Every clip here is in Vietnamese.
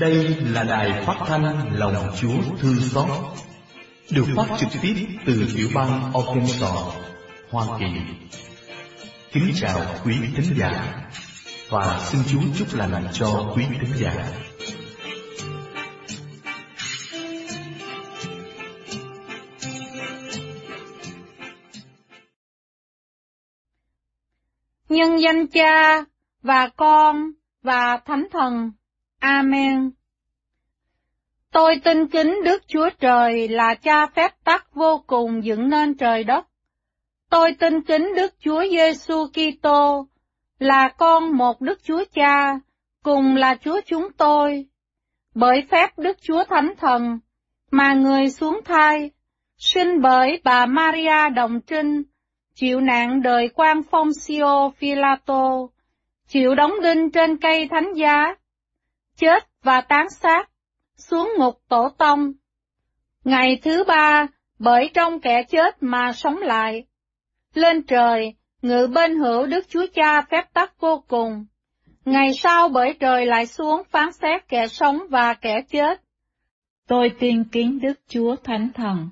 Đây là đài phát thanh Lòng Chúa Thương Xót, được phát trực tiếp từ tiểu bang Arkansas, Hoa Kỳ. Kính chào quý thính giả và xin Chúa chúc lành cho quý thính giả. Nhân danh Cha và Con và Thánh Thần. Amen. Tôi tin kính Đức Chúa Trời là cha phép tắc vô cùng dựng nên trời đất. Tôi tin kính Đức Chúa Giêsu Kitô là con một Đức Chúa Cha, cùng là Chúa chúng tôi. Bởi phép Đức Chúa Thánh Thần, mà người xuống thai, sinh bởi bà Maria Đồng Trinh, chịu nạn đời quan phong Sio Philato, chịu đóng đinh trên cây thánh giá, chết và tán xác, xuống ngục tổ tông. Ngày thứ ba, bởi trong kẻ chết mà sống lại. Lên trời, ngự bên hữu Đức Chúa Cha phép tắc vô cùng. Ngày sau bởi trời lại xuống phán xét kẻ sống và kẻ chết. Tôi tin kính Đức Chúa Thánh Thần.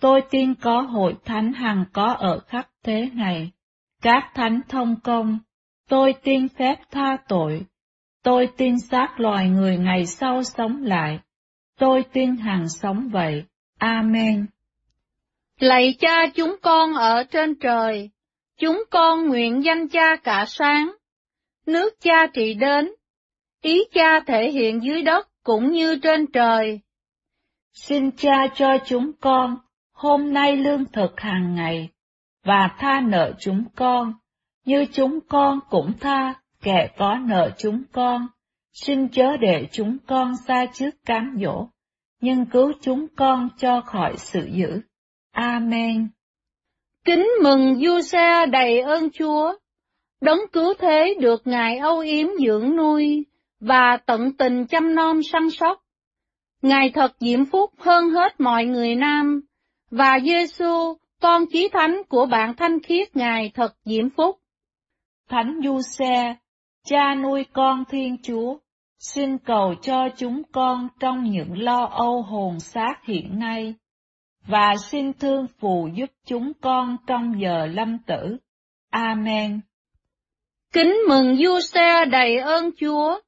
Tôi tin có hội thánh hằng có ở khắp thế này. Các thánh thông công. Tôi tin phép tha tội. Tôi tin xác loài người ngày sau sống lại. Tôi tin hằng sống vậy. Amen. Lạy cha chúng con ở trên trời, chúng con nguyện danh cha cả sáng. Nước cha trị đến, ý cha thể hiện dưới đất cũng như trên trời. Xin cha cho chúng con hôm nay lương thực hàng ngày, và tha nợ chúng con, như chúng con cũng tha kẻ có nợ chúng con. Xin chớ để chúng con xa trước cám dỗ, nhưng cứu chúng con cho khỏi sự dữ. Amen. Kính mừng du xe đầy ơn Chúa, đấng cứu thế được Ngài âu yếm dưỡng nuôi, và tận tình chăm nom săn sóc. Ngài thật diễm phúc hơn hết mọi người nam, và Giêsu, con chí thánh của bạn thanh khiết Ngài thật diễm phúc. Thánh Du Xe, cha nuôi con Thiên Chúa, xin cầu cho chúng con trong những lo âu hồn xác hiện nay, và xin thương phù giúp chúng con trong giờ lâm tử. Amen. Kính mừng vua xe đầy ơn Chúa,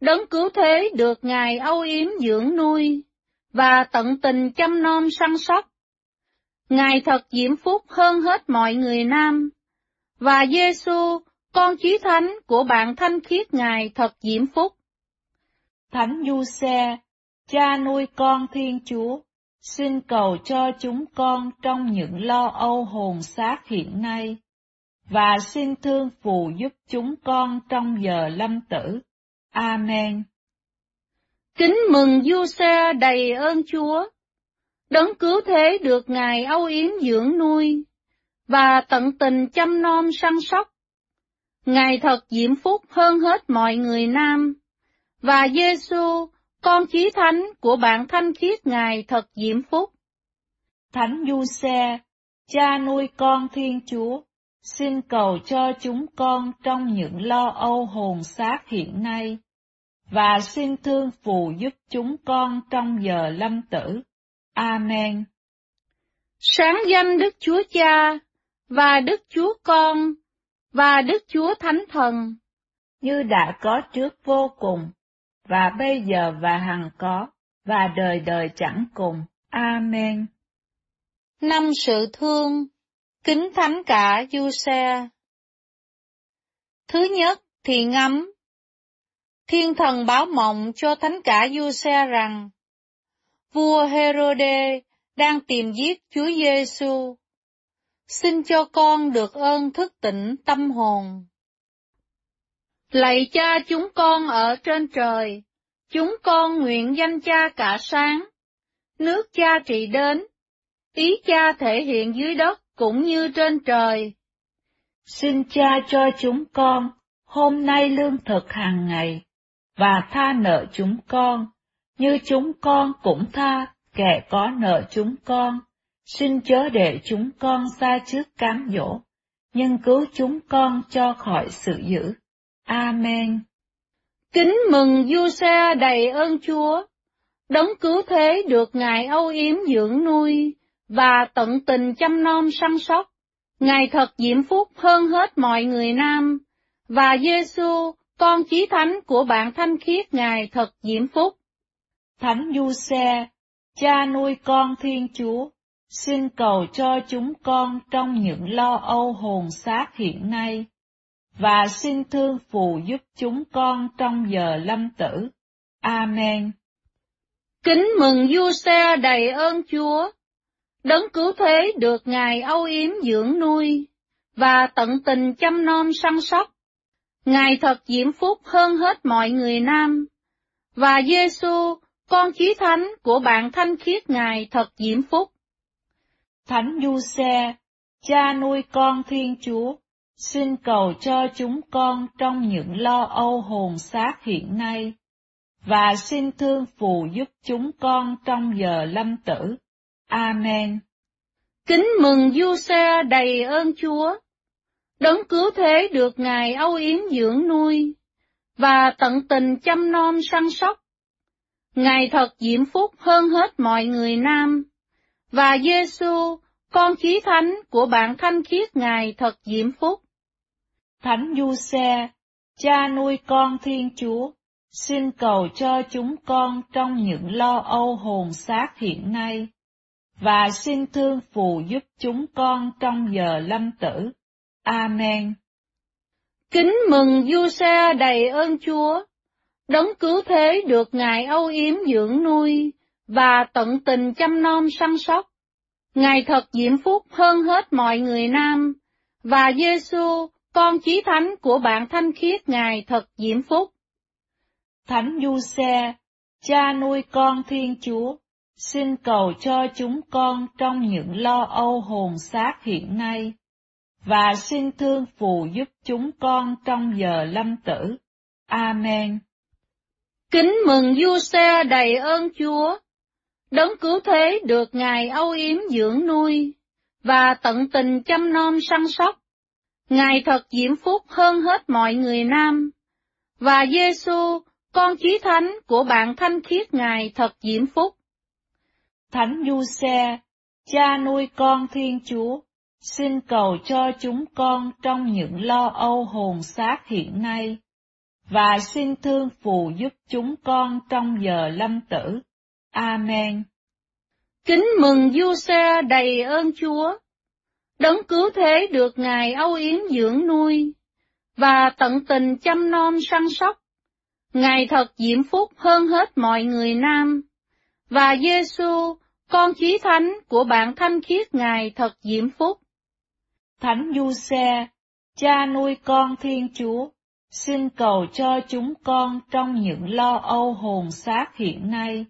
đấng cứu thế được Ngài âu yếm dưỡng nuôi, và tận tình chăm nom săn sóc. Ngài thật diễm phúc hơn hết mọi người nam, và Giêsu, con chí thánh của bạn thanh khiết Ngài thật diễm phúc. Thánh Du Xe, cha nuôi con Thiên Chúa, xin cầu cho chúng con trong những lo âu hồn xác hiện nay, và xin thương phù giúp chúng con trong giờ lâm tử. Amen. Kính mừng Du Xe đầy ơn Chúa, đấng cứu thế được Ngài âu yếm dưỡng nuôi, và tận tình chăm nom săn sóc. Ngài thật diễm phúc hơn hết mọi người nam, và Giêsu, con chí thánh của bạn thanh khiết Ngài thật diễm phúc. Thánh Du Xe, cha nuôi con Thiên Chúa, xin cầu cho chúng con trong những lo âu hồn xác hiện nay, và xin thương phù giúp chúng con trong giờ lâm tử. Amen. Sáng danh Đức Chúa Cha và Đức Chúa Con và Đức Chúa Thánh Thần, như đã có trước vô cùng, và bây giờ và hằng có, và đời đời chẳng cùng. Amen. Năm sự thương, kính thánh cả du xe. Thứ nhất thì ngắm. Thiên thần báo mộng cho thánh cả du xe rằng, vua Herode đang tìm giết Chúa Giêsu. Xin cho con được ơn thức tỉnh tâm hồn. Lạy cha chúng con ở trên trời, chúng con nguyện danh cha cả sáng, nước cha trị đến, ý cha thể hiện dưới đất cũng như trên trời. Xin cha cho chúng con hôm nay lương thực hàng ngày, và tha nợ chúng con, như chúng con cũng tha kẻ có nợ chúng con. Xin chớ để chúng con xa trước cám dỗ, nhưng cứu chúng con cho khỏi sự dữ. Amen. Kính mừng du xe đầy ơn Chúa, đấng cứu thế được Ngài âu yếm dưỡng nuôi, và tận tình chăm nom săn sóc. Ngài thật diễm phúc hơn hết mọi người nam, và Giêsu, con chí thánh của bạn thanh khiết Ngài thật diễm phúc. Thánh Du Xe, cha nuôi con Thiên Chúa, xin cầu cho chúng con trong những lo âu hồn xác hiện nay, và xin thương phù giúp chúng con trong giờ lâm tử. Amen. Kính mừng vua xe đầy ơn Chúa, đấng cứu thế được Ngài âu yếm dưỡng nuôi, và tận tình chăm nom săn sóc. Ngài thật diễm phúc hơn hết mọi người nam, và Giêsu, con chí thánh của bạn thanh khiết Ngài thật diễm phúc. Thánh Du Xe, cha nuôi con Thiên Chúa, xin cầu cho chúng con trong những lo âu hồn xác hiện nay, và xin thương phù giúp chúng con trong giờ lâm tử. Amen. Kính mừng Du Xe đầy ơn Chúa, đấng cứu thế được Ngài âu yếm dưỡng nuôi, và tận tình chăm nom săn sóc. Ngài thật diễm phúc hơn hết mọi người nam, và Giêsu, con chí thánh của bạn thanh khiết Ngài thật diễm phúc. Thánh Du Xe, cha nuôi con Thiên Chúa, xin cầu cho chúng con trong những lo âu hồn xác hiện nay, và xin thương phù giúp chúng con trong giờ lâm tử. Amen. Kính mừng Du Xe đầy ơn Chúa, đấng cứu thế được Ngài âu yếm dưỡng nuôi, và tận tình chăm nom săn sóc. Ngài thật diễm phúc hơn hết mọi người nam, và Giêsu, con chí thánh của bạn thanh khiết Ngài thật diễm phúc. Thánh Du Xe, cha nuôi con Thiên Chúa, xin cầu cho chúng con trong những lo âu hồn xác hiện nay, và xin thương phù giúp chúng con trong giờ lâm tử. Amen. Kính mừng Du Xe đầy ơn Chúa, đấng cứu thế được Ngài âu yếm dưỡng nuôi, và tận tình chăm nom săn sóc. Ngài thật diễm phúc hơn hết mọi người nam, và Giêsu, con chí thánh của bạn thanh khiết Ngài thật diễm phúc. Thánh Du Xe, cha nuôi con Thiên Chúa, xin cầu cho chúng con trong những lo âu hồn xác hiện nay, và xin thương phù giúp chúng con trong giờ lâm tử. Amen. Kính mừng Du Xe đầy ơn Chúa, đấng cứu thế được Ngài âu yếm dưỡng nuôi, và tận tình chăm nom săn sóc. Ngài thật diễm phúc hơn hết mọi người nam, và Giêsu, con chí thánh của bạn thanh khiết Ngài thật diễm phúc. Thánh Du Xe, cha nuôi con Thiên Chúa, xin cầu cho chúng con trong những lo âu hồn xác hiện nay,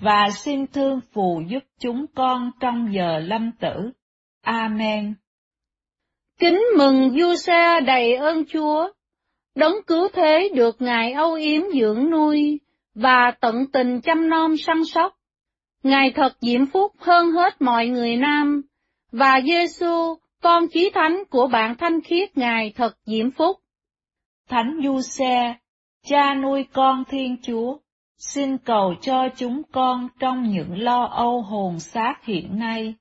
và xin thương phù giúp chúng con trong giờ lâm tử. Amen. Kính mừng Du Xe đầy ơn Chúa, đấng cứu thế được Ngài âu yếm dưỡng nuôi, và tận tình chăm nom săn sóc. Ngài thật diễm phúc hơn hết mọi người nam, và Giêsu, con chí thánh của bạn thanh khiết Ngài thật diễm phúc. Thánh Du Xe, cha nuôi con Thiên Chúa, xin cầu cho chúng con trong những lo âu hồn xác hiện nay,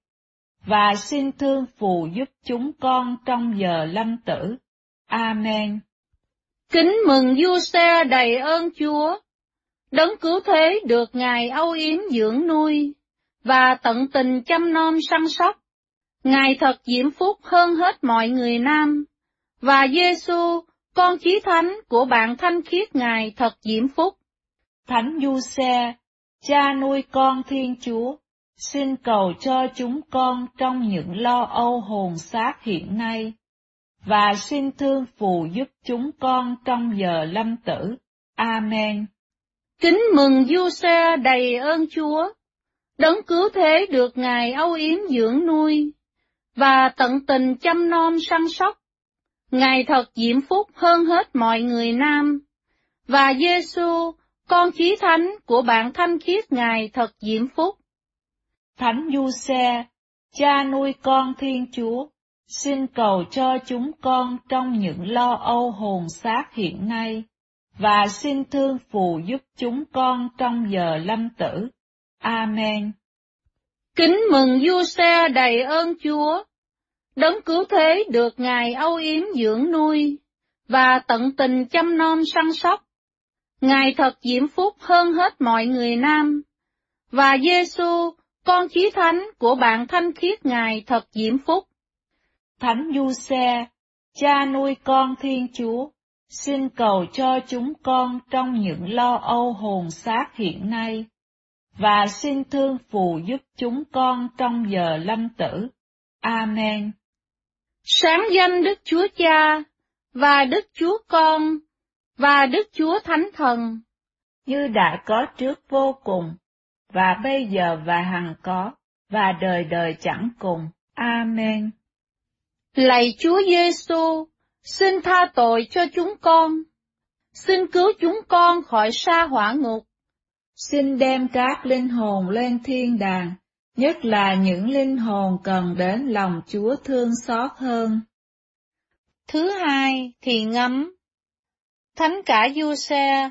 và xin thương phù giúp chúng con trong giờ lâm tử. Amen. Kính mừng Vua Xe đầy ơn Chúa, đấng cứu thế được Ngài âu yếm dưỡng nuôi, và tận tình chăm nom săn sóc. Ngài thật diễm phúc hơn hết mọi người nam, và Giêsu, con chí thánh của bạn thanh khiết Ngài thật diễm phúc. Thánh Du Xe, cha nuôi con Thiên Chúa, xin cầu cho chúng con trong những lo âu hồn xác hiện nay, và xin thương phù giúp chúng con trong giờ lâm tử. Amen. Kính mừng Du Xe đầy ơn Chúa, đấng cứu thế được Ngài âu yếm dưỡng nuôi, và tận tình chăm nom săn sóc. Ngài thật diễm phúc hơn hết mọi người nam, và Giêsu, con chí thánh của bạn thanh khiết Ngài thật diễm phúc. Thánh Du Xe, cha nuôi con Thiên Chúa, xin cầu cho chúng con trong những lo âu hồn xác hiện nay, và xin thương phù giúp chúng con trong giờ lâm tử. Amen. Kính mừng du xe đầy ơn Chúa, đấng cứu thế được Ngài âu yếm dưỡng nuôi, và tận tình chăm nom săn sóc. Ngài thật diễm phúc hơn hết mọi người nam, và Giêsu, con chí thánh của bạn thanh khiết Ngài thật diễm phúc. Thánh Du Xe, cha nuôi con Thiên Chúa, xin cầu cho chúng con trong những lo âu hồn xác hiện nay, và xin thương phù giúp chúng con trong giờ lâm tử. Amen. Sáng danh Đức Chúa Cha, và Đức Chúa Con, và Đức Chúa Thánh Thần, như đã có trước vô cùng, và bây giờ và hằng có, và đời đời chẳng cùng. Amen. Lạy Chúa Giêsu, xin tha tội cho chúng con. Xin cứu chúng con khỏi sa hỏa ngục. Xin đem các linh hồn lên thiên đàng, nhất là những linh hồn cần đến lòng Chúa thương xót hơn. Thứ hai thì ngắm. Thánh cả du xe,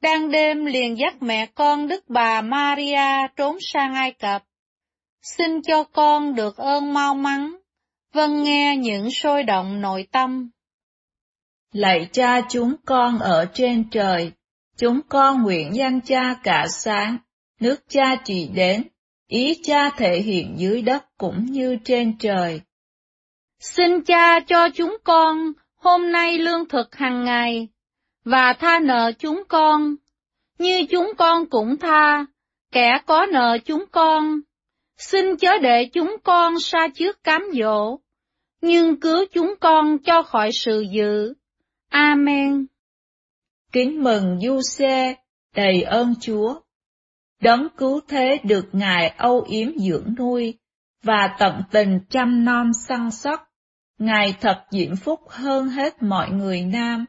đang đêm liền dắt mẹ con Đức bà Maria trốn sang Ai Cập. Xin cho con được ơn mau mắn, vâng nghe những sôi động nội tâm. Lạy cha chúng con ở trên trời, chúng con nguyện danh cha cả sáng, nước cha trị đến, ý cha thể hiện dưới đất cũng như trên trời. Xin cha cho chúng con hôm nay lương thực hàng ngày, và tha nợ chúng con, như chúng con cũng tha, kẻ có nợ chúng con. Xin chớ để chúng con xa trước cám dỗ, nhưng cứu chúng con cho khỏi sự dữ. Amen. Kính mừng Du Xe, đầy ơn Chúa. Đấng cứu thế được Ngài âu yếm dưỡng nuôi, và tận tình chăm nom săn sóc. Ngài thật diễm phúc hơn hết mọi người nam,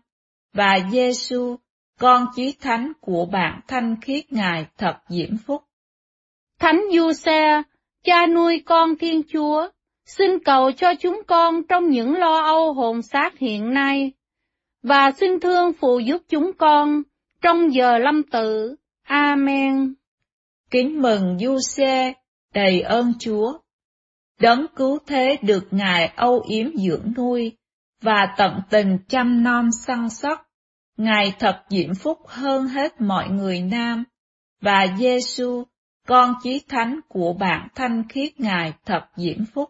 và Giêsu, con chí thánh của bạn thanh khiết Ngài thật diễm phúc. Thánh Du Xe, cha nuôi con Thiên Chúa, xin cầu cho chúng con trong những lo âu hồn xác hiện nay, và xin thương phụ giúp chúng con trong giờ lâm tử. Amen. Kính mừng Du Xe, đầy ơn Chúa. Đấng cứu thế được Ngài âu yếm dưỡng nuôi, và tận tình chăm nom săn sóc. Ngài thật diễm phúc hơn hết mọi người nam, và Giêsu, con chí thánh của bạn thanh khiết Ngài thật diễm phúc.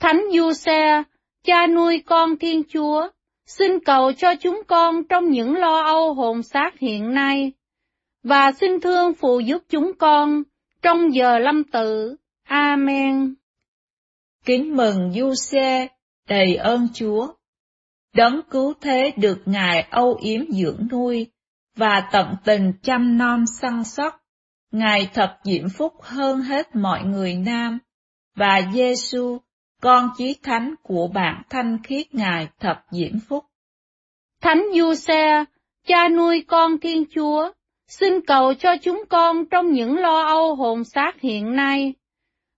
Thánh Du Xe, cha nuôi con Thiên Chúa, xin cầu cho chúng con trong những lo âu hồn xác hiện nay, và xin thương phụ giúp chúng con trong giờ lâm tử. Amen. Kính mừng Du Xe, đầy ơn Chúa. Đấng cứu thế được Ngài âu yếm dưỡng nuôi, và tận tình chăm nom săn sóc. Ngài thật diễm phúc hơn hết mọi người nam, và Giêsu, con chí thánh của bạn thanh khiết Ngài thật diễm phúc. Thánh Du Xe, cha nuôi con Thiên Chúa, xin cầu cho chúng con trong những lo âu hồn xác hiện nay,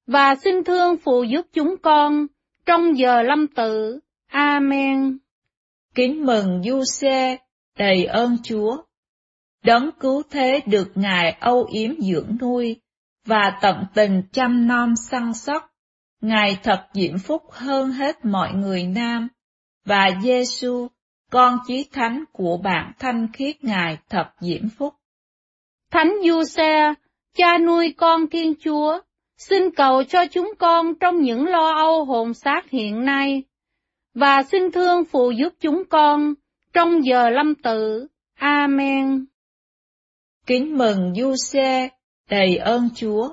và xin thương phù giúp chúng con trong giờ lâm tử. Amen. Kính mừng Du Xe, đầy ơn Chúa. Đấng cứu thế được Ngài âu yếm dưỡng nuôi, và tận tình chăm nom săn sóc. Ngài thật diễm phúc hơn hết mọi người nam, và Giêsu, con chí thánh của bạn thanh khiết Ngài thật diễm phúc. Thánh Du Xe, cha nuôi con Thiên Chúa, xin cầu cho chúng con trong những lo âu hồn xác hiện nay, và xin thương phù giúp chúng con trong giờ lâm tử. Amen. Kính mừng Du Xe, đầy ơn Chúa.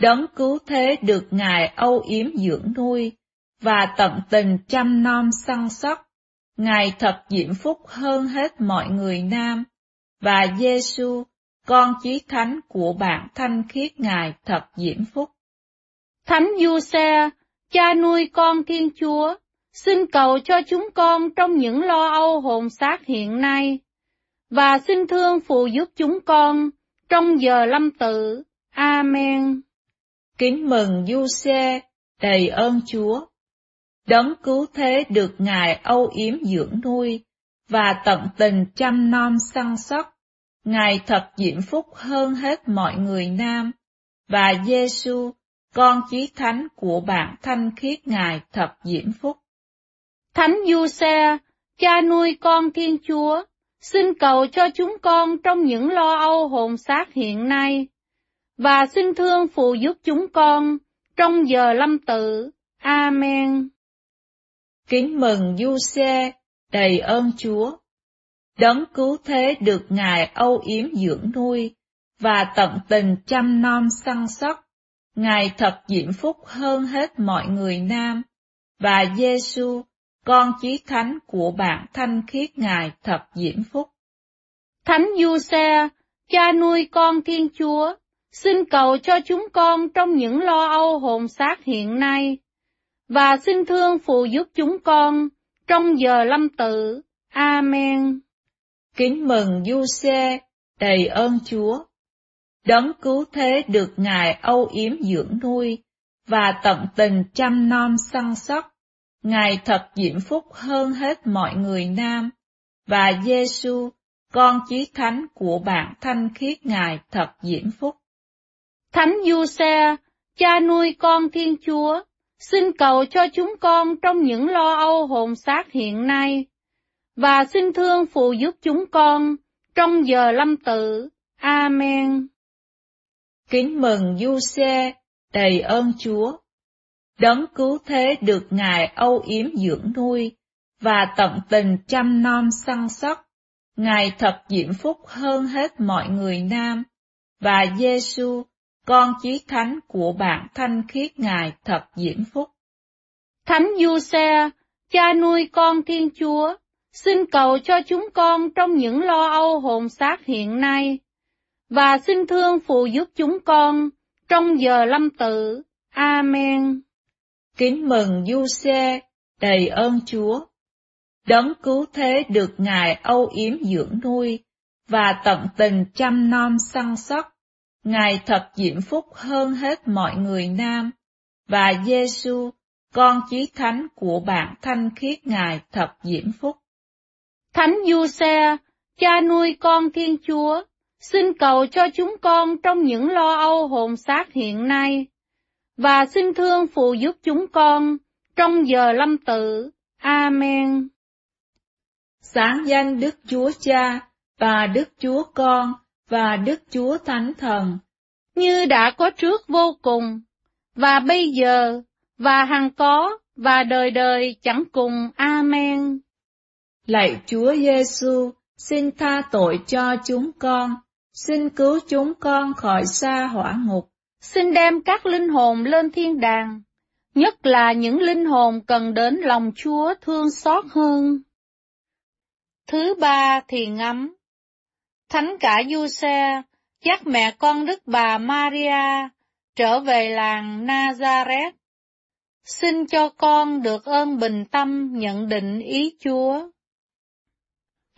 Đấng cứu thế được Ngài âu yếm dưỡng nuôi, và tận tình chăm nom săn sóc. Ngài thật diễm phúc hơn hết mọi người nam, và Giêsu, con chí thánh của bạn thanh khiết Ngài thật diễm phúc. Thánh Du Xe, cha nuôi con Thiên Chúa, xin cầu cho chúng con trong những lo âu hồn xác hiện nay, và xin thương phù giúp chúng con trong giờ lâm tử. Amen. Kính mừng Du Xe, đầy ơn Chúa. Đấng cứu thế được Ngài âu yếm dưỡng nuôi, và tận tình chăm nom săn sóc. Ngài thật diễm phúc hơn hết mọi người nam, và Giêsu, con chí thánh của bạn thanh khiết Ngài thật diễm phúc. Thánh Du Xe, cha nuôi con Thiên Chúa, xin cầu cho chúng con trong những lo âu hồn xác hiện nay, và xin thương phù giúp chúng con trong giờ lâm tử. Amen. Kính mừng Du Xe, đầy ơn Chúa. Đấng cứu thế được Ngài âu yếm dưỡng nuôi, và tận tình chăm nom săn sóc. Ngài thật diễm phúc hơn hết mọi người nam, và Giêsu, con chí thánh của bạn thanh khiết Ngài thật diễm phúc. Thánh Du Xe, cha nuôi con Thiên Chúa, xin cầu cho chúng con trong những lo âu hồn xác hiện nay, và xin thương phù giúp chúng con trong giờ lâm tử. Amen. Kính mừng Du Xe, đầy ơn Chúa. Đấng cứu thế được Ngài âu yếm dưỡng nuôi, và tận tình chăm nom săn sóc. Ngài thật diễm phúc hơn hết mọi người nam, và Giêsu, con chí thánh của bạn thanh khiết Ngài thật diễm phúc. Thánh Du Xe, cha nuôi con Thiên Chúa, xin cầu cho chúng con trong những lo âu hồn xác hiện nay, và xin thương phù giúp chúng con trong giờ lâm tử. Amen. Kính mừng Du Xe, đầy ơn Chúa. Đấng cứu thế được Ngài âu yếm dưỡng nuôi, và tận tình chăm nom săn sóc. Ngài thật diễm phúc hơn hết mọi người nam, và Giêsu, con chí thánh của bạn thanh khiết Ngài thật diễm phúc. Thánh Du Xe, cha nuôi con Thiên Chúa, xin cầu cho chúng con trong những lo âu hồn xác hiện nay, và xin thương phù giúp chúng con trong giờ lâm tử. Amen. Kính mừng Du Xe, đầy ơn Chúa. Đấng cứu thế được Ngài âu yếm dưỡng nuôi, và tận tình chăm nom săn sóc. Ngài thật diễm phúc hơn hết mọi người nam, và Giêsu, con chí thánh của bạn thanh khiết Ngài thật diễm phúc. Thánh Du Xe, cha nuôi con Thiên Chúa, xin cầu cho chúng con trong những lo âu hồn xác hiện nay, và xin thương phù giúp chúng con trong giờ lâm tử. Amen. Sáng danh Đức Chúa Cha và Đức Chúa Con và Đức Chúa Thánh Thần, như đã có trước vô cùng, và bây giờ, và hằng có, và đời đời chẳng cùng. Amen. Lạy Chúa Giêsu, xin tha tội cho chúng con, xin cứu chúng con khỏi xa hỏa ngục, xin đem các linh hồn lên thiên đàng, nhất là những linh hồn cần đến lòng Chúa thương xót hơn. Thứ ba thì ngắm Thánh cả Du Xe dắt mẹ con Đức bà Maria trở về làng Nazareth. Xin cho con được ơn bình tâm nhận định ý Chúa.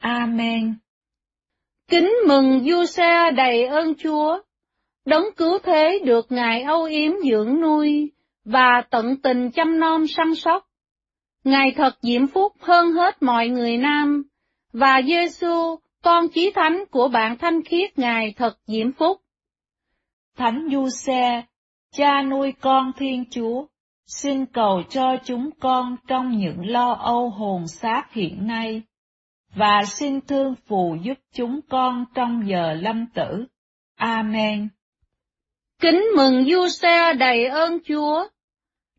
Amen. Kính mừng vua xe đầy ơn Chúa, đấng cứu thế được Ngài âu yếm dưỡng nuôi và tận tình chăm nom săn sóc. Ngài thật diễm phúc hơn hết mọi người nam, và Giêsu, con chí thánh của bạn thanh khiết Ngài thật diễm phúc. Thánh Du Xe, cha nuôi con Thiên Chúa, xin cầu cho chúng con trong những lo âu hồn xác hiện nay và xin thương phù giúp chúng con trong giờ lâm tử. Amen. Kính mừng du xe đầy ơn Chúa,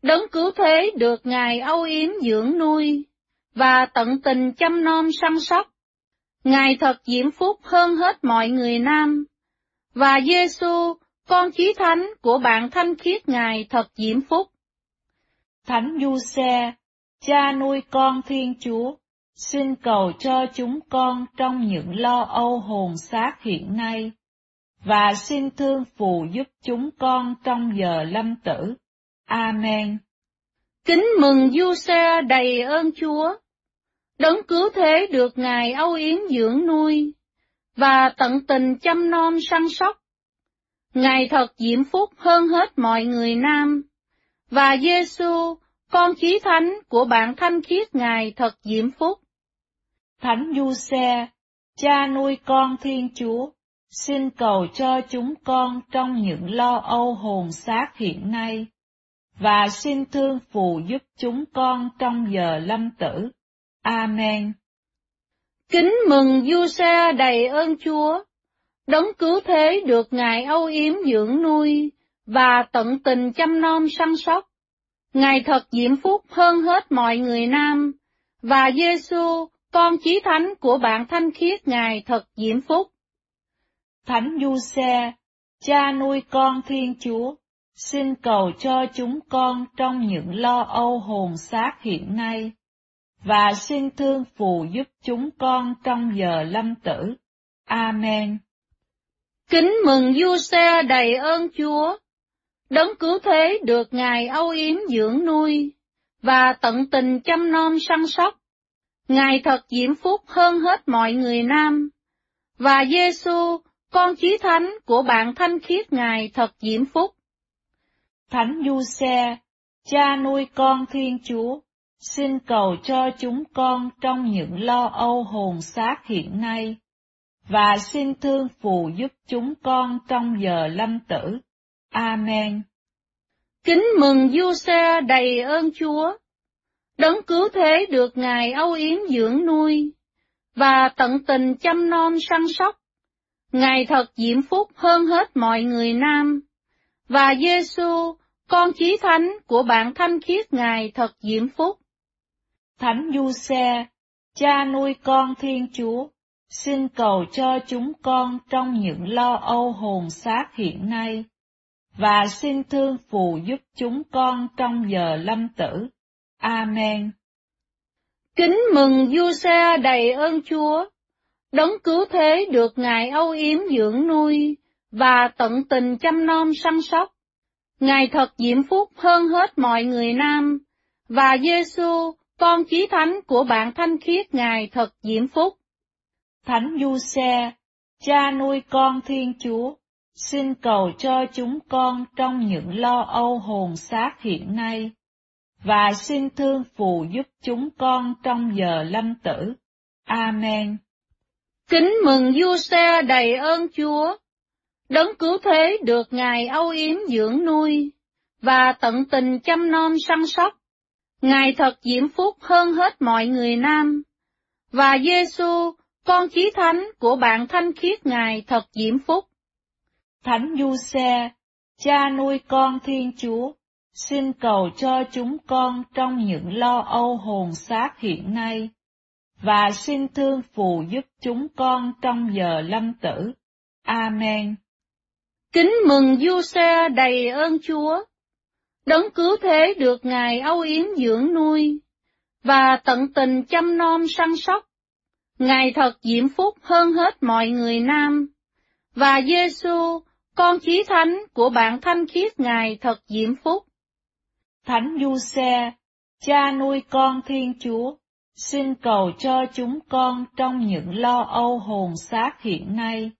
đấng cứu thế được Ngài âu yếm dưỡng nuôi, và tận tình chăm nom săn sóc. Ngài thật diễm phúc hơn hết mọi người nam, và Giêsu, con chí thánh của bạn thanh khiết Ngài thật diễm phúc. Thánh Du Xe, cha nuôi con Thiên Chúa, xin cầu cho chúng con trong những lo âu hồn xác hiện nay, và xin thương phù giúp chúng con trong giờ lâm tử. Amen. Kính mừng du xe đầy ơn Chúa, đấng cứu thế được Ngài âu yếm dưỡng nuôi, và tận tình chăm nom săn sóc. Ngài thật diễm phúc hơn hết mọi người nam, và Giêsu, con chí thánh của bạn thanh khiết Ngài thật diễm phúc. Thánh Du Xe, cha nuôi con Thiên Chúa, xin cầu cho chúng con trong những lo âu hồn xác hiện nay, và xin thương phù giúp chúng con trong giờ lâm tử. Amen. Kính mừng Du Xe đầy ơn Chúa, đấng cứu thế được Ngài âu yếm dưỡng nuôi, và tận tình chăm nom săn sóc. Ngài thật diễm phúc hơn hết mọi người nam, và Giêsu, con chí thánh của bạn thanh khiết Ngài thật diễm phúc. Thánh Du Xe, cha nuôi con Thiên Chúa, xin cầu cho chúng con trong những lo âu hồn xác hiện nay, và xin thương phù giúp chúng con trong giờ lâm tử. Amen. Kính mừng Du Xe đầy ơn Chúa, đấng cứu thế được Ngài âu yếm dưỡng nuôi, và tận tình chăm nom săn sóc. Ngài thật diễm phúc hơn hết mọi người nam, và Giêsu, con chí thánh của bạn thanh khiết Ngài thật diễm phúc. Thánh Du Xe, cha nuôi con Thiên Chúa, xin cầu cho chúng con trong những lo âu hồn xác hiện nay, và xin thương phù giúp chúng con trong giờ lâm tử. Amen. Kính mừng Du Xe đầy ơn Chúa, đấng cứu thế được Ngài âu yếm dưỡng nuôi, và tận tình chăm nom săn sóc. Ngài thật diễm phúc hơn hết mọi người nam, và Giêsu, con chí thánh của bạn thanh khiết Ngài thật diễm phúc. Thánh Du Xe, cha nuôi con Thiên Chúa, xin cầu cho chúng con trong những lo âu hồn xác hiện nay, và xin thương phù giúp chúng con trong giờ lâm tử. Amen. Kính mừng Du Xe đầy ơn Chúa, đấng cứu thế được Ngài âu yếm dưỡng nuôi, và tận tình chăm nom săn sóc. Ngài thật diễm phúc hơn hết mọi người nam, và Giêsu, con chí thánh của bạn thanh khiết Ngài thật diễm phúc. Thánh Du Xe, cha nuôi con Thiên Chúa, xin cầu cho chúng con trong những lo âu hồn xác hiện nay, và xin thương phù giúp chúng con trong giờ lâm tử. Amen. Kính mừng Du Xe đầy ơn Chúa, đấng cứu thế được Ngài âu yếm dưỡng nuôi, và tận tình chăm nom săn sóc. Ngài thật diễm phúc hơn hết mọi người nam, và Giêsu, con chí thánh của bạn thanh khiết Ngài thật diễm phúc. Thánh Du Xe, cha nuôi con Thiên Chúa, xin cầu cho chúng con trong những lo âu hồn xác hiện nay, và xin thương phù giúp chúng con trong giờ lâm tử. Amen. Kính mừng Du Xe đầy ơn Chúa, đấng cứu thế được Ngài âu yếm dưỡng nuôi, và tận tình chăm nom săn sóc. Ngài thật diễm phúc hơn hết mọi người nam, và Giêsu, con chí thánh của bạn thanh khiết Ngài thật diễm phúc. Thánh Du Xe, cha nuôi con Thiên Chúa, xin cầu cho chúng con trong những lo âu hồn xác hiện nay,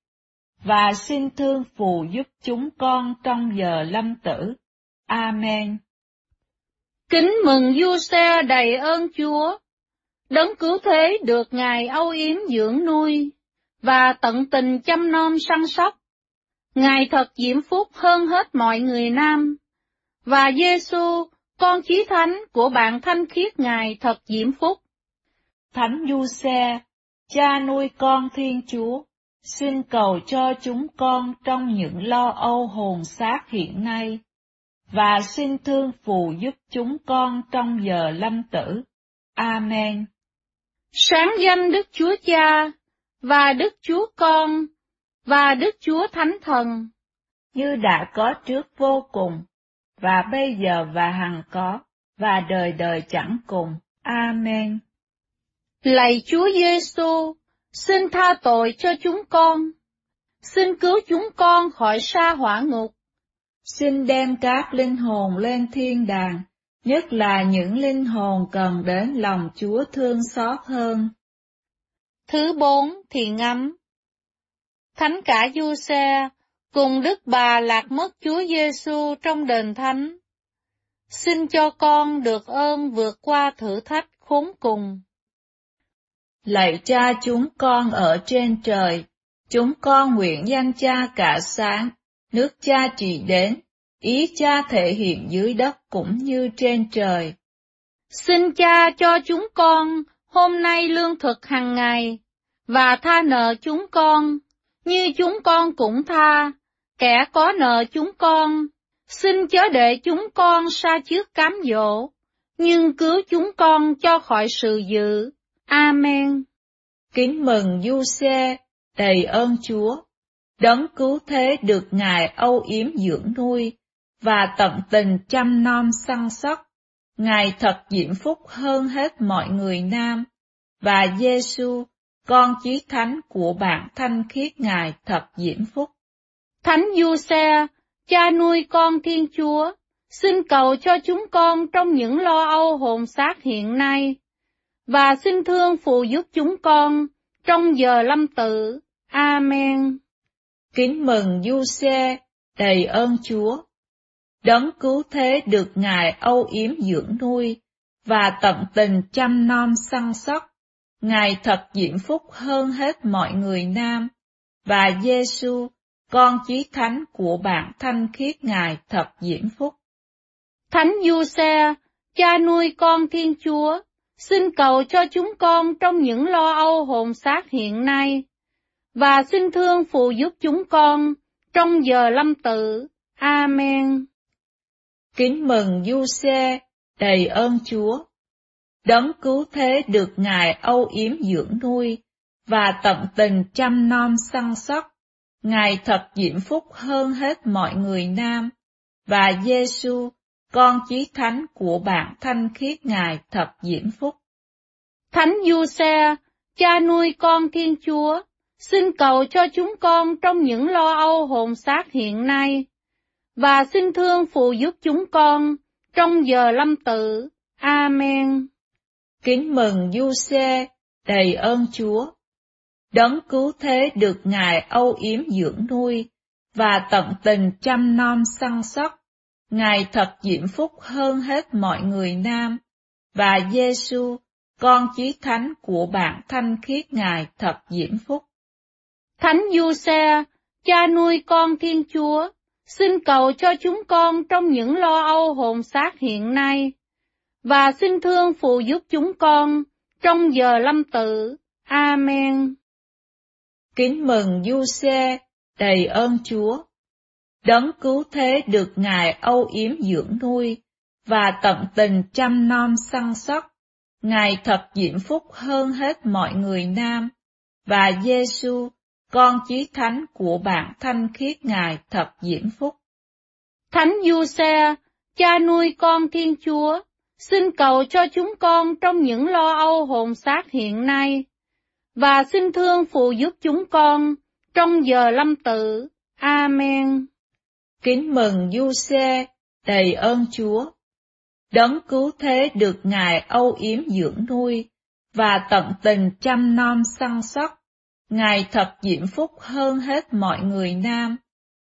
và xin thương phù giúp chúng con trong giờ lâm tử. Amen. Kính mừng Du Xe đầy ơn Chúa, đấng cứu thế được Ngài âu yếm dưỡng nuôi, và tận tình chăm nom săn sóc. Ngài thật diễm phúc hơn hết mọi người nam, và Giêsu, con chí thánh của bạn thanh khiết Ngài thật diễm phúc. Thánh Du Xe, cha nuôi con Thiên Chúa, xin cầu cho chúng con trong những lo âu hồn xác hiện nay, và xin thương phù giúp chúng con trong giờ lâm tử. Amen. Sáng danh Đức Chúa Cha, và Đức Chúa Con, và Đức Chúa Thánh Thần, như đã có trước vô cùng, và bây giờ và hằng có, và đời đời chẳng cùng. Amen. Lạy Chúa Giêsu, xin tha tội cho chúng con. Xin cứu chúng con khỏi sa hỏa ngục. Xin đem các linh hồn lên thiên đàng, nhất là những linh hồn cần đến lòng Chúa thương xót hơn. Thứ bốn thì ngắm. Thánh cả Du Xe cùng Đức Bà lạc mất Chúa Giêsu trong đền thánh. Xin cho con được ơn vượt qua thử thách khốn cùng. Lạy cha chúng con ở trên trời, chúng con nguyện danh cha cả sáng, nước cha trị đến, ý cha thể hiện dưới đất cũng như trên trời. Xin cha cho chúng con hôm nay lương thực hàng ngày, và tha nợ chúng con, như chúng con cũng tha, kẻ có nợ chúng con. Xin chớ để chúng con xa trước cám dỗ, nhưng cứu chúng con cho khỏi sự dữ. Amen. Kính mừng Du Xe, đầy ơn Chúa, đấng cứu thế được Ngài âu yếm dưỡng nuôi, và tận tình chăm nom săn sóc. Ngài thật diễm phúc hơn hết mọi người nam, và Giêsu, con chí thánh của bạn thanh khiết Ngài thật diễm phúc. Thánh Du Xe, cha nuôi con Thiên Chúa, xin cầu cho chúng con trong những lo âu hồn xác hiện nay, và xin thương phù giúp chúng con trong giờ lâm tử. Amen. Kính mừng Du Xe, đầy ơn Chúa. Đấng cứu thế được Ngài âu yếm dưỡng nuôi, và tận tình chăm nom săn sóc. Ngài thật diễm phúc hơn hết mọi người nam, và Giêsu, con chí thánh của bạn thanh khiết Ngài thật diễm phúc. Thánh Du Xe, cha nuôi con Thiên Chúa, xin cầu cho chúng con trong những lo âu hồn xác hiện nay, và xin thương phụ giúp chúng con trong giờ lâm tử. Amen. Kính mừng Du Xe, đầy ơn Chúa. Đấng cứu thế được Ngài âu yếm dưỡng nuôi, và tận tình chăm nom săn sóc. Ngài thật diễm phúc hơn hết mọi người nam, và Giêsu, con chí thánh của bạn thanh khiết Ngài thật diễm phúc. Thánh Du Xe, cha nuôi con Thiên Chúa, xin cầu cho chúng con trong những lo âu hồn xác hiện nay, và xin thương phụ giúp chúng con trong giờ lâm tử. Amen. Kính mừng Du Xe, đầy ơn Chúa. Đấng cứu thế được Ngài âu yếm dưỡng nuôi, và tận tình chăm nom săn sóc. Ngài thật diễm phúc hơn hết mọi người nam, và Giêsu, con chí thánh của bạn thanh khiết Ngài thật diễm phúc. Thánh Du Xe, cha nuôi con Thiên Chúa, xin cầu cho chúng con trong những lo âu hồn xác hiện nay, và xin thương phù giúp chúng con trong giờ lâm tử. Amen. Kính mừng Du Xe, đầy ơn Chúa. Đấng cứu thế được Ngài âu yếm dưỡng nuôi, và tận tình chăm nom săn sóc. Ngài thật diễm phúc hơn hết mọi người nam, và Giêsu, con chí thánh của bạn thanh khiết Ngài thật diễm phúc. Thánh Du Xe, cha nuôi con Thiên Chúa, xin cầu cho chúng con trong những lo âu hồn xác hiện nay, và xin thương phụ giúp chúng con trong giờ lâm tử. Amen. Kính mừng Du Xe, đầy ơn Chúa. Đấng cứu thế được Ngài âu yếm dưỡng nuôi, và tận tình chăm nom săn sóc. Ngài thật diễm phúc hơn hết mọi người nam,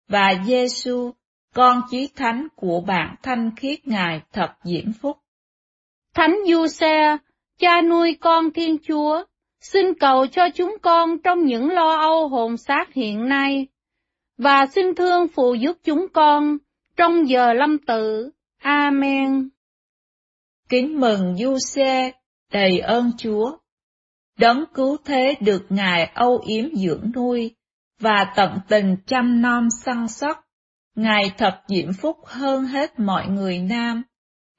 và Giêsu, con chí thánh của bạn thanh khiết Ngài thật diễm phúc. Thánh Du Xe, cha nuôi con Thiên Chúa, xin cầu cho chúng con trong những lo âu hồn xác hiện nay, và xin thương phù giúp chúng con trong giờ lâm tử. Amen. Kính mừng Du Xe, đầy ơn Chúa. Đấng cứu thế được Ngài âu yếm dưỡng nuôi, và tận tình chăm nom săn sóc. Ngài thật diễm phúc hơn hết mọi người nam,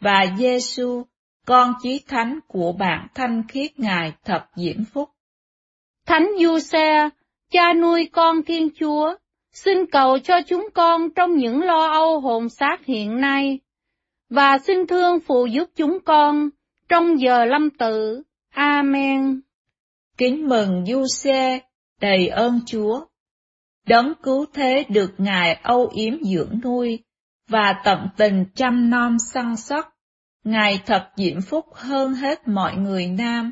và Giêsu, con chí thánh của bạn thanh khiết Ngài thật diễm phúc. Thánh Du Xe, cha nuôi con Thiên Chúa, xin cầu cho chúng con trong những lo âu hồn xác hiện nay, và xin thương phụ giúp chúng con trong giờ lâm tử. Amen. Kính mừng Du Xe, đầy ơn Chúa. Đấng cứu thế được Ngài âu yếm dưỡng nuôi, và tận tình chăm nom săn sóc. Ngài thật diễm phúc hơn hết mọi người nam,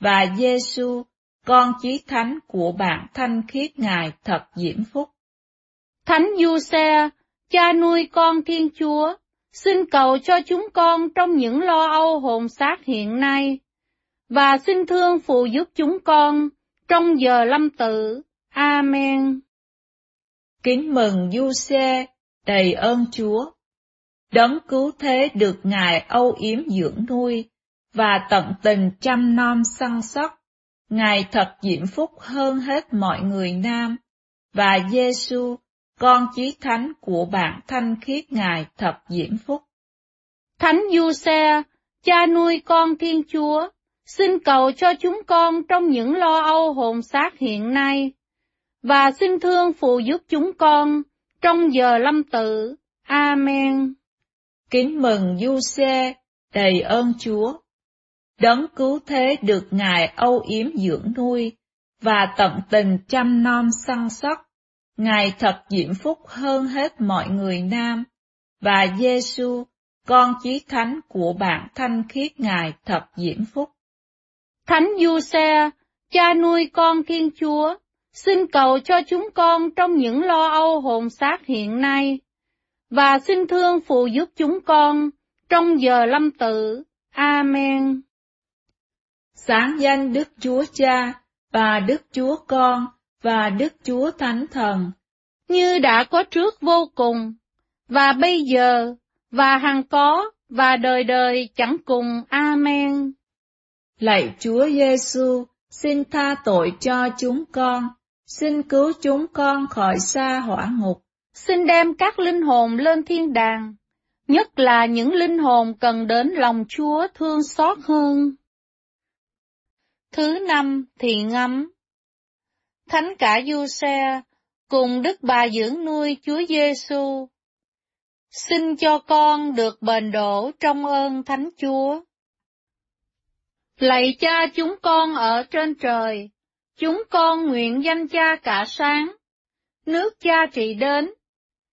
và Giêsu, con chí thánh của bạn thanh khiết Ngài thật diễm phúc. Thánh Du Xe, cha nuôi con Thiên Chúa, xin cầu cho chúng con trong những lo âu hồn xác hiện nay, và xin thương phụ giúp chúng con trong giờ lâm tử. Amen. Kính mừng Du Xe, đầy ơn Chúa. Đấng cứu thế được Ngài âu yếm dưỡng nuôi, và tận tình chăm nom săn sóc. Ngài thật diễm phúc hơn hết mọi người nam, và Giêsu, con chí thánh của bạn thanh khiết Ngài thật diễm phúc. Thánh Du Xe, cha nuôi con Thiên Chúa, xin cầu cho chúng con trong những lo âu hồn xác hiện nay, và xin thương phù giúp chúng con trong giờ lâm tử. Amen. Kính mừng Du Xe, đầy ơn Chúa. Đấng cứu thế được Ngài âu yếm dưỡng nuôi, và tận tình chăm nom săn sóc. Ngài thật diễm phúc hơn hết mọi người nam, và Giêsu, con chí thánh của bạn thanh khiết Ngài thật diễm phúc. Thánh Du Xe, cha nuôi con Thiên Chúa, xin cầu cho chúng con trong những lo âu hồn xác hiện nay, và xin thương phụ giúp chúng con trong giờ lâm tử. Amen. Sáng danh Đức Chúa Cha và Đức Chúa Con và Đức Chúa Thánh Thần, như đã có trước vô cùng, và bây giờ, và hằng có, và đời đời chẳng cùng. Amen. Lạy Chúa Giêsu, xin tha tội cho chúng con, xin cứu chúng con khỏi xa hỏa ngục. Xin đem các linh hồn lên thiên đàng, nhất là những linh hồn cần đến lòng Chúa thương xót hơn. Thứ năm thì ngắm Thánh cả Du Xe cùng Đức Bà dưỡng nuôi Chúa Giêsu. Xin cho con được bền đổ trong ơn Thánh Chúa. Lạy cha chúng con ở trên trời, chúng con nguyện danh cha cả sáng, nước cha trị đến,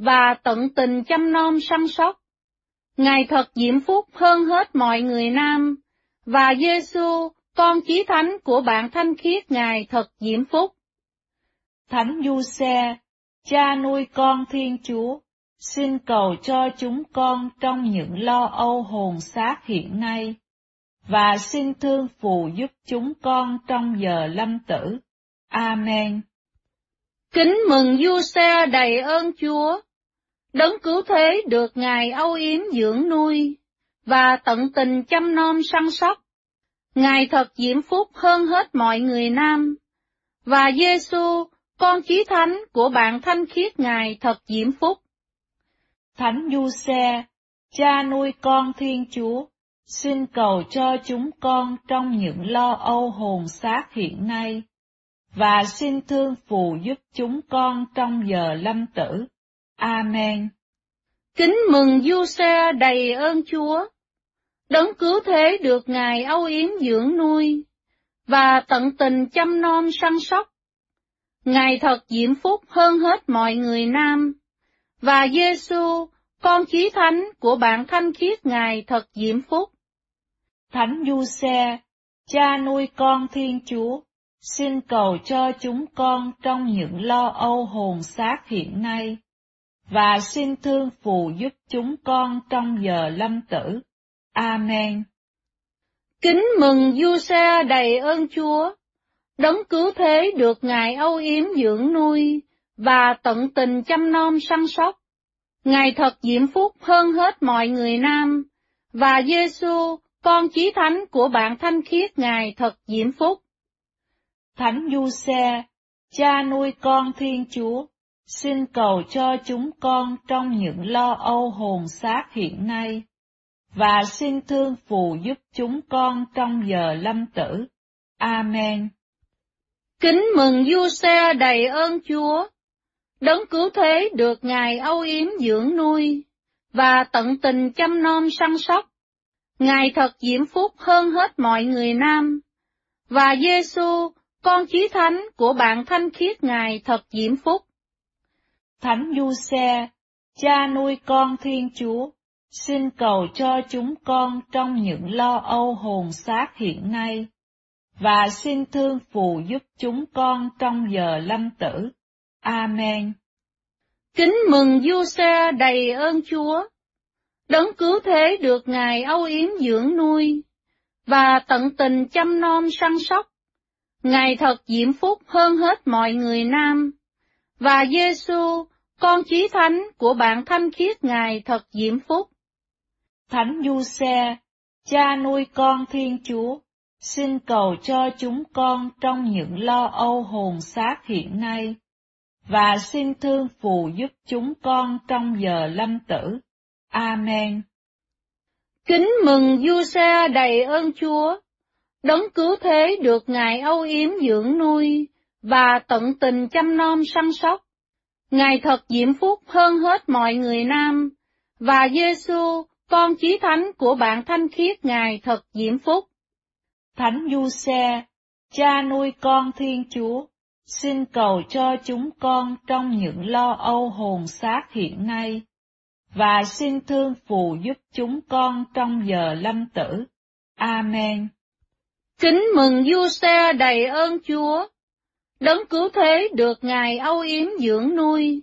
và tận tình chăm nom săn sóc. Ngài thật diễm phúc hơn hết mọi người nam, và Giêsu, con chí thánh của bạn thanh khiết Ngài thật diễm phúc. Thánh Du Xe, cha nuôi con Thiên Chúa, xin cầu cho chúng con trong những lo âu hồn xác hiện nay và xin thương phù giúp chúng con trong giờ lâm tử. Amen. Kính mừng vua xe đầy ơn Chúa, đấng cứu thế được Ngài âu yếm dưỡng nuôi, và tận tình chăm nom săn sóc. Ngài thật diễm phúc hơn hết mọi người nam, và Giêsu, con chí thánh của bạn thanh khiết Ngài thật diễm phúc. Thánh Du Xe, cha nuôi con Thiên Chúa, xin cầu cho chúng con trong những lo âu hồn xác hiện nay, và xin thương phù giúp chúng con trong giờ lâm tử. Amen. Kính mừng du xe đầy ơn Chúa, đấng cứu thế được Ngài âu yếm dưỡng nuôi, và tận tình chăm nom săn sóc. Ngài thật diễm phúc hơn hết mọi người nam, và Giêsu, con chí thánh của bạn thanh khiết Ngài thật diễm phúc. Thánh Du Xe, cha nuôi con Thiên Chúa, xin cầu cho chúng con trong những lo âu hồn xác hiện nay, và xin thương phù giúp chúng con trong giờ lâm tử. Amen. Kính mừng Du Xe đầy ơn Chúa, đấng cứu thế được Ngài âu yếm dưỡng nuôi, và tận tình chăm nom săn sóc. Ngài thật diễm phúc hơn hết mọi người nam, và Giêsu con chí thánh của bạn thanh khiết Ngài thật diễm phúc. Thánh Du Xe, cha nuôi con Thiên Chúa, xin cầu cho chúng con trong những lo âu hồn xác hiện nay, và xin thương phù giúp chúng con trong giờ lâm tử. Amen. Kính mừng Du Xe đầy ơn Chúa, đấng cứu thế được Ngài âu yếm dưỡng nuôi, và tận tình chăm nom săn sóc. Ngài thật diễm phúc hơn hết mọi người nam, và Giêsu, con chí thánh của bạn thanh khiết Ngài thật diễm phúc. Thánh Du Xe, cha nuôi con Thiên Chúa, xin cầu cho chúng con trong những lo âu hồn xác hiện nay, và xin thương phù giúp chúng con trong giờ lâm tử. Amen. Kính mừng Du Xe đầy ơn Chúa, đấng cứu thế được Ngài âu yếm dưỡng nuôi, và tận tình chăm nom săn sóc. Ngài thật diễm phúc hơn hết mọi người nam, và Giêsu, con chí thánh của bạn thanh khiết Ngài thật diễm phúc. Thánh Du Xe, cha nuôi con Thiên Chúa, xin cầu cho chúng con trong những lo âu hồn xác hiện nay, và xin thương phù giúp chúng con trong giờ lâm tử. Amen. Kính mừng Du Xe đầy ơn Chúa, đấng cứu thế được Ngài âu yếm dưỡng nuôi, và tận tình chăm nom săn sóc. Ngài thật diễm phúc hơn hết mọi người nam, và Giêsu, con chí thánh của bạn thanh khiết Ngài thật diễm phúc. Thánh Du Xe, cha nuôi con Thiên Chúa, xin cầu cho chúng con trong những lo âu hồn xác hiện nay, và xin thương phù giúp chúng con trong giờ lâm tử. Amen. Kính mừng Du Xe đầy ơn Chúa, đấng cứu thế được Ngài âu yếm dưỡng nuôi,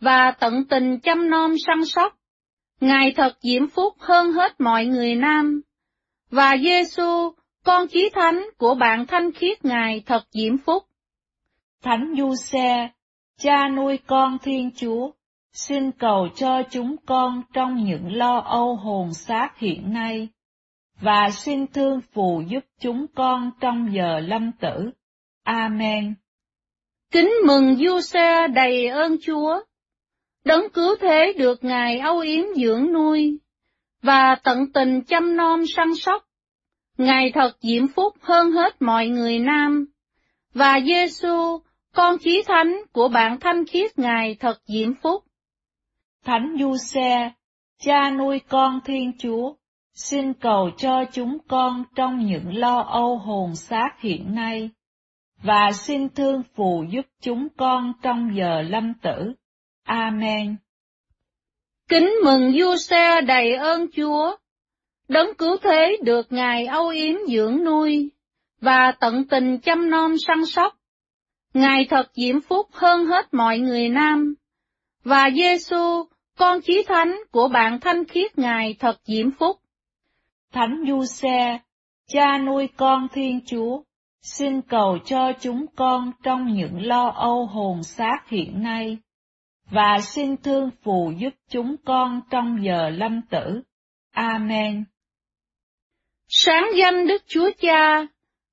và tận tình chăm nom săn sóc. Ngài thật diễm phúc hơn hết mọi người nam, và Giêsu, con chí thánh của bạn thanh khiết Ngài thật diễm phúc. Thánh Du Xe, cha nuôi con Thiên Chúa, xin cầu cho chúng con trong những lo âu hồn xác hiện nay, và xin thương phù giúp chúng con trong giờ lâm tử. Amen. Kính mừng Du Xe đầy ơn Chúa, đấng cứu thế được Ngài âu yếm dưỡng nuôi, và tận tình chăm nom săn sóc. Ngài thật diễm phúc hơn hết mọi người nam, và Giêsu, con chí thánh của bạn thanh khiết Ngài thật diễm phúc. Thánh Du Xe, cha nuôi con Thiên Chúa, xin cầu cho chúng con trong những lo âu hồn xác hiện nay, và xin thương phù giúp chúng con trong giờ lâm tử. Amen. Kính mừng Du Xe đầy ơn Chúa, đấng cứu thế được Ngài âu yếm dưỡng nuôi, và tận tình chăm nom săn sóc. Ngài thật diễm phúc hơn hết mọi người nam, và Giêsu, con chí thánh của bạn thanh khiết Ngài thật diễm phúc. Thánh Du Xe, cha nuôi con Thiên Chúa, xin cầu cho chúng con trong những lo âu hồn xác hiện nay, và xin thương phù giúp chúng con trong giờ lâm tử. Amen. Sáng danh Đức Chúa Cha,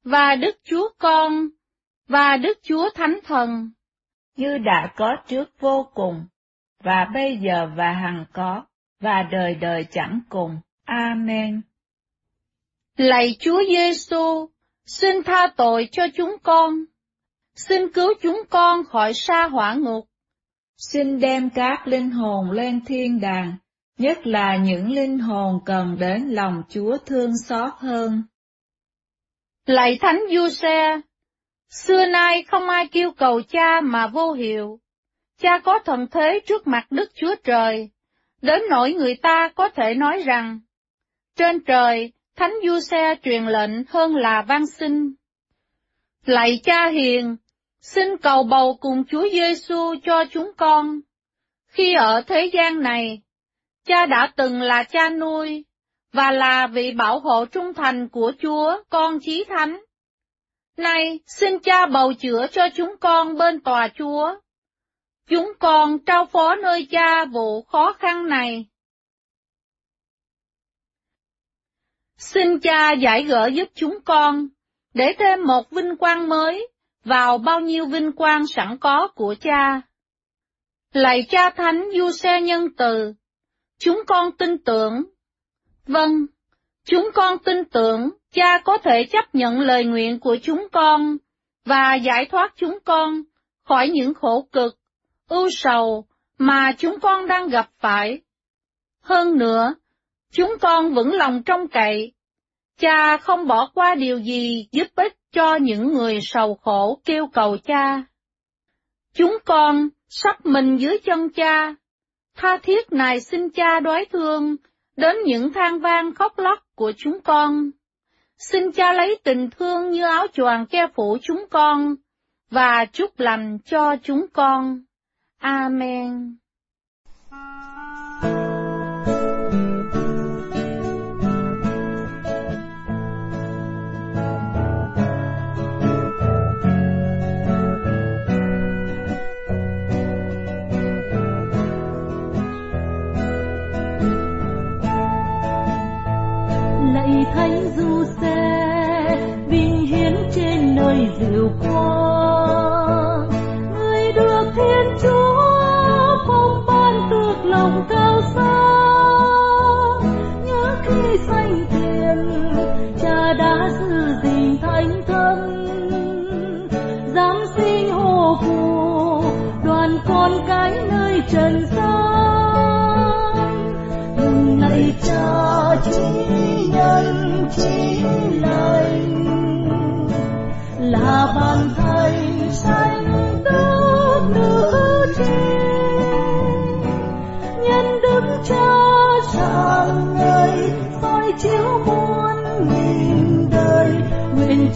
và Đức Chúa Con, và Đức Chúa Thánh Thần, như đã có trước vô cùng, và bây giờ và hằng có, và đời đời chẳng cùng. Amen. Lạy Chúa Giêsu, xin tha tội cho chúng con. Xin cứu chúng con khỏi sa hỏa ngục. Xin đem các linh hồn lên thiên đàng, nhất là những linh hồn cần đến lòng Chúa thương xót hơn. Lạy Thánh Du Xe, xưa nay không ai kêu cầu cha mà vô hiệu. Cha có thần thế trước mặt Đức Chúa Trời, đến nỗi người ta có thể nói rằng, trên trời, Thánh Du Xe truyền lệnh hơn là van xin. Lạy cha hiền, xin cầu bầu cùng Chúa Giêsu cho chúng con. Khi ở thế gian này, cha đã từng là cha nuôi, và là vị bảo hộ trung thành của Chúa, con chí thánh. Nay, xin cha bầu chữa cho chúng con bên tòa Chúa. Chúng con trao phó nơi cha vụ khó khăn này. Xin cha giải gỡ giúp chúng con, để thêm một vinh quang mới vào bao nhiêu vinh quang sẵn có của cha. Lạy cha thánh du xe nhân từ, chúng con tin tưởng. Vâng, chúng con tin tưởng cha có thể chấp nhận lời nguyện của chúng con và giải thoát chúng con khỏi những khổ cực, ưu sầu mà chúng con đang gặp phải. Hơn nữa, Chúng con vững lòng trong cậy, cha không bỏ qua điều gì giúp ích cho những người sầu khổ kêu cầu cha. Chúng con sắp mình dưới chân cha, tha thiết này xin cha đói thương đến những than vang khóc lóc của chúng con. Xin cha lấy tình thương như áo choàng che phủ chúng con và chúc lành cho chúng con. Amen. those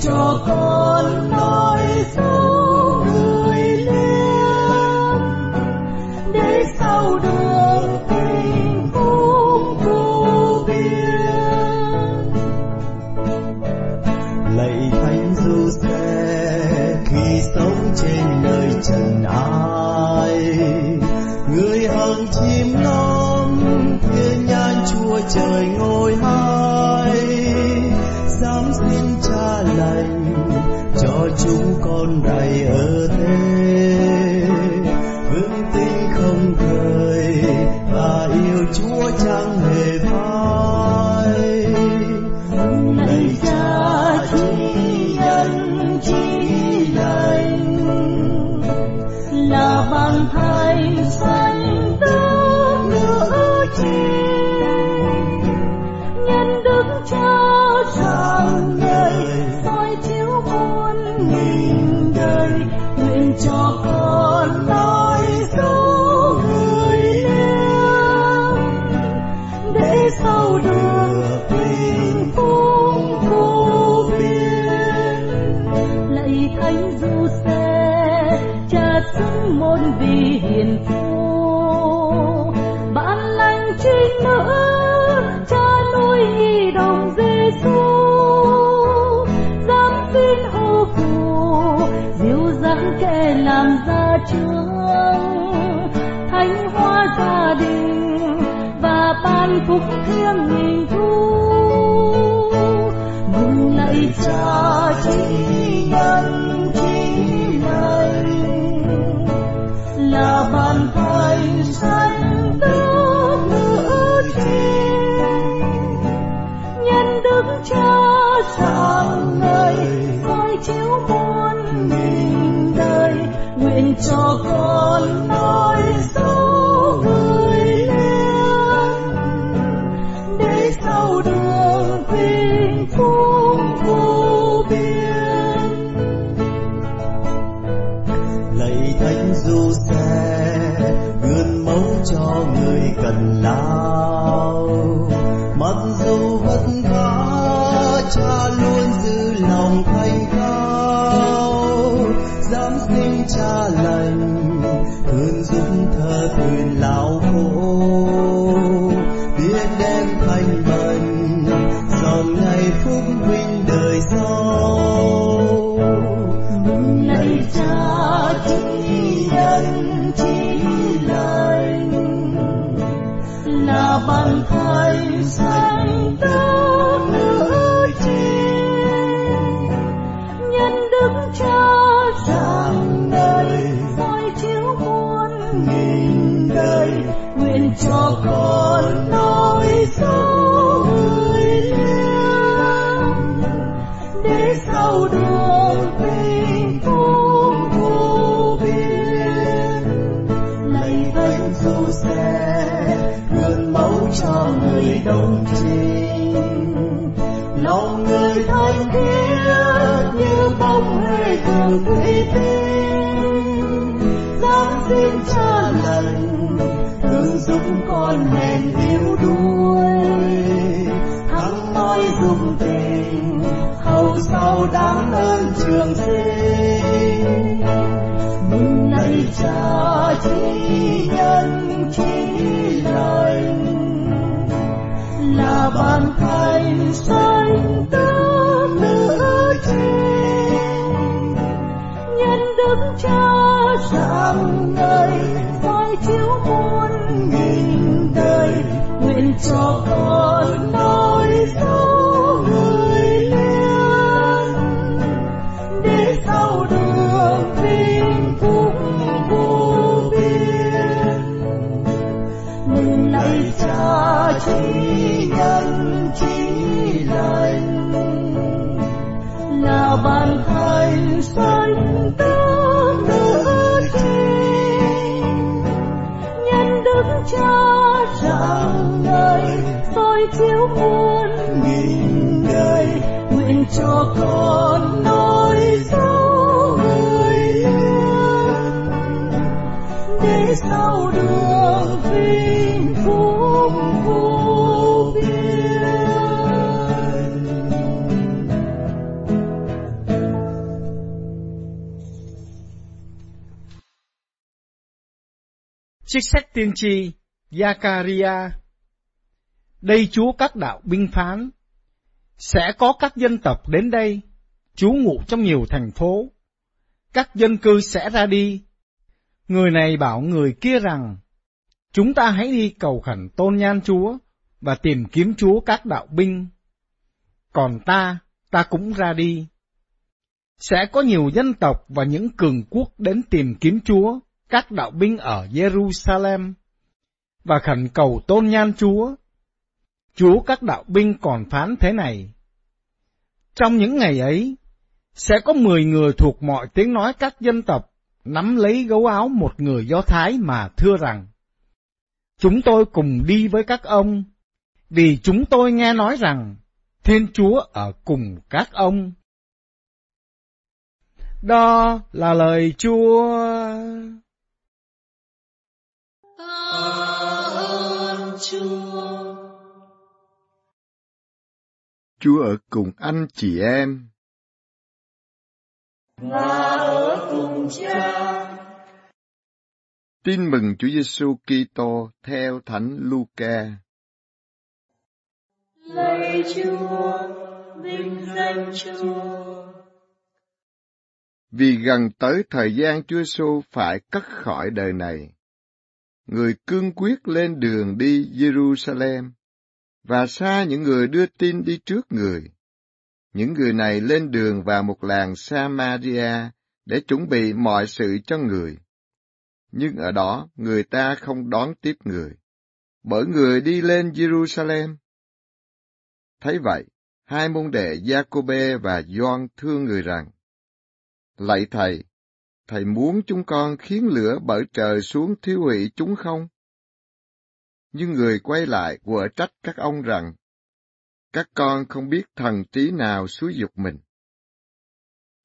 cho con con nỗi sâu gửi lên để sau đường tình cũng vô biên lấy vết du xe gương mẫu cho người đồng trinh lòng người thanh thiết như bóng hơi từ thủy thương con hèn yếu đuối thắng nói dùng tình, hầu sau đáng ơn trường sinh. Mừng nay cha chỉ nhân chỉ lành, là bàn thánh sao cho người để sau đường vinh phúc vô biên. Sách tiên tri Zakaria Đây Chúa các đạo binh phán. Sẽ có các dân tộc đến đây Trú ngụ trong nhiều thành phố. Các dân cư sẽ ra đi. Người này bảo người kia rằng Chúng ta hãy đi cầu khẩn tôn nhan Chúa Và tìm kiếm Chúa các đạo binh. Còn ta, ta cũng ra đi. Sẽ có nhiều dân tộc và những cường quốc đến tìm kiếm Chúa các đạo binh ở Jerusalem và khẩn cầu tôn nhan Chúa. Chúa các đạo binh còn phán thế này. Trong những ngày ấy, sẽ có mười người thuộc mọi tiếng nói các dân tộc nắm lấy gấu áo một người Do Thái mà thưa rằng, Chúng tôi cùng đi với các ông, vì chúng tôi nghe nói rằng Thiên Chúa ở cùng các ông. Đó là lời Chúa. Chúa ở cùng anh chị em. và ở cùng cha Tin mừng Chúa Giêsu Kitô theo Thánh Luca. lạy chúa vinh danh chúa Vì gần tới thời gian Chúa Giêsu phải cất khỏi đời này, người cương quyết lên đường đi Jerusalem và xa những người đưa tin đi trước người. Những người này lên đường vào một làng Samaria để chuẩn bị mọi sự cho người. Nhưng ở đó người ta không đón tiếp người, bởi người đi lên Jerusalem. Thấy vậy, hai môn đệ Giacôbê và Gioan thương người rằng: Lạy thầy, thầy muốn chúng con khiến lửa bởi trời xuống thiêu hủy chúng không? Nhưng người quay lại quở trách các ông rằng, các con không biết thần trí nào xúi dục mình.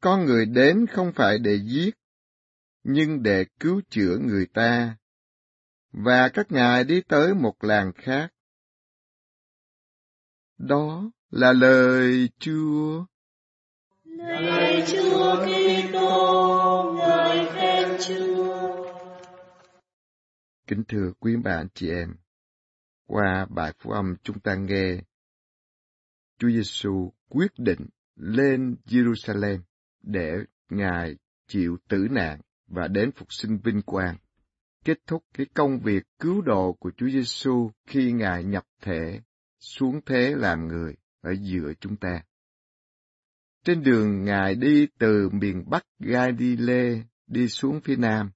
Con người đến không phải để giết, nhưng để cứu chữa người ta. Và các ngài đi tới một làng khác. Đó là lời Chúa. lạy chúa Kitô ngợi khen chúa Kính thưa quý anh chị em, qua bài phú âm chúng ta nghe Chúa Giêsu quyết định lên Jerusalem để Ngài chịu tử nạn và đến phục sinh vinh quang, kết thúc cái công việc cứu độ của Chúa Giêsu khi Ngài nhập thể xuống thế làm người ở giữa chúng ta. Trên đường Ngài đi từ miền Bắc Galilee đi xuống phía Nam,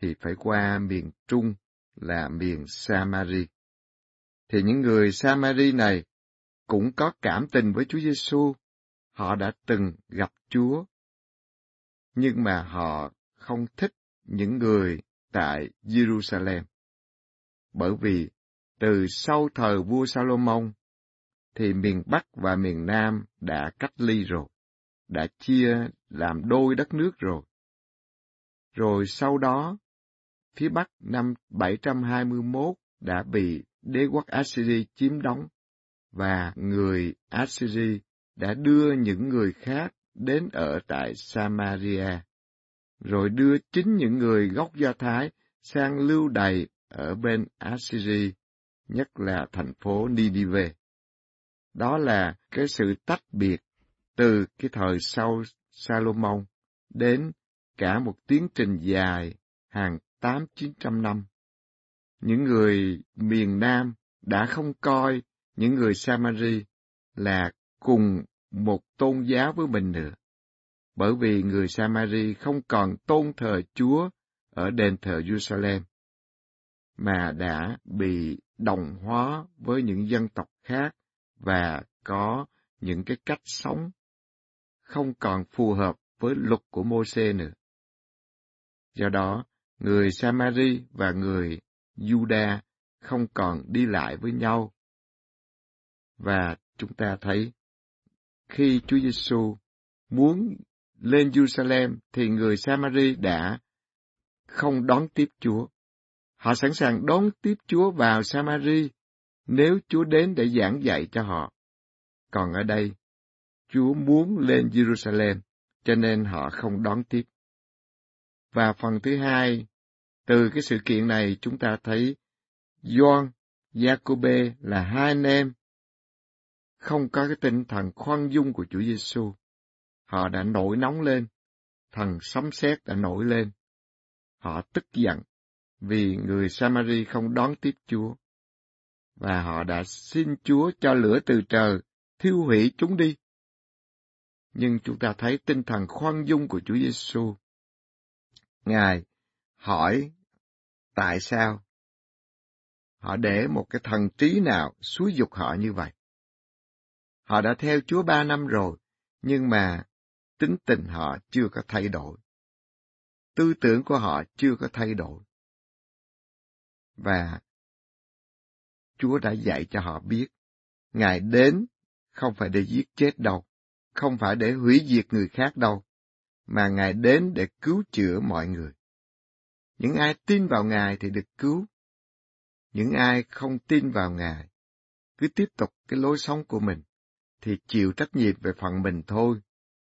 thì phải qua miền Trung là miền Samari. Thì những người Samari này cũng có cảm tình với Chúa Giêsu, họ đã từng gặp Chúa. Nhưng mà họ không thích những người tại Jerusalem. Bởi vì từ sau thời vua Salomon, thì miền Bắc và miền Nam đã cách ly rồi, đã chia làm đôi đất nước rồi. Rồi sau đó, phía Bắc năm 721 đã bị đế quốc Assyri chiếm đóng, và người Assyri đã đưa những người khác đến ở tại Samaria, rồi đưa chính những người gốc Do Thái sang lưu đày ở bên Assyri, nhất là thành phố Nidive. Đó là cái sự tách biệt từ cái thời sau Salomon đến cả một tiến trình dài hàng tám chín trăm năm. Những người miền Nam đã không coi những người Samari là cùng một tôn giáo với mình nữa, bởi vì người Samari không còn tôn thờ Chúa ở đền thờ Jerusalem, mà đã bị đồng hóa với những dân tộc khác và có những cái cách sống không còn phù hợp với luật của Môse nữa. Do đó, người Samari và người Juda không còn đi lại với nhau. Và chúng ta thấy, khi Chúa Giêsu muốn lên Jerusalem thì người Samari đã không đón tiếp Chúa. Họ sẵn sàng đón tiếp Chúa vào Samari nếu Chúa đến để giảng dạy cho họ. Còn ở đây, Chúa muốn lên Jerusalem, cho nên họ không đón tiếp. Và phần thứ hai, từ cái sự kiện này chúng ta thấy Gioan, Jacobe là hai anh em, không có cái tinh thần khoan dung của Chúa Giêsu. Họ đã nổi nóng lên, thần sấm sét đã nổi lên. Họ tức giận vì người Samari không đón tiếp Chúa. Và họ đã xin Chúa cho lửa từ trời thiêu hủy chúng đi. Nhưng chúng ta thấy tinh thần khoan dung của Chúa Giêsu. Ngài hỏi tại sao họ để một cái thần trí nào xúi dục họ như vậy. Họ đã theo Chúa ba năm rồi, nhưng mà tính tình họ chưa có thay đổi. Tư tưởng của họ chưa có thay đổi. Và Chúa đã dạy cho họ biết, Ngài đến không phải để giết chết đâu, không phải để hủy diệt người khác đâu, mà Ngài đến để cứu chữa mọi người. Những ai tin vào Ngài thì được cứu. Những ai không tin vào Ngài, cứ tiếp tục cái lối sống của mình, thì chịu trách nhiệm về phần mình thôi,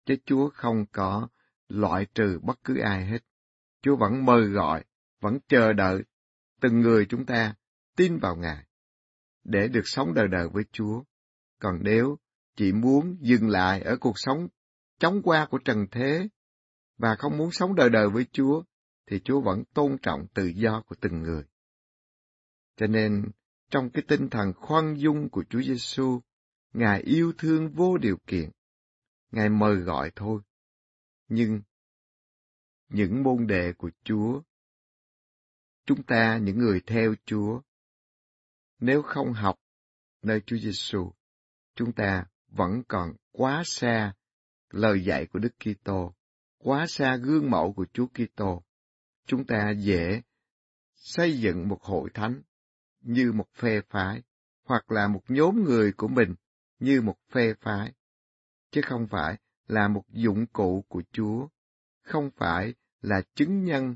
chứ Chúa không có loại trừ bất cứ ai hết. Chúa vẫn mời gọi, vẫn chờ đợi từng người chúng ta tin vào Ngài, để được sống đời đời với Chúa. Còn nếu chỉ muốn dừng lại ở cuộc sống chóng qua của trần thế và không muốn sống đời đời với Chúa, thì Chúa vẫn tôn trọng tự do của từng người. Cho nên, trong cái tinh thần khoan dung của Chúa Giêsu, Ngài yêu thương vô điều kiện. Ngài mời gọi thôi. Nhưng những môn đệ của Chúa, chúng ta những người theo Chúa, nếu không học nơi Chúa Giêsu, chúng ta vẫn còn quá xa lời dạy của Đức Kitô, quá xa gương mẫu của Chúa Kitô. Chúng ta dễ xây dựng một hội thánh như một phe phái, hoặc là một nhóm người của mình như một phe phái, chứ không phải là một dụng cụ của Chúa, không phải là chứng nhân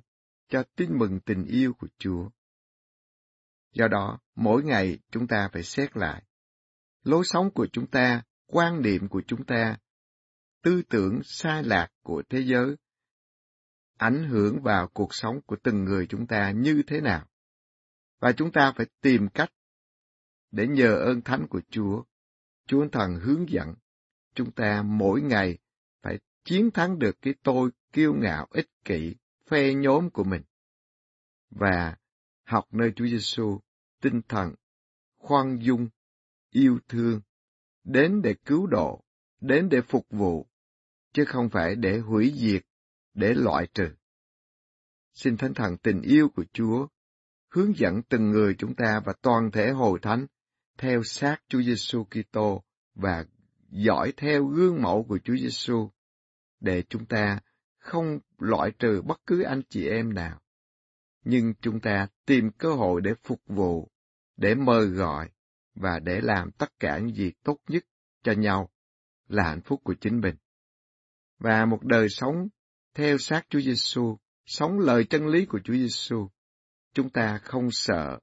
cho tin mừng tình yêu của Chúa. Do đó, mỗi ngày chúng ta phải xét lại. Lối sống của chúng ta, quan niệm của chúng ta, tư tưởng sai lạc của thế giới, ảnh hưởng vào cuộc sống của từng người chúng ta như thế nào. Và chúng ta phải tìm cách để nhờ ơn thánh của Chúa, Chúa Thần hướng dẫn chúng ta mỗi ngày phải chiến thắng được cái tôi kiêu ngạo ích kỷ, phe nhóm của mình. Và học nơi Chúa Giêsu tinh thần khoan dung, yêu thương, đến để cứu độ, đến để phục vụ, chứ không phải để hủy diệt, để loại trừ. Xin Thánh Thần tình yêu của Chúa hướng dẫn từng người chúng ta và toàn thể hội thánh theo sát Chúa Giêsu Kitô và dõi theo gương mẫu của Chúa Giêsu để chúng ta không loại trừ bất cứ anh chị em nào, nhưng chúng ta tìm cơ hội để phục vụ, để mời gọi và để làm tất cả những gì tốt nhất cho nhau là hạnh phúc của chính mình. Và một đời sống theo sát Chúa Giêsu, sống lời chân lý của Chúa Giêsu, chúng ta không sợ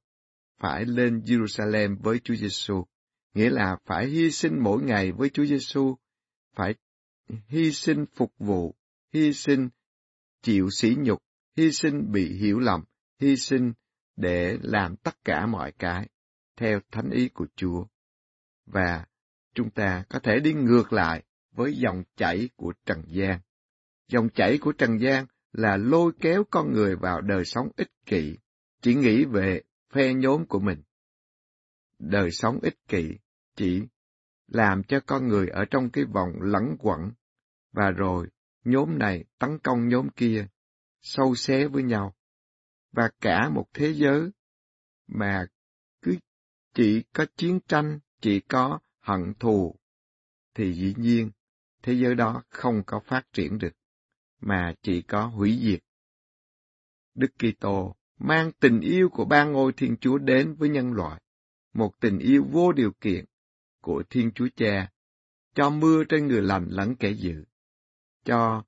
phải lên Jerusalem với Chúa Giêsu, nghĩa là phải hy sinh mỗi ngày với Chúa Giêsu, phải hy sinh phục vụ, hy sinh chịu sỉ nhục, hy sinh bị hiểu lầm, hy sinh để làm tất cả mọi cái theo thánh ý của Chúa. Và chúng ta có thể đi ngược lại với dòng chảy của Trần gian. Dòng chảy của Trần gian là lôi kéo con người vào đời sống ích kỷ, chỉ nghĩ về phe nhóm của mình. Đời sống ích kỷ chỉ làm cho con người ở trong cái vòng lẫn quẩn, và rồi nhóm này tấn công nhóm kia, sâu xé với nhau. Và cả một thế giới mà cứ chỉ có chiến tranh, chỉ có hận thù, thì dĩ nhiên thế giới đó không có phát triển được, mà chỉ có hủy diệt. Đức Kitô mang tình yêu của ba ngôi Thiên Chúa đến với nhân loại, một tình yêu vô điều kiện của Thiên Chúa Cha, cho mưa trên người lành lẫn kẻ dữ, cho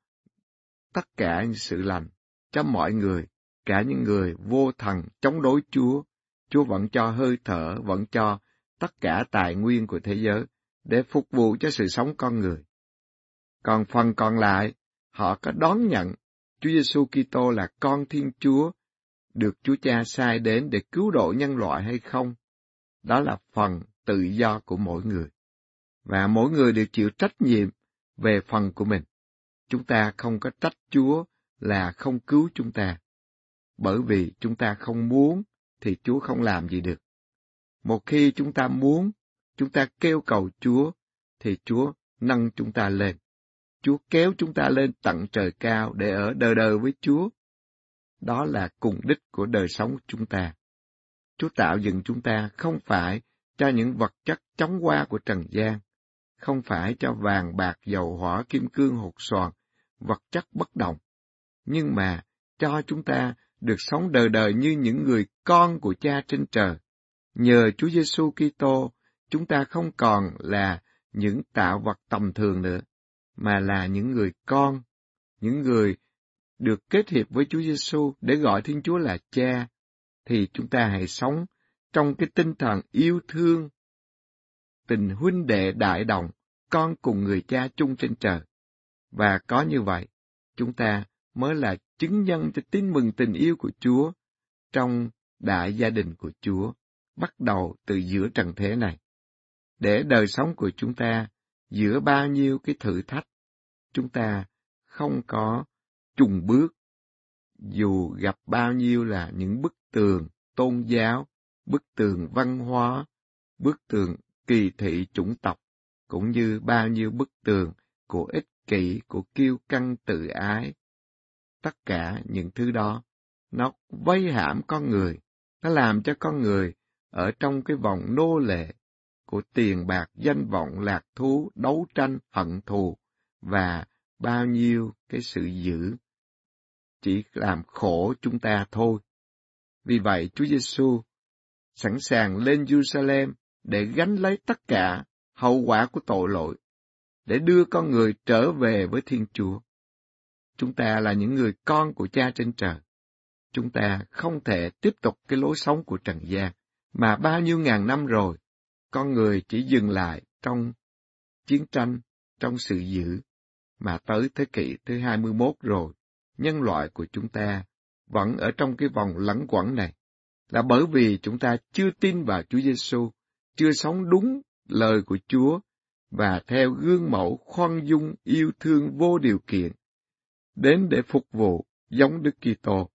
tất cả những sự lành, cho mọi người, cả những người vô thần chống đối Chúa, Chúa vẫn cho hơi thở, vẫn cho tất cả tài nguyên của thế giới để phục vụ cho sự sống con người. Còn phần còn lại, họ có đón nhận Chúa Giêsu Kitô là con Thiên Chúa, được Chúa Cha sai đến để cứu độ nhân loại hay không? Đó là phần tự do của mỗi người. Và mỗi người đều chịu trách nhiệm về phần của mình. Chúng ta không có trách Chúa là không cứu chúng ta. Bởi vì chúng ta không muốn thì Chúa không làm gì được. Một khi chúng ta muốn, chúng ta kêu cầu Chúa, thì Chúa nâng chúng ta lên. Chúa kéo chúng ta lên tận trời cao để ở đời đời với Chúa. Đó là cùng đích của đời sống chúng ta. Chúa tạo dựng chúng ta không phải cho những vật chất chóng qua của trần gian, không phải cho vàng bạc dầu hỏa kim cương hột xoàn, vật chất bất động, nhưng mà cho chúng ta được sống đời đời như những người con của Cha trên trời. Nhờ Chúa Giêsu Kitô, chúng ta không còn là những tạo vật tầm thường nữa, mà là những người con, những người được kết hiệp với Chúa Giêsu để gọi Thiên Chúa là Cha, thì chúng ta hãy sống trong cái tinh thần yêu thương, tình huynh đệ đại đồng, con cùng người cha chung trên trời. Và có như vậy, chúng ta mới là chứng nhân cho tin mừng tình yêu của Chúa trong đại gia đình của Chúa, bắt đầu từ giữa trần thế này. Để đời sống của chúng ta, giữa bao nhiêu cái thử thách, chúng ta không có trùng bước, dù gặp bao nhiêu là những bức tường tôn giáo, bức tường văn hóa, bức tường kỳ thị chủng tộc, cũng như bao nhiêu bức tường của ích kỷ, của kiêu căng tự ái. Tất cả những thứ đó, nó vây hãm con người, nó làm cho con người ở trong cái vòng nô lệ của tiền bạc, danh vọng, lạc thú, đấu tranh, hận thù và bao nhiêu cái sự dữ chỉ làm khổ chúng ta thôi. Vì vậy, Chúa Giêsu sẵn sàng lên Jerusalem để gánh lấy tất cả hậu quả của tội lỗi, để đưa con người trở về với Thiên Chúa. Chúng ta là những người con của Cha trên trời. Chúng ta không thể tiếp tục cái lối sống của Trần gian, mà bao nhiêu ngàn năm rồi, con người chỉ dừng lại trong chiến tranh, trong sự dữ, mà tới thế kỷ thứ 21 rồi, nhân loại của chúng ta vẫn ở trong cái vòng lẫn quẩn này, là bởi vì chúng ta chưa tin vào Chúa Giêsu, chưa sống đúng lời của Chúa và theo gương mẫu khoan dung yêu thương vô điều kiện, đến để phục vụ giống Đức Kitô.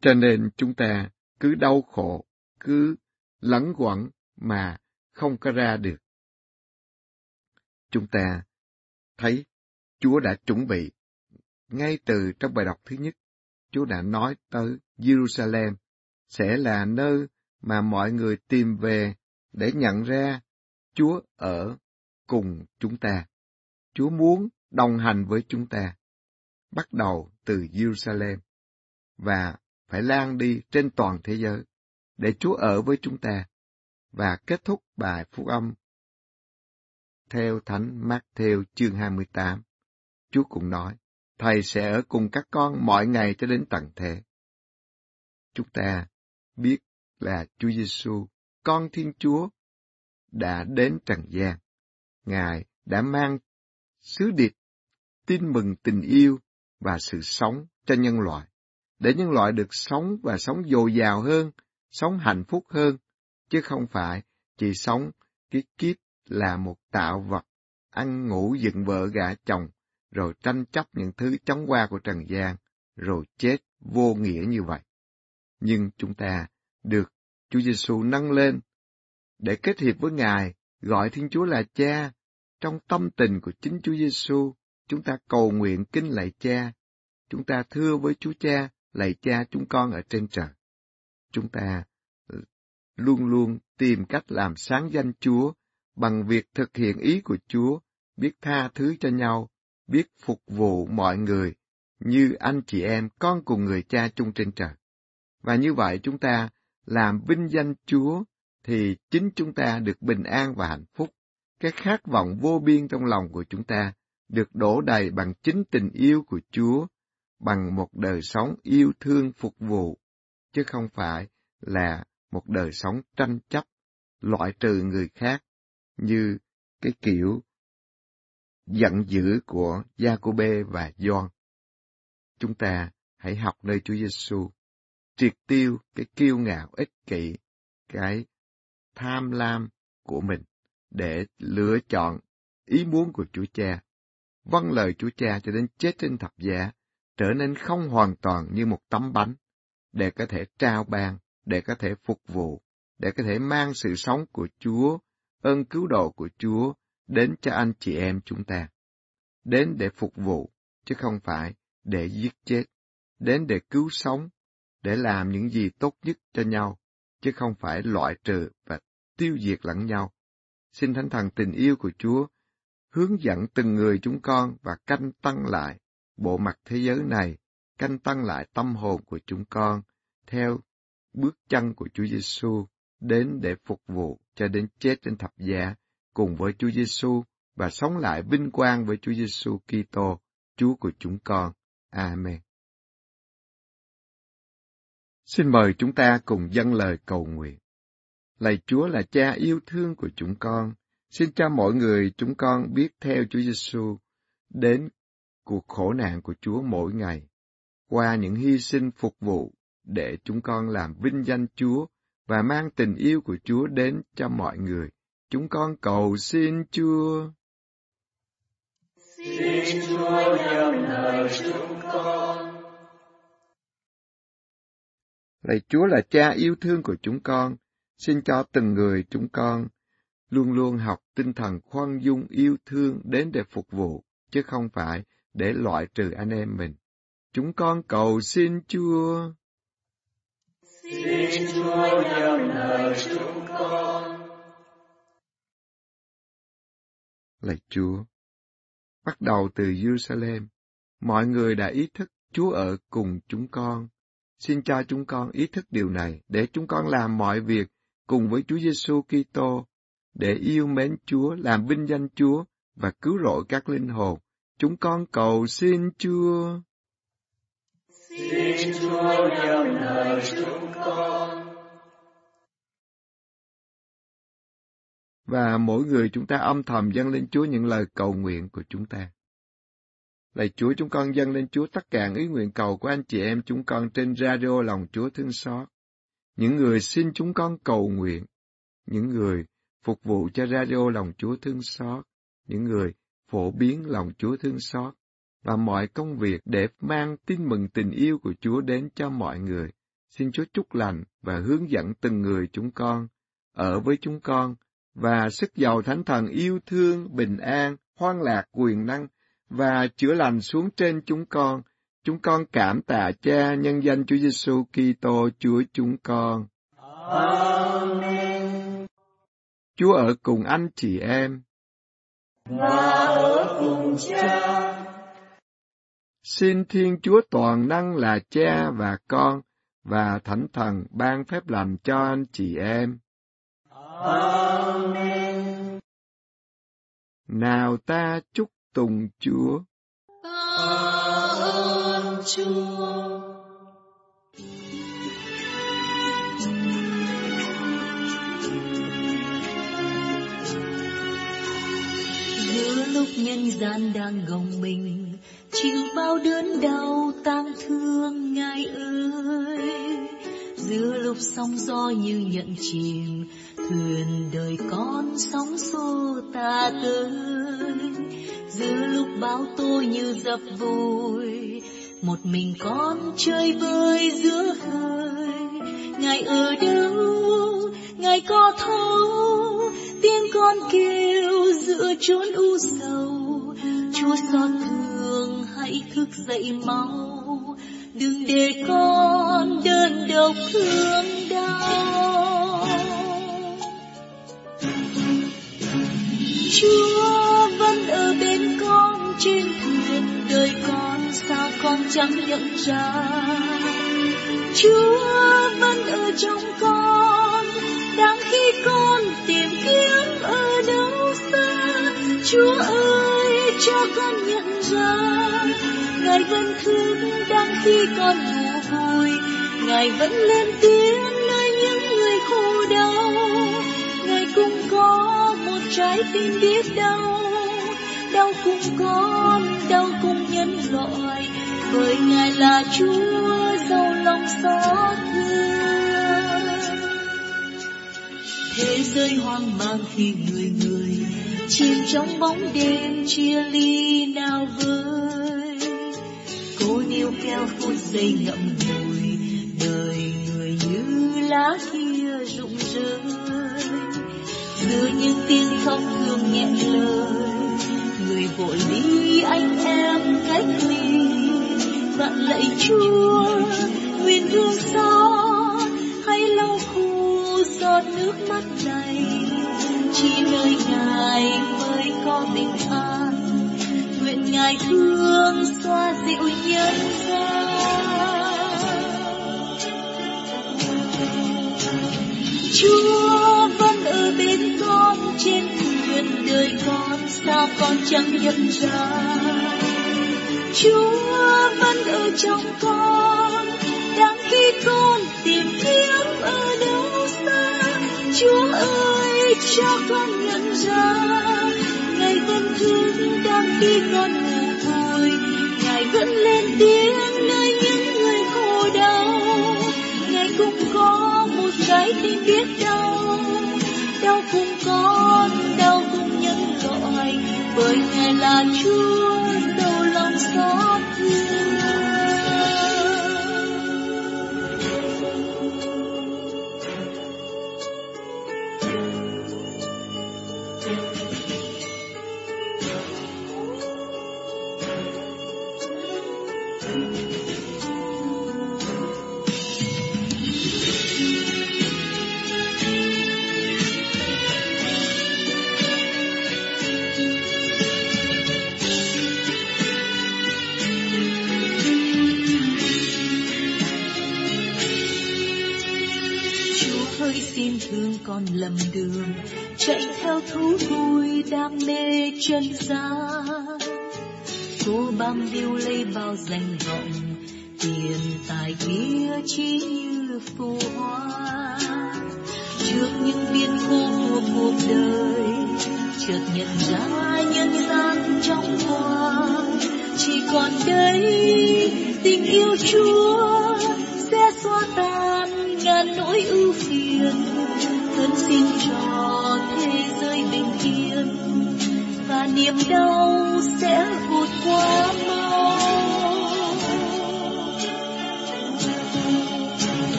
Cho nên chúng ta cứ đau khổ, cứ lẫn quẩn mà không có ra được. Chúng ta thấy Chúa đã chuẩn bị ngay từ trong bài đọc thứ nhất, Chúa đã nói tới Jerusalem sẽ là nơi mà mọi người tìm về để nhận ra Chúa ở cùng chúng ta. Chúa muốn đồng hành với chúng ta, bắt đầu từ Jerusalem và phải lan đi trên toàn thế giới để Chúa ở với chúng ta và kết thúc bài phúc âm theo Thánh Matthew chương 28. Chúa cũng nói, Thầy sẽ ở cùng các con mọi ngày cho đến tận thế. Chúng ta biết là Chúa Giêsu, con Thiên Chúa, đã đến trần gian. Ngài đã mang sứ điệp tin mừng tình yêu và sự sống cho nhân loại, để nhân loại được sống và sống dồi dào hơn, sống hạnh phúc hơn, chứ không phải chỉ sống cái kiếp là một tạo vật, ăn ngủ dựng vợ gả chồng, rồi tranh chấp những thứ chóng qua của trần gian, rồi chết vô nghĩa như vậy. Nhưng chúng ta được Chúa Giêsu nâng lên để kết hiệp với Ngài, gọi Thiên Chúa là Cha. Trong tâm tình của chính Chúa Giêsu, chúng ta cầu nguyện kinh lạy Cha. Chúng ta thưa với Chúa Cha, lạy Cha chúng con ở trên trời. Chúng ta luôn luôn tìm cách làm sáng danh Chúa bằng việc thực hiện ý của Chúa, biết tha thứ cho nhau, biết phục vụ mọi người như anh chị em con cùng người cha chung trên trời. Và như vậy chúng ta làm vinh danh Chúa thì chính chúng ta được bình an và hạnh phúc. Cái khát vọng vô biên trong lòng của chúng ta được đổ đầy bằng chính tình yêu của Chúa, bằng một đời sống yêu thương phục vụ, chứ không phải là một đời sống tranh chấp, loại trừ người khác, như cái kiểu giận dữ của Giacôbê và Gioan. Chúng ta hãy học nơi Chúa Giêsu, triệt tiêu cái kiêu ngạo ích kỷ, cái tham lam của mình để lựa chọn ý muốn của Chúa Cha, vâng lời Chúa Cha cho đến chết trên thập giá, trở nên không hoàn toàn như một tấm bánh, để có thể trao ban, để có thể phục vụ, để có thể mang sự sống của Chúa, ơn cứu độ của Chúa đến cho anh chị em chúng ta. Đến để phục vụ, chứ không phải để giết chết. Đến để cứu sống, để làm những gì tốt nhất cho nhau, chứ không phải loại trừ và tiêu diệt lẫn nhau. Xin Thánh Thần tình yêu của Chúa hướng dẫn từng người chúng con và canh tăng lại bộ mặt thế giới này, canh tăng lại tâm hồn của chúng con theo bước chân của Chúa Giêsu đến để phục vụ cho đến chết trên thập giá cùng với Chúa Giêsu và sống lại vinh quang với Chúa Giêsu Kitô, Chúa của chúng con. Amen. Xin mời chúng ta cùng dâng lời cầu nguyện. Lạy Chúa là cha yêu thương của chúng con, xin cho mọi người chúng con biết theo Chúa Giêsu đến cuộc khổ nạn của Chúa mỗi ngày, qua những hy sinh phục vụ để chúng con làm vinh danh Chúa và mang tình yêu của Chúa đến cho mọi người. Chúng con cầu xin Chúa. Xin Chúa theo lời chúng con. Lạy Chúa là cha yêu thương của chúng con, xin cho từng người chúng con luôn luôn học tinh thần khoan dung yêu thương đến để phục vụ, chứ không phải để loại trừ anh em mình. Chúng con cầu xin Chúa. Xin Chúa theo lời chúng con. Lạy Chúa, bắt đầu từ Jerusalem, mọi người đã ý thức Chúa ở cùng chúng con. Xin cho chúng con ý thức điều này để chúng con làm mọi việc cùng với Chúa Giêsu Kitô để yêu mến Chúa, làm vinh danh Chúa và cứu rỗi các linh hồn. Chúng con cầu xin Chúa. Xin Chúa theo lời chúng con. Và mỗi người chúng ta âm thầm dâng lên Chúa những lời cầu nguyện của chúng ta. Lạy Chúa chúng con dâng lên Chúa tất cả ý nguyện cầu của anh chị em chúng con trên radio lòng Chúa thương xót. Những người xin chúng con cầu nguyện, những người phục vụ cho radio lòng Chúa thương xót, những người phổ biến lòng Chúa thương xót, và mọi công việc để mang tin mừng tình yêu của Chúa đến cho mọi người. Xin Chúa chúc lành và hướng dẫn từng người chúng con, ở với chúng con, và sức giàu thánh thần yêu thương, bình an, hoan lạc, quyền năng, và chữa lành xuống trên chúng con. Chúng con cảm tạ Cha nhân danh Chúa Giêsu Kitô Chúa chúng con. Amen. Chúa ở cùng anh chị em. Và ở cùng cha. Xin Thiên Chúa Toàn Năng là Cha và Con và Thánh Thần ban phép lành cho anh chị em. Amen. Nào ta chúc tùng Chúa. ơn Chúa. Giữa lúc nhân gian đang gồng mình, chịu bao đớn đau tang thương ngài ơi. Giữa lúc sóng gió như nhận chìm, thuyền đời con sóng xô ta tới. Giữa lúc bão tôi như dập vùi, một mình con chơi bơi giữa hơi. Ngài ở đâu, Ngài có thấu, tiếng con kêu giữa chốn u sầu. Chúa xót thương, thức dậy mau, đừng để con đơn độc thương đau. Chúa vẫn ở bên con trên thuyền đời con sao con chẳng nhận ra. Chúa vẫn ở trong con đang khi con tìm kiếm ở đâu xa. Chúa ơi cho con nhận ra Ngài vẫn thương đang khi con ngủ vui Ngài vẫn lên tiếng nơi những người khổ đau. Ngài cũng có một trái tim biết đau. Đau cùng con đau cùng nhân loại. Bởi ngài là chúa giàu lòng xót thương. Thế giới hoang mang khi người người chìm trong bóng đêm chia ly nào với cô níu kéo phút giây ngậm ngùi, đời người như lá kia rụng rơi. Giữa những tiếng khóc thương nghẹn lời người vội ly anh em cách ly. Vạn lạy chúa, nguyện thương xót thương xoa dịu nhân gian. Chúa vẫn ở bên con, trên thuyền đời con, sao con chẳng nhận ra? Chúa vẫn ở trong con, đang khi con tìm kiếm ở đâu xa. Chúa ơi, cho con nhận ra, ngày con thương đang khi con vẫn lên tiếng nơi những người khổ đau. Ngày cũng có một trái tim biết đau. Đau cùng con đau cùng nhân loại bởi ngài là chúa.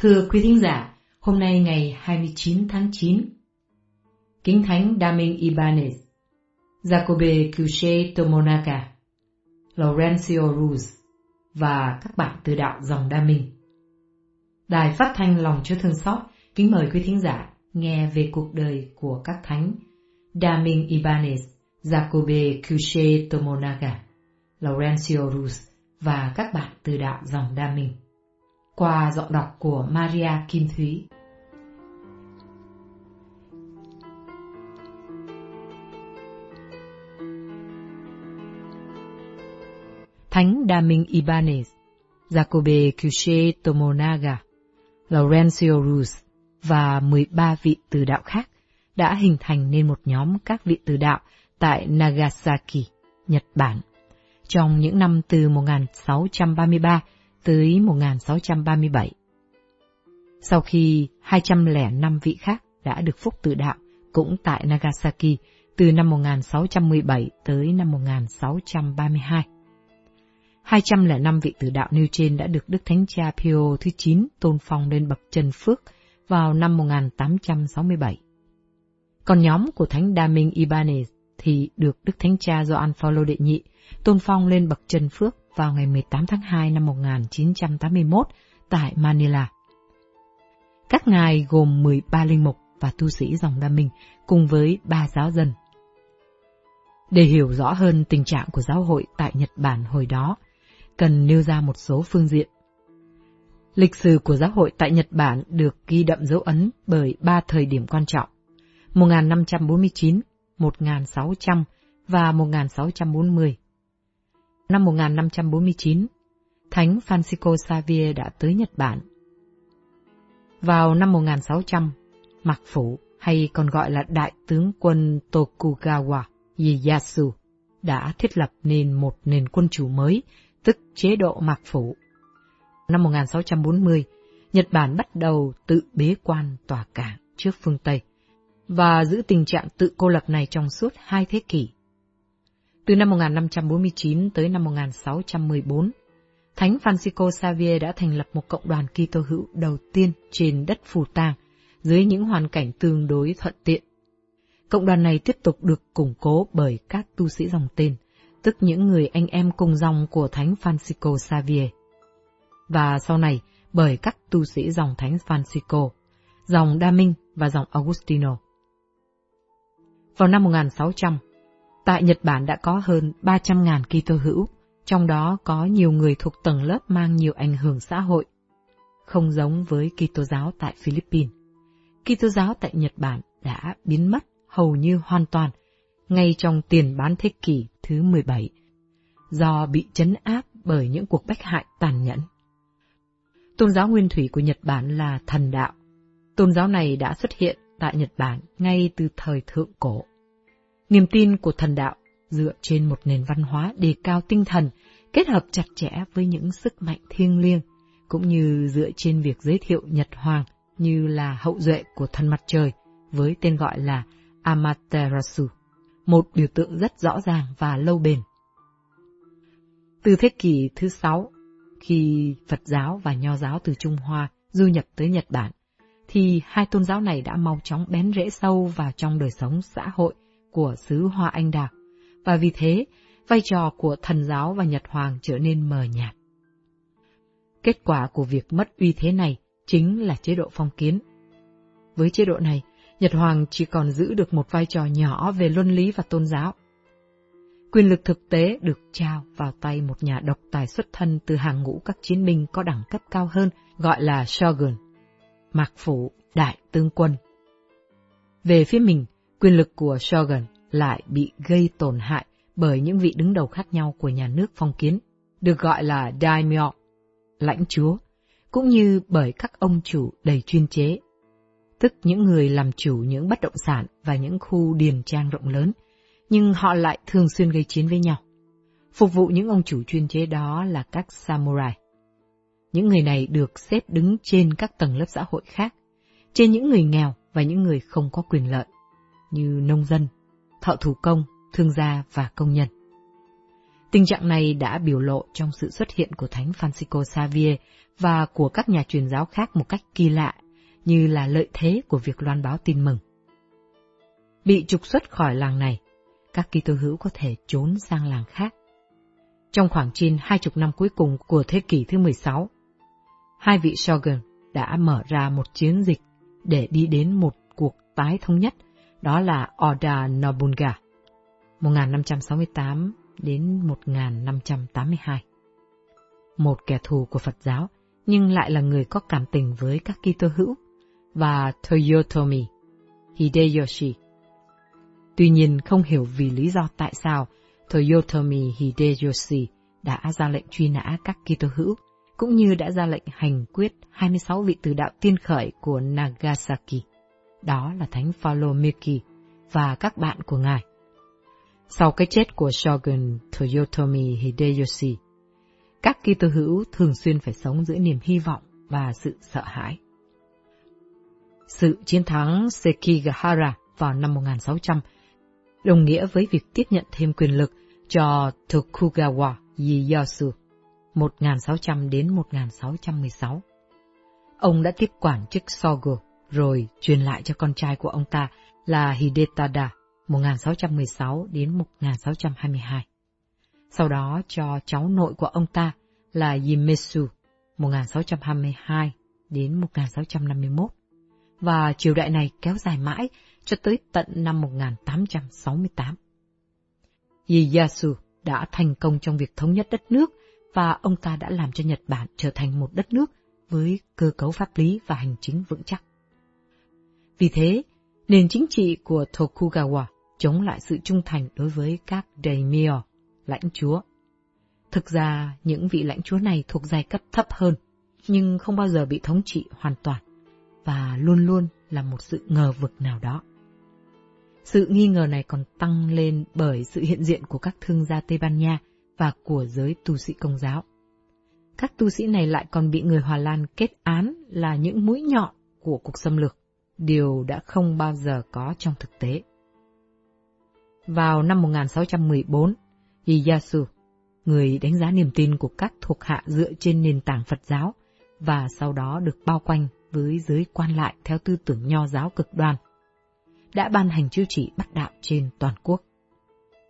Thưa quý thính giả, hôm nay ngày 29 tháng 9, Kính Thánh Daming Ibanez, Jacobe Cuche Tomonaga, Laurencio Ruz và các bạn từ đạo dòng Đa Minh. Đài phát thanh lòng Chúa Thương Xót kính mời quý thính giả nghe về cuộc đời của các thánh Damin Ibanez, Jacobe Cuche Tomonaga, Laurencio Ruz và các bạn từ đạo dòng Đa Minh qua giọng đọc của Maria Kim Thúy. Thánh Đa Minh Ibanez, Jacobe Cuche Tomonaga, Laurencio Ruz và 13 vị từ đạo khác đã hình thành nên một nhóm các vị từ đạo tại Nagasaki, Nhật Bản. Trong những năm từ 1633 tới 1637. Sau khi 205 vị khác đã được phúc tự đạo, cũng tại Nagasaki, từ năm 1617 tới năm 1632. 205 vị tử đạo nêu trên đã được Đức Thánh Cha Pio thứ 9 tôn phong lên bậc chân phước vào năm 1867. Còn nhóm của Thánh Đa Minh Ibanez thì được Đức Thánh Cha Gioan Phaolô đệ nhị tôn phong lên bậc chân phước vào ngày 18 tháng 2 năm 1981 tại Manila. Các ngài gồm 13 linh mục và tu sĩ dòng Đa Minh cùng với ba giáo dân. Để hiểu rõ hơn tình trạng của giáo hội tại Nhật Bản hồi đó, cần nêu ra một số phương diện. Lịch sử của giáo hội tại Nhật Bản được ghi đậm dấu ấn bởi ba thời điểm quan trọng: 1549, 1600 và 1640. Năm 1549, Thánh Francisco Xavier đã tới Nhật Bản. Vào năm 1600, Mạc Phủ hay còn gọi là Đại tướng quân Tokugawa Ieyasu đã thiết lập nên một nền quân chủ mới, tức chế độ Mạc Phủ. Năm 1640, Nhật Bản bắt đầu tự bế quan tòa cảng trước phương Tây và giữ tình trạng tự cô lập này trong suốt hai thế kỷ. Từ năm 1549 tới năm 1614, Thánh Francisco Xavier đã thành lập một cộng đoàn Kitô hữu đầu tiên trên đất Phù Tang, dưới những hoàn cảnh tương đối thuận tiện. Cộng đoàn này tiếp tục được củng cố bởi các tu sĩ dòng tên, tức những người anh em cùng dòng của Thánh Francisco Xavier. Và sau này bởi các tu sĩ dòng Thánh Francisco, dòng Đa Minh và dòng Augustino. Vào năm 1600, Tại Nhật Bản đã có hơn 300.000 Kitô hữu, trong đó có nhiều người thuộc tầng lớp mang nhiều ảnh hưởng xã hội. Không giống với Kitô giáo tại Philippines. Kitô giáo tại Nhật Bản đã biến mất hầu như hoàn toàn ngay trong tiền bán thế kỷ thứ 17, do bị chấn áp bởi những cuộc bách hại tàn nhẫn. Tôn giáo nguyên thủy của Nhật Bản là thần đạo. Tôn giáo này đã xuất hiện tại Nhật Bản ngay từ thời thượng cổ. Niềm tin của thần đạo dựa trên một nền văn hóa đề cao tinh thần, kết hợp chặt chẽ với những sức mạnh thiêng liêng, cũng như dựa trên việc giới thiệu Nhật Hoàng như là hậu duệ của thần mặt trời, với tên gọi là Amaterasu, một biểu tượng rất rõ ràng và lâu bền. Từ thế kỷ thứ sáu, khi Phật giáo và Nho giáo từ Trung Hoa du nhập tới Nhật Bản, thì hai tôn giáo này đã mau chóng bén rễ sâu vào trong đời sống xã hội của xứ Hoa Anh Đào, và vì thế, vai trò của thần giáo và Nhật Hoàng trở nên mờ nhạt. Kết quả của việc mất uy thế này chính là chế độ phong kiến. Với chế độ này, Nhật Hoàng chỉ còn giữ được một vai trò nhỏ về luân lý và tôn giáo. Quyền lực thực tế được trao vào tay một nhà độc tài xuất thân từ hàng ngũ các chiến binh có đẳng cấp cao hơn, gọi là Shogun, Mạc Phủ, Đại Tướng Quân. Về phía mình, quyền lực của Shogun lại bị gây tổn hại bởi những vị đứng đầu khác nhau của nhà nước phong kiến, được gọi là daimyo, lãnh chúa, cũng như bởi các ông chủ đầy chuyên chế, tức những người làm chủ những bất động sản và những khu điền trang rộng lớn, nhưng họ lại thường xuyên gây chiến với nhau. Phục vụ những ông chủ chuyên chế đó là các samurai. Những người này được xếp đứng trên các tầng lớp xã hội khác, trên những người nghèo và những người không có quyền lợi, như nông dân, thợ thủ công, thương gia và công nhân. Tình trạng này đã biểu lộ trong sự xuất hiện của Thánh Francisco Xavier và của các nhà truyền giáo khác một cách kỳ lạ, như là lợi thế của việc loan báo tin mừng. Bị trục xuất khỏi làng này, các Kitô hữu có thể trốn sang làng khác. Trong khoảng trên hai chục năm cuối cùng của thế kỷ thứ 16, hai vị Shogun đã mở ra một chiến dịch để đi đến một cuộc tái thống nhất, đó là Oda Nobunaga, 1568 đến 1582. Một kẻ thù của Phật giáo, nhưng lại là người có cảm tình với các Kitô hữu, và Toyotomi Hideyoshi. Tuy nhiên không hiểu vì lý do tại sao Toyotomi Hideyoshi đã ra lệnh truy nã các Kitô hữu, cũng như đã ra lệnh hành quyết 26 vị từ đạo tiên khởi của Nagasaki. Đó là Thánh Phaolô Miki và các bạn của ngài. Sau cái chết của Shogun Toyotomi Hideyoshi, các Kitô hữu thường xuyên phải sống giữa niềm hy vọng và sự sợ hãi. Sự chiến thắng Sekigahara vào năm 1600 đồng nghĩa với việc tiếp nhận thêm quyền lực cho Tokugawa Ieyasu 1600 đến 1616. Ông đã tiếp quản chức Sogo rồi truyền lại cho con trai của ông ta là Hidetada 1616 đến 1622. Sau đó cho cháu nội của ông ta là Yimesu 1622 đến 1651. Và triều đại này kéo dài mãi cho tới tận năm 1868. Ieyasu đã thành công trong việc thống nhất đất nước và ông ta đã làm cho Nhật Bản trở thành một đất nước với cơ cấu pháp lý và hành chính vững chắc. Vì thế, nền chính trị của Tokugawa chống lại sự trung thành đối với các daimyo, lãnh chúa. Thực ra, những vị lãnh chúa này thuộc giai cấp thấp hơn, nhưng không bao giờ bị thống trị hoàn toàn, và luôn luôn là một sự ngờ vực nào đó. Sự nghi ngờ này còn tăng lên bởi sự hiện diện của các thương gia Tây Ban Nha và của giới tu sĩ công giáo. Các tu sĩ này lại còn bị người Hòa Lan kết án là những mũi nhọn của cuộc xâm lược, điều đã không bao giờ có trong thực tế. Vào năm 1614, Iyasu, người đánh giá niềm tin của các thuộc hạ dựa trên nền tảng Phật giáo, và sau đó được bao quanh với giới quan lại theo tư tưởng nho giáo cực đoan, đã ban hành chiêu chỉ bắt đạo trên toàn quốc.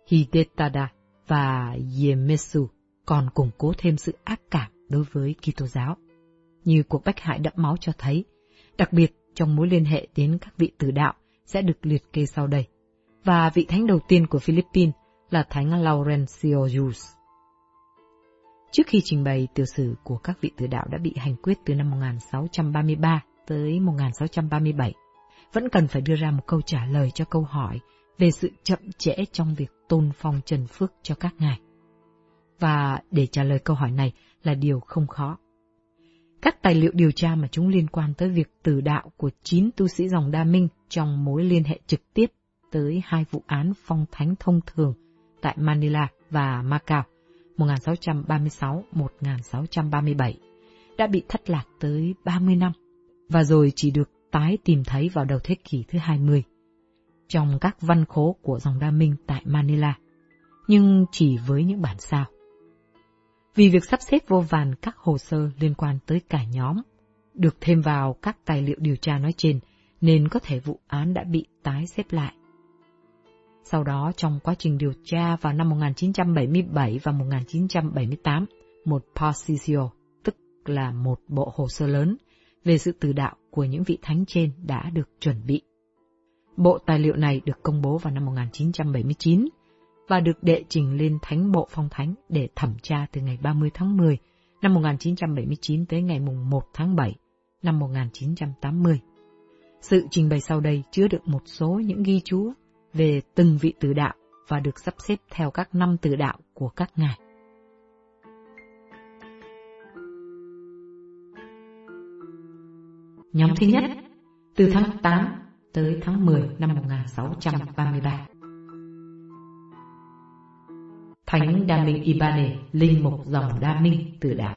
Hidetada và Yemesu còn củng cố thêm sự ác cảm đối với Kitô giáo, như cuộc bách hại đẫm máu cho thấy, đặc biệt trong mối liên hệ đến các vị tử đạo sẽ được liệt kê sau đây và vị thánh đầu tiên của Philippines là thánh Laurencio Jus. Trước khi trình bày tiểu sử của các vị tử đạo đã bị hành quyết từ năm 1633 tới 1637, vẫn cần phải đưa ra một câu trả lời cho câu hỏi về sự chậm trễ trong việc tôn phong trần phước cho các ngài. Và để trả lời câu hỏi này là điều không khó. Các tài liệu điều tra mà chúng liên quan tới việc tử đạo của chín tu sĩ dòng Đa Minh trong mối liên hệ trực tiếp tới hai vụ án phong thánh thông thường tại Manila và Macau 1636-1637 đã bị thất lạc tới 30 năm và rồi chỉ được tái tìm thấy vào đầu thế kỷ thứ 20 trong các văn khố của dòng Đa Minh tại Manila, nhưng chỉ với những bản sao. Vì việc sắp xếp vô vàn các hồ sơ liên quan tới cả nhóm, được thêm vào các tài liệu điều tra nói trên, nên có thể vụ án đã bị tái xếp lại. Sau đó, trong quá trình điều tra vào năm 1977 và 1978, một posicio, tức là một bộ hồ sơ lớn, về sự từ đạo của những vị thánh trên đã được chuẩn bị. Bộ tài liệu này được công bố vào năm 1979 và được đệ trình lên Thánh Bộ Phong Thánh để thẩm tra từ ngày 30 tháng 10 năm 1979 tới ngày 1 tháng 7 năm 1980. Sự trình bày sau đây chứa được một số những ghi chú về từng vị tử đạo và được sắp xếp theo các năm tử đạo của các ngài. Nhóm thứ nhất, từ tháng 8 tới tháng 10 năm 1633. Thánh Đa Minh Ibane, linh mục dòng Đa Minh tử đạo.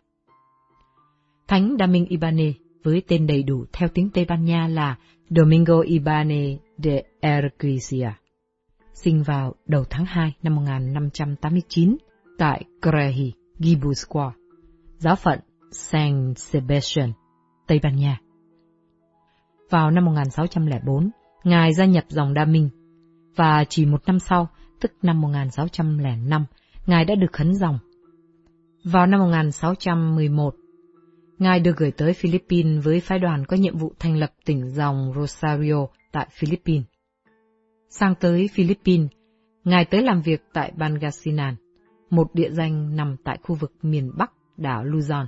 Thánh Đa Minh Ibane với tên đầy đủ theo tiếng Tây Ban Nha là Domingo Ibane de Erquisia, sinh vào đầu tháng 2 năm 1589 tại Crehi, Gibusqua, giáo phận Saint Sebastian, Tây Ban Nha. Vào năm 1604, Ngài gia nhập dòng Đa Minh, và chỉ một năm sau, tức năm 1605, Ngài đã được khấn dòng. Vào năm 1611, Ngài được gửi tới Philippines với phái đoàn có nhiệm vụ thành lập tỉnh dòng Rosario tại Philippines. Sang tới Philippines, Ngài tới làm việc tại Bangasinan, một địa danh nằm tại khu vực miền Bắc đảo Luzon,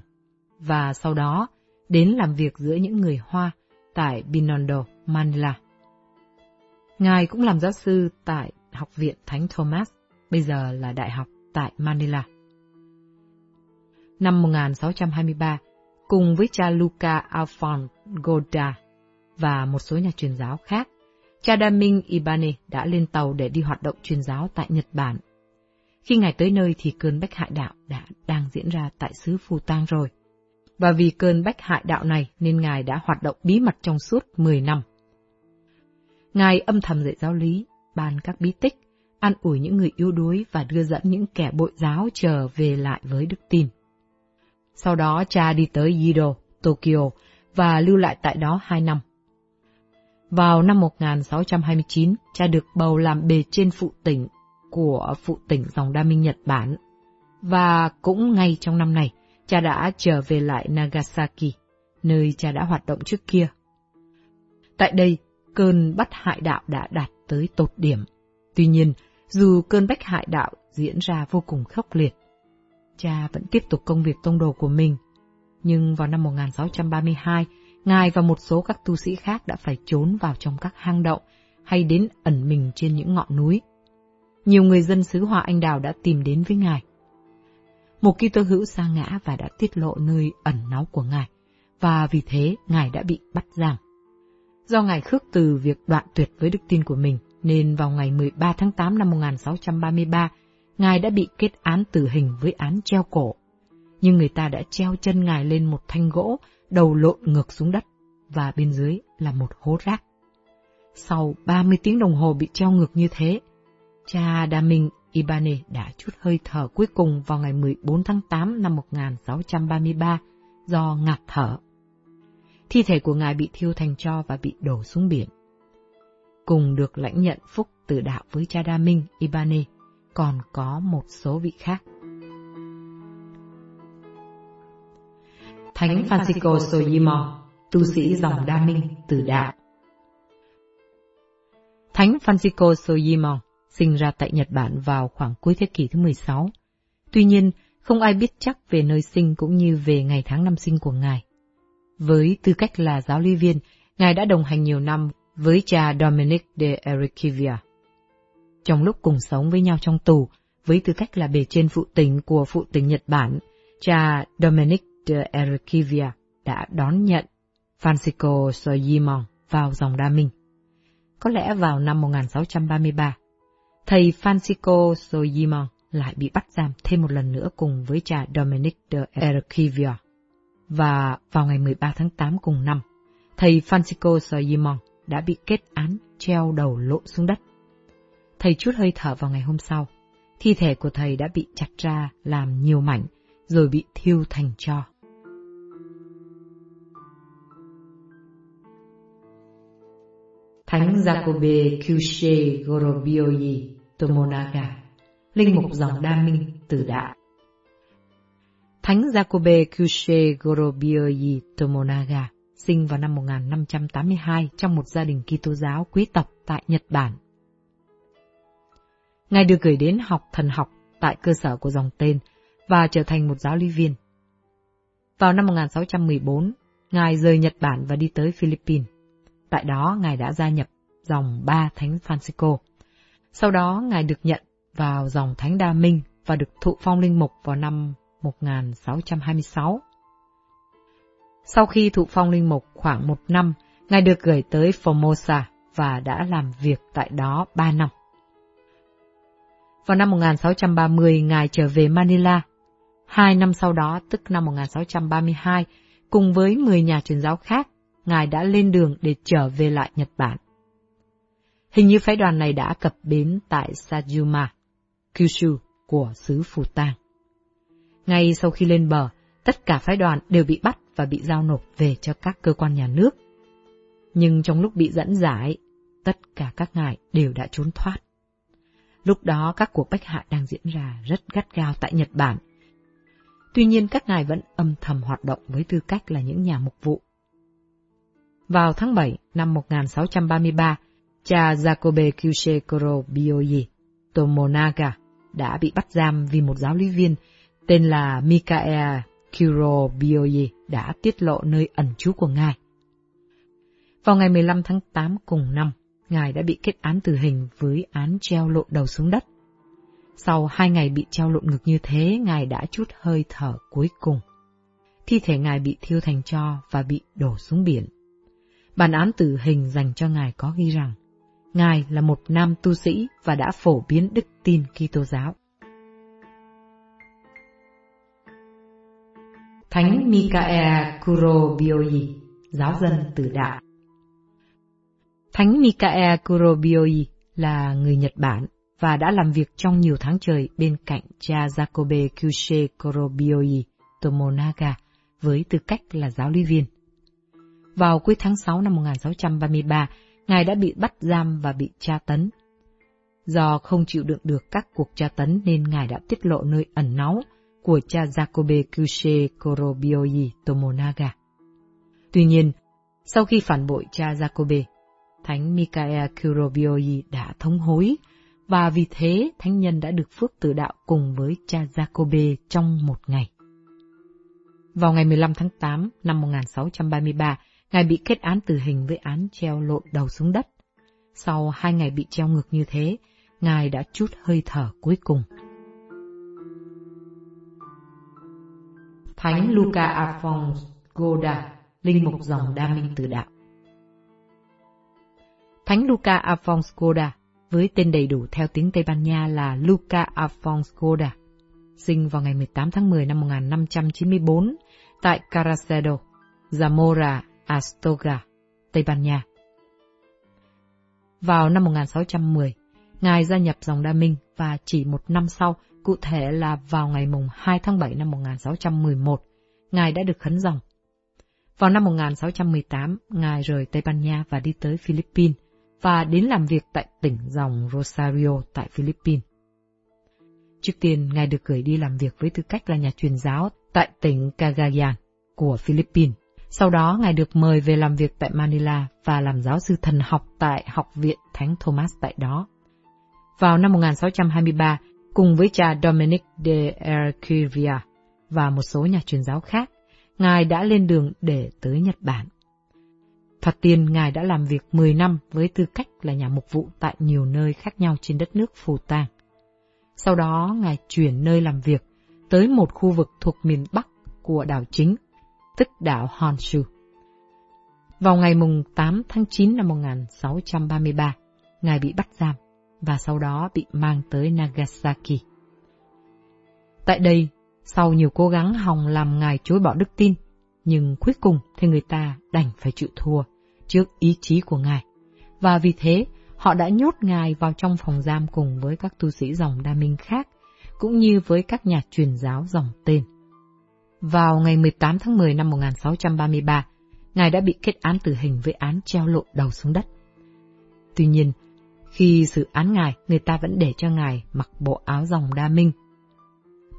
và sau đó đến làm việc giữa những người Hoa tại Binondo, Manila. Ngài cũng làm giáo sư tại Học viện Thánh Thomas, bây giờ là Đại học tại Manila. Năm 1623, cùng với cha Luca Alphonse Goda và một số nhà truyền giáo khác, cha Daming Ibane đã lên tàu để đi hoạt động truyền giáo tại Nhật Bản. Khi ngài tới nơi thì cơn bách hại đạo đã đang diễn ra tại xứ Phù Tang rồi. Và vì cơn bách hại đạo này nên ngài đã hoạt động bí mật trong suốt 10 năm. Ngài âm thầm dạy giáo lý, ban các bí tích, an ủi những người yếu đuối và đưa dẫn những kẻ bội giáo trở về lại với đức tin. Sau đó cha đi tới Yido, Tokyo và lưu lại tại đó hai năm. Vào năm 1629, cha được bầu làm bề trên phụ tỉnh của phụ tỉnh dòng Đa Minh Nhật Bản. Và cũng ngay trong năm này, cha đã trở về lại Nagasaki, nơi cha đã hoạt động trước kia. Tại đây, cơn bắt hại đạo đã đạt tới tột điểm. Tuy nhiên, dù cơn bách hại đạo diễn ra vô cùng khốc liệt, cha vẫn tiếp tục công việc tông đồ của mình. Nhưng vào năm 1632, Ngài và một số các tu sĩ khác đã phải trốn vào trong các hang động hay đến ẩn mình trên những ngọn núi. Nhiều người dân xứ Hoa Anh Đào đã tìm đến với Ngài. Một Kitô hữu sa ngã và đã tiết lộ nơi ẩn náu của Ngài, và vì thế Ngài đã bị bắt giam. Do Ngài khước từ việc đoạn tuyệt với đức tin của mình, nên vào ngày 13 tháng 8 năm 1633, Ngài đã bị kết án tử hình với án treo cổ. Nhưng người ta đã treo chân Ngài lên một thanh gỗ, đầu lộn ngược xuống đất, và bên dưới là một hố rác. Sau 30 tiếng đồng hồ bị treo ngược như thế, cha Đa Minh Ibane đã chút hơi thở cuối cùng vào ngày 14 tháng 8 năm 1633 do ngạt thở. Thi thể của ngài bị thiêu thành tro và bị đổ xuống biển. Cùng được lãnh nhận phúc từ đạo với cha Đa Minh Ibane, còn có một số vị khác. Thánh Francisco Soyimo, tu sĩ dòng Đa Minh từ đạo. Thánh Francisco Soyimo sinh ra tại Nhật Bản vào khoảng cuối thế kỷ thứ 16. Tuy nhiên, không ai biết chắc về nơi sinh cũng như về ngày tháng năm sinh của Ngài. Với tư cách là giáo lý viên, Ngài đã đồng hành nhiều năm với cha Dominic de Erechivia. Trong lúc cùng sống với nhau trong tù, với tư cách là bề trên phụ tỉnh của phụ tỉnh Nhật Bản, cha Dominic de Erechivia đã đón nhận Francisco Soyimon vào dòng Đa Minh. Có lẽ vào năm 1633, thầy Francisco Soyimon lại bị bắt giam thêm một lần nữa cùng với cha Dominic de Erechivia. Và vào ngày 13 tháng 8 cùng năm, thầy Francisco Soyimon đã bị kết án treo đầu lộn xuống đất. Thầy chút hơi thở vào ngày hôm sau. Thi thể của thầy đã bị chặt ra làm nhiều mảnh, rồi bị thiêu thành tro. Thánh Jacobe Kyushe Gorobioyi Tomonaga, linh mục dòng đa minh tử đạo. Thánh Jacobe Kyushe Gorobioyi Tomonaga sinh vào năm 1582 trong một gia đình Kitô giáo quý tộc tại Nhật Bản. Ngài được gửi đến học thần học tại cơ sở của dòng tên và trở thành một giáo lý viên. Vào năm 1614, Ngài rời Nhật Bản và đi tới Philippines. Tại đó, Ngài đã gia nhập dòng ba Thánh Francisco. Sau đó, Ngài được nhận vào dòng Thánh Đa Minh và được thụ phong linh mục vào năm 1626. Sau khi thụ phong linh mục khoảng một năm, Ngài được gửi tới Formosa và đã làm việc tại đó ba năm. Vào năm 1630, Ngài trở về Manila. Hai năm sau đó, tức năm 1632, cùng với 10 nhà truyền giáo khác, Ngài đã lên đường để trở về lại Nhật Bản. Hình như phái đoàn này đã cập bến tại Sajuma, Kyushu của xứ Phù Tang. Ngay sau khi lên bờ, tất cả phái đoàn đều bị bắt và bị giao nộp về cho các cơ quan nhà nước. Nhưng trong lúc bị dẫn giải, tất cả các ngài đều đã trốn thoát. Lúc đó các cuộc bách hại đang diễn ra rất gắt gao tại Nhật Bản. Tuy nhiên các ngài vẫn âm thầm hoạt động với tư cách là những nhà mục vụ. Vào tháng 7 năm 1633, cha Jacobe Kyushe Koro Bioyi Tomonaga đã bị bắt giam vì một giáo lý viên tên là Mikael Kuro Bioyi đã tiết lộ nơi ẩn trú của ngài. Vào ngày 15 tháng 8 cùng năm, ngài đã bị kết án tử hình với án treo lộn đầu xuống đất. Sau hai ngày bị treo lộn ngực như thế, ngài đã chút hơi thở cuối cùng. Thi thể ngài bị thiêu thành cho và bị đổ xuống biển. Bản án tử hình dành cho ngài có ghi rằng, ngài là một nam tu sĩ và đã phổ biến đức tin Kitô giáo. Thánh Mikael Kurobioyi, giáo dân tử đạo. Thánh Mikael Kurobioyi là người Nhật Bản và đã làm việc trong nhiều tháng trời bên cạnh cha Jacobe Kyushe Kurobioyi Tomonaga với tư cách là giáo lý viên. Vào cuối tháng 6 năm 1633, Ngài đã bị bắt giam và bị tra tấn. Do không chịu đựng được các cuộc tra tấn nên Ngài đã tiết lộ nơi ẩn náu của cha Jacobe Kyushe Korobioyi Tomonaga. Tuy nhiên, sau khi phản bội cha Jacobe, Thánh Mikael Kurobioyi đã thống hối, và vì thế thánh nhân đã được phước tự đạo cùng với cha Jacobe trong một ngày. Vào ngày 15 tháng 8 năm 1633, Ngài bị kết án tử hình với án treo lộn đầu xuống đất. Sau hai ngày bị treo ngược như thế, Ngài đã chút hơi thở cuối cùng. Thánh Luca Afonso Goda, linh mục dòng đa minh từ đạo. Thánh Luca Afonso Goda, với tên đầy đủ theo tiếng Tây Ban Nha là Luca Afonso Goda, sinh vào ngày 18 tháng 10 năm 1594 tại Caracedo, Zamora, Astoga, Tây Ban Nha. Vào năm 1610, Ngài gia nhập dòng Đa Minh và chỉ một năm sau Cụ thể là vào ngày mùng 2 tháng 7 năm 1611, Ngài đã được khấn dòng. Vào năm 1618, Ngài rời Tây Ban Nha và đi tới Philippines và đến làm việc tại tỉnh dòng Rosario tại Philippines. Trước tiên, Ngài được gửi đi làm việc với tư cách là nhà truyền giáo tại tỉnh Cagayan của Philippines. Sau đó, Ngài được mời về làm việc tại Manila và làm giáo sư thần học tại Học viện Thánh Thomas tại đó. Vào năm 1623, cùng với cha Dominic de Erquivia và một số nhà truyền giáo khác, Ngài đã lên đường để tới Nhật Bản. Thoạt tiên, Ngài đã làm việc 10 năm với tư cách là nhà mục vụ tại nhiều nơi khác nhau trên đất nước Phù Tang. Sau đó, Ngài chuyển nơi làm việc tới một khu vực thuộc miền Bắc của đảo chính, tức đảo Honshu. Vào ngày mùng 8 tháng 9 năm 1633, Ngài bị bắt giam và sau đó bị mang tới Nagasaki. Tại đây, sau nhiều cố gắng hòng làm ngài chối bỏ đức tin, nhưng cuối cùng thì người ta đành phải chịu thua trước ý chí của ngài. Và vì thế, họ đã nhốt ngài vào trong phòng giam cùng với các tu sĩ dòng đa minh khác, cũng như với các nhà truyền giáo dòng tên. Vào ngày 18 tháng 10 năm 1633, Ngài đã bị kết án tử hình với án treo lộ đầu xuống đất. Tuy nhiên, khi xử án Ngài, người ta vẫn để cho Ngài mặc bộ áo dòng đa minh.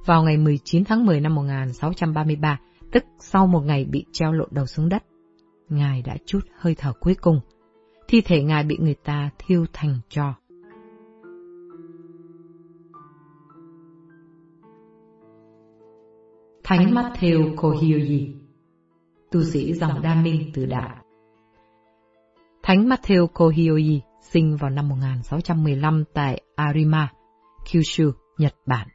Vào ngày 19 tháng 10 năm 1633, tức sau một ngày bị treo lộ đầu xuống đất, Ngài đã chút hơi thở cuối cùng. Thi thể Ngài bị người ta thiêu thành tro. Thánh Matthew Kohioyi Tu sĩ dòng đa minh từ đạo Thánh Matthew Kohioyi sinh vào năm 1615 tại Arima, Kyushu, Nhật Bản.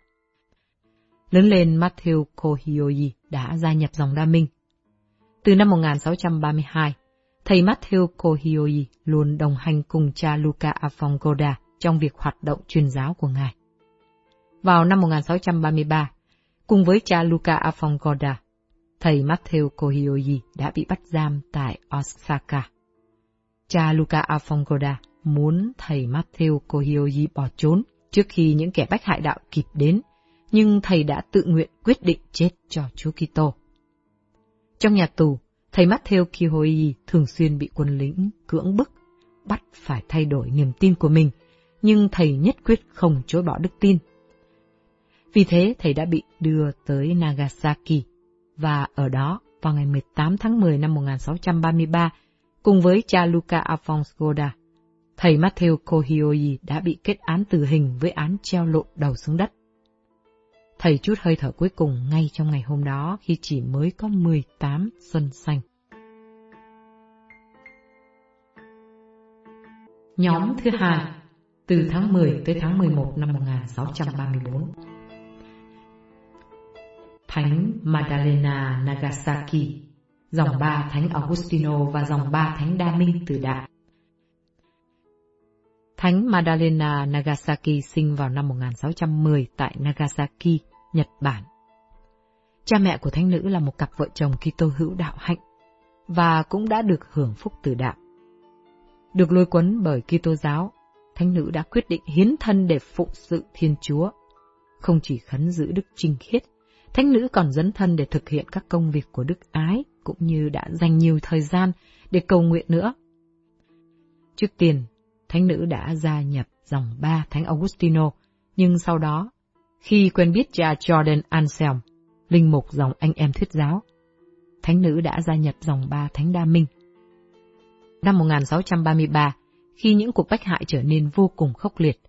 Lớn lên Matthew Kohiyoji đã gia nhập dòng đa minh. Từ năm 1632, thầy Matthew Kohiyoji luôn đồng hành cùng cha Luca Afongoda trong việc hoạt động truyền giáo của ngài. Vào năm 1633, cùng với cha Luca Afongoda, thầy Matthew Kohiyoji đã bị bắt giam tại Osaka. Cha Luca Afongoda muốn thầy Matthew Kohioyi bỏ trốn trước khi những kẻ bách hại đạo kịp đến, nhưng thầy đã tự nguyện quyết định chết cho Chúa Kitô. Trong nhà tù, thầy Matthew Kohioyi thường xuyên bị quân lính cưỡng bức, bắt phải thay đổi niềm tin của mình, nhưng thầy nhất quyết không chối bỏ đức tin. Vì thế, thầy đã bị đưa tới Nagasaki, và ở đó, vào ngày 18 tháng 10 năm 1633, cùng với cha Luca Alphonse Goda, thầy Matthew Kohioyi đã bị kết án tử hình với án treo lộn đầu xuống đất. Thầy chút hơi thở cuối cùng ngay trong ngày hôm đó khi chỉ mới có 18 xuân xanh. Nhóm thứ hai, từ tháng 10 tới tháng 11 năm 1634. Thánh Madalena Nagasaki, dòng ba Thánh Augustino và dòng ba Thánh Đa Minh từ Đại. Thánh Madalena Nagasaki sinh vào năm 1610 tại Nagasaki, Nhật Bản. Cha mẹ của thánh nữ là một cặp vợ chồng Kitô hữu đạo hạnh và cũng đã được hưởng phúc từ đạo. Được lôi cuốn bởi Kitô giáo, thánh nữ đã quyết định hiến thân để phụng sự Thiên Chúa, không chỉ khấn giữ đức trinh khiết, thánh nữ còn dấn thân để thực hiện các công việc của đức ái, cũng như đã dành nhiều thời gian để cầu nguyện nữa. Trước tiên, thánh nữ đã gia nhập dòng ba thánh Augustino, nhưng sau đó, khi quen biết cha Jordan Anselm, linh mục dòng anh em thuyết giáo, thánh nữ đã gia nhập dòng ba thánh đa minh. Năm 1633, khi những cuộc bách hại trở nên vô cùng khốc liệt,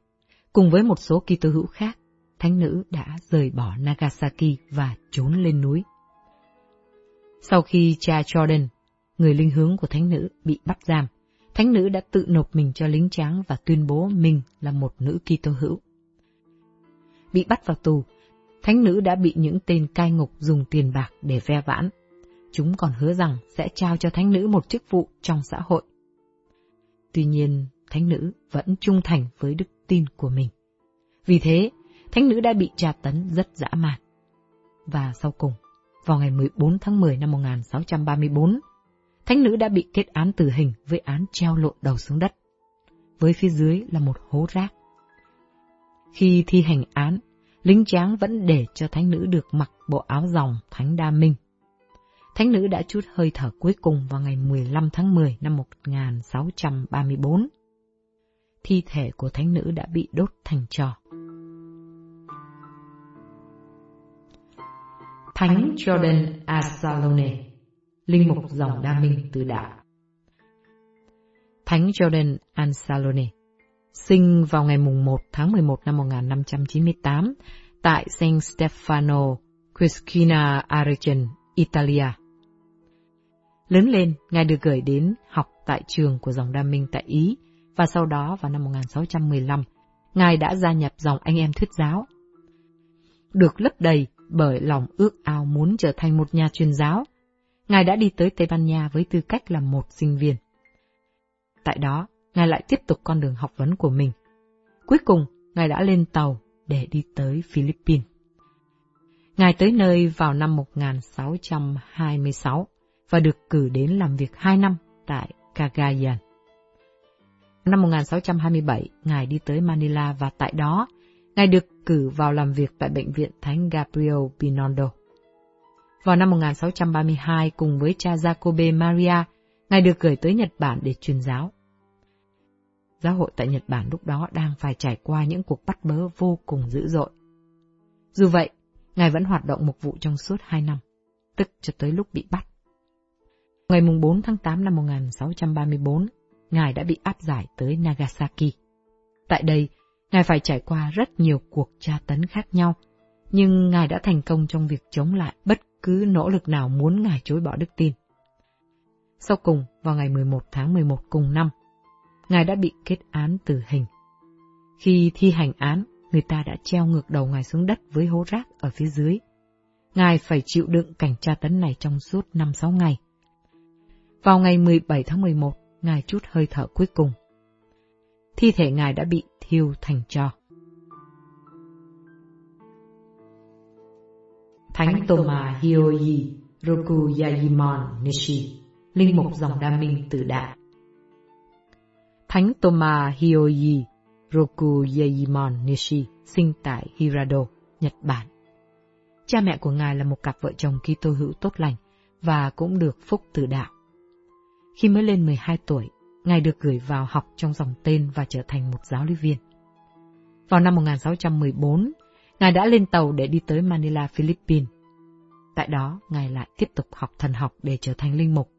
cùng với một số Kitô hữu khác, thánh nữ đã rời bỏ Nagasaki và trốn lên núi. Sau khi cha Jordan, người linh hướng của thánh nữ, bị bắt giam, thánh nữ đã tự nộp mình cho lính tráng và tuyên bố mình là một nữ Kitô hữu. Bị bắt vào tù, thánh nữ đã bị những tên cai ngục dùng tiền bạc để ve vãn. Chúng còn hứa rằng sẽ trao cho thánh nữ một chức vụ trong xã hội. Tuy nhiên, thánh nữ vẫn trung thành với đức tin của mình. Vì thế, thánh nữ đã bị tra tấn rất dã man. Và sau cùng, vào ngày 14 tháng 10 năm 1634, thánh nữ đã bị kết án tử hình với án treo lộn đầu xuống đất. Với phía dưới là một hố rác. Khi thi hành án, lính tráng vẫn để cho thánh nữ được mặc bộ áo dòng thánh đa minh. Thánh nữ đã chút hơi thở cuối cùng vào ngày 15 tháng 10 năm 1634. Thi thể của thánh nữ đã bị đốt thành trò. Thánh Jordan Asalone, linh mục dòng đa minh từ đạo. Thánh Jordan Ansalone, sinh vào ngày mùng 1 tháng 11 năm 1598 tại San Stefano, Quisquina Arigen, Italia. Lớn lên, Ngài được gửi đến học tại trường của dòng đa minh tại Ý, và sau đó vào năm 1615, Ngài đã gia nhập dòng anh em thuyết giáo. Được lấp đầy bởi lòng ước ao muốn trở thành một nhà truyền giáo, Ngài đã đi tới Tây Ban Nha với tư cách là một sinh viên. Tại đó, Ngài lại tiếp tục con đường học vấn của mình. Cuối cùng, Ngài đã lên tàu để đi tới Philippines. Ngài tới nơi vào năm 1626 và được cử đến làm việc 2 năm tại Cagayan. Năm 1627, Ngài đi tới Manila và tại đó, Ngài được cử vào làm việc tại Bệnh viện Thánh Gabriel Binondo. Vào năm 1632 cùng với cha Jacobe Maria, Ngài được gửi tới Nhật Bản để truyền giáo. Giáo hội tại Nhật Bản lúc đó đang phải trải qua những cuộc bắt bớ vô cùng dữ dội. Dù vậy, Ngài vẫn hoạt động mục vụ trong suốt hai năm, tức cho tới lúc bị bắt. Ngày 4 tháng 8 năm 1634, Ngài đã bị áp giải tới Nagasaki. Tại đây, Ngài phải trải qua rất nhiều cuộc tra tấn khác nhau, nhưng Ngài đã thành công trong việc chống lại bất cứ nỗ lực nào muốn Ngài chối bỏ đức tin. Sau cùng, vào ngày 11 tháng 11 cùng năm, Ngài đã bị kết án tử hình. Khi thi hành án, người ta đã treo ngược đầu Ngài xuống đất với hố rác ở phía dưới. Ngài phải chịu đựng cảnh tra tấn này trong suốt 5-6 ngày. Vào ngày 17 tháng 11, Ngài chút hơi thở cuối cùng. Thi thể Ngài đã bị thiêu thành tro. Thánh Toma Hyoyi Rokuyayimon Nishi, linh mục dòng đa minh tự đại. Thánh Toma Hyoyi Rokuyayimon Nishi sinh tại Hirado, Nhật Bản. Cha mẹ của ngài là một cặp vợ chồng Kitô hữu tốt lành và cũng được phúc từ đạo. Khi mới lên 12 tuổi, ngài được gửi vào học trong dòng tên và trở thành một giáo lý viên. Vào năm 1614, ngài đã lên tàu để đi tới Manila, Philippines. Tại đó, ngài lại tiếp tục học thần học để trở thành linh mục.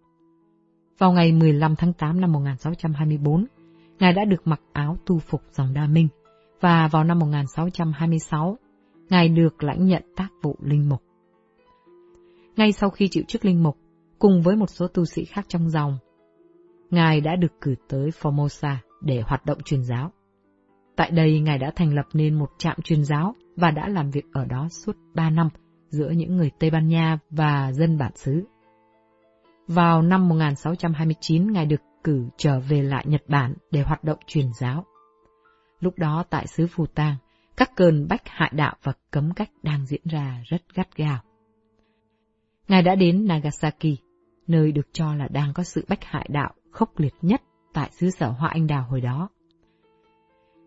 Vào ngày 15 tháng 8 năm 1624, ngài đã được mặc áo tu phục dòng Đa Minh, và vào năm 1626, ngài được lãnh nhận tác vụ linh mục. Ngay sau khi chịu chức linh mục, cùng với một số tu sĩ khác trong dòng, ngài đã được cử tới Formosa để hoạt động truyền giáo. Tại đây, ngài đã thành lập nên một trạm truyền giáo và đã làm việc ở đó suốt 3 năm giữa những người Tây Ban Nha và dân bản xứ. Vào năm 1629, ngài được cử trở về lại Nhật Bản để hoạt động truyền giáo. Lúc đó tại xứ Phù Tang, các cơn bách hại đạo và cấm cách đang diễn ra rất gắt gao. Ngài đã đến Nagasaki, nơi được cho là đang có sự bách hại đạo khốc liệt nhất tại xứ sở Hoa Anh Đào hồi đó.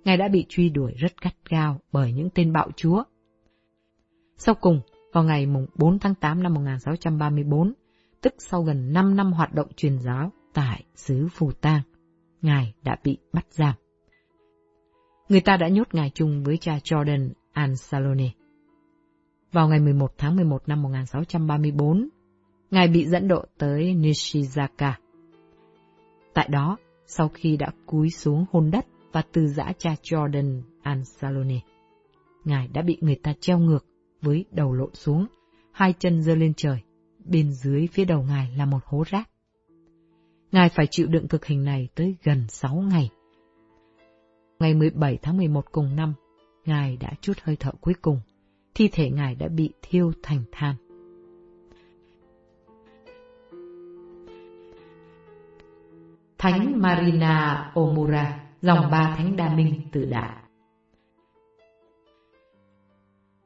Ngài đã bị truy đuổi rất gắt gao bởi những tên bạo chúa. Sau cùng, vào ngày 4 tháng 8 năm 1634, tức sau gần 5 năm hoạt động truyền giáo tại xứ Phù Tang, Ngài đã bị bắt giam. Người ta đã nhốt Ngài chung với cha Jordan Ansalone. Vào ngày 11 tháng 11 năm 1634, Ngài bị dẫn độ tới Nishizaka. Tại đó, sau khi đã cúi xuống hôn đất và từ giã cha Jordan Ansalone, Ngài đã bị người ta treo ngược với đầu lộn xuống, hai chân giơ lên trời, bên dưới phía đầu Ngài là một hố rác. Ngài phải chịu đựng cực hình này tới gần 6 ngày. Ngày 17 tháng 11 cùng năm, Ngài đã chút hơi thở cuối cùng, thi thể Ngài đã bị thiêu thành than. Thánh Marina Omura, dòng ba thánh đa minh tự đại.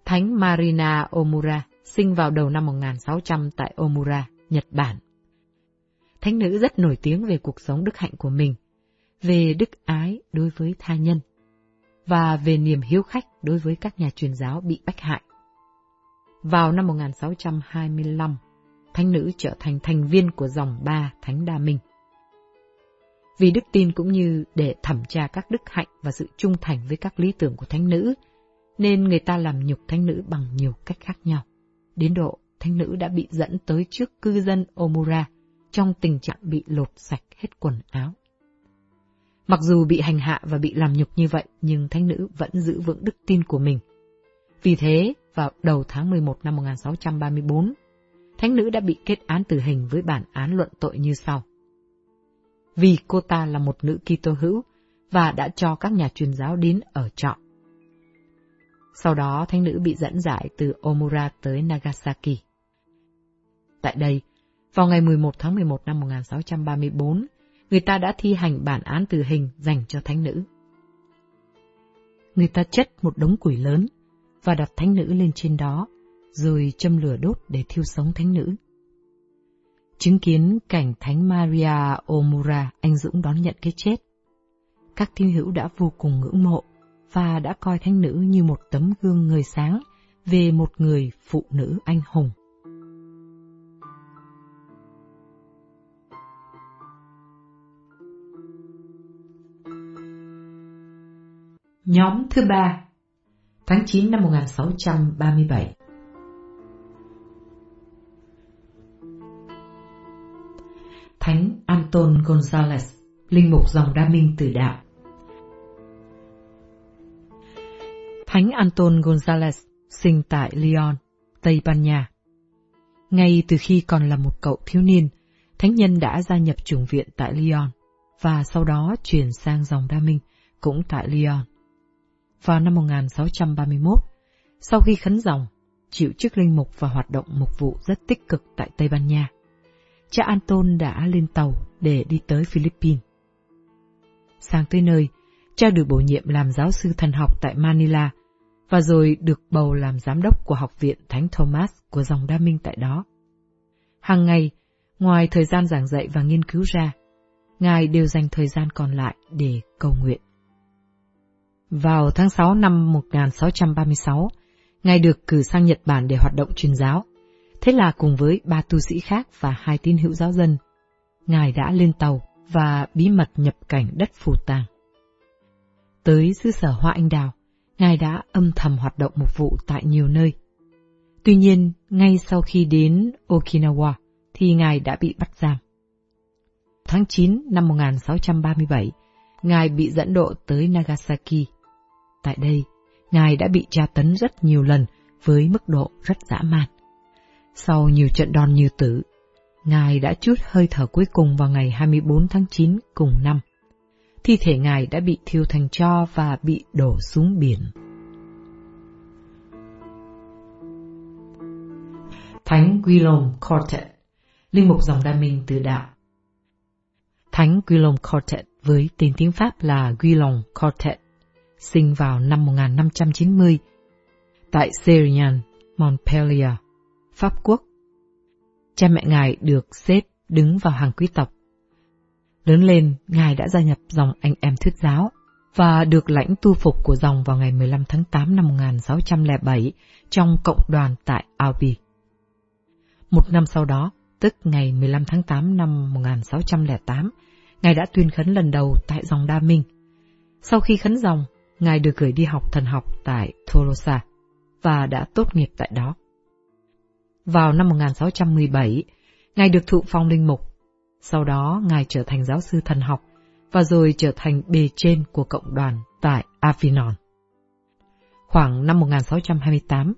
Thánh Marina Omura sinh vào đầu năm 1600 tại Omura, Nhật Bản. Thánh nữ rất nổi tiếng về cuộc sống đức hạnh của mình, về đức ái đối với tha nhân, và về niềm hiếu khách đối với các nhà truyền giáo bị bách hại. Vào năm 1625, thánh nữ trở thành thành viên của dòng ba Thánh Đa Minh. Vì đức tin cũng như để thẩm tra các đức hạnh và sự trung thành với các lý tưởng của thánh nữ, nên người ta làm nhục thánh nữ bằng nhiều cách khác nhau. Đến độ thánh nữ đã bị dẫn tới trước cư dân Omura trong tình trạng bị lột sạch hết quần áo. Mặc dù bị hành hạ và bị làm nhục như vậy, nhưng thánh nữ vẫn giữ vững đức tin của mình. Vì thế, vào đầu tháng 11 năm 1634, thánh nữ đã bị kết án tử hình với bản án luận tội như sau. Vì cô ta là một nữ Kitô hữu và đã cho các nhà truyền giáo đến ở trọ. Sau đó, thánh nữ bị dẫn giải từ Omura tới Nagasaki. Tại đây, vào ngày 11 tháng 11 năm 1634, người ta đã thi hành bản án tử hình dành cho thánh nữ. Người ta chất một đống củi lớn và đặt thánh nữ lên trên đó, rồi châm lửa đốt để thiêu sống thánh nữ chứng kiến cảnh Thánh Maria Omura anh dũng đón nhận cái chết. Các tín hữu đã vô cùng ngưỡng mộ và đã coi thánh nữ như một tấm gương người sáng về một người phụ nữ anh hùng. Nhóm thứ ba, Tháng 9 năm 1637 Thánh Anton Gonzalez, linh mục dòng đa minh tử đạo. Thánh Anton Gonzalez sinh tại Lyon, Tây Ban Nha. Ngay từ khi còn là một cậu thiếu niên, thánh nhân đã gia nhập chủng viện tại Lyon và sau đó chuyển sang dòng đa minh cũng tại Lyon. Vào năm 1631, sau khi khấn dòng, chịu chức linh mục và hoạt động mục vụ rất tích cực tại Tây Ban Nha cha Anton đã lên tàu để đi tới Philippines. Sang tới nơi, cha được bổ nhiệm làm giáo sư thần học tại Manila và rồi được bầu làm giám đốc của Học viện Thánh Thomas của dòng Đa Minh tại đó. Hàng ngày, ngoài thời gian giảng dạy và nghiên cứu ra, Ngài đều dành thời gian còn lại để cầu nguyện. Vào tháng 6 năm 1636, Ngài được cử sang Nhật Bản để hoạt động truyền giáo. Thế là cùng với ba tu sĩ khác và hai tín hữu giáo dân, Ngài đã lên tàu và bí mật nhập cảnh đất phù tàng. Tới xứ sở Hoa Anh Đào, Ngài đã âm thầm hoạt động mục vụ tại nhiều nơi. Tuy nhiên, ngay sau khi đến Okinawa, thì Ngài đã bị bắt giam. Tháng 9 năm 1637, Ngài bị dẫn độ tới Nagasaki. Tại đây, Ngài đã bị tra tấn rất nhiều lần với mức độ rất dã man. Sau nhiều trận đòn như tử, Ngài đã chút hơi thở cuối cùng vào ngày 24 tháng 9 cùng năm. Thi thể Ngài đã bị thiêu thành tro và bị đổ xuống biển. Thánh Guillaume Cortet, linh mục dòng đa minh từ đạo. Thánh Guillaume Cortet với tên tiếng Pháp là Guillaume Cortet, sinh vào năm 1590 tại Serian, Montpellier. Pháp quốc. Cha mẹ ngài được xếp đứng vào hàng quý tộc. Lớn lên, ngài đã gia nhập dòng anh em thuyết giáo và được lãnh tu phục của dòng vào ngày 15 tháng 8 năm 1607 trong cộng đoàn tại Albi. Một năm sau đó, tức ngày 15 tháng 8 năm 1608, Ngài đã tuyên khấn lần đầu tại dòng Đa Minh. Sau khi khấn dòng, Ngài được gửi đi học thần học tại Tolosa và đã tốt nghiệp tại đó. Vào năm 1617, Ngài được thụ phong linh mục. Sau đó, Ngài trở thành giáo sư thần học và rồi trở thành bề trên của cộng đoàn tại Avignon. Khoảng năm 1628,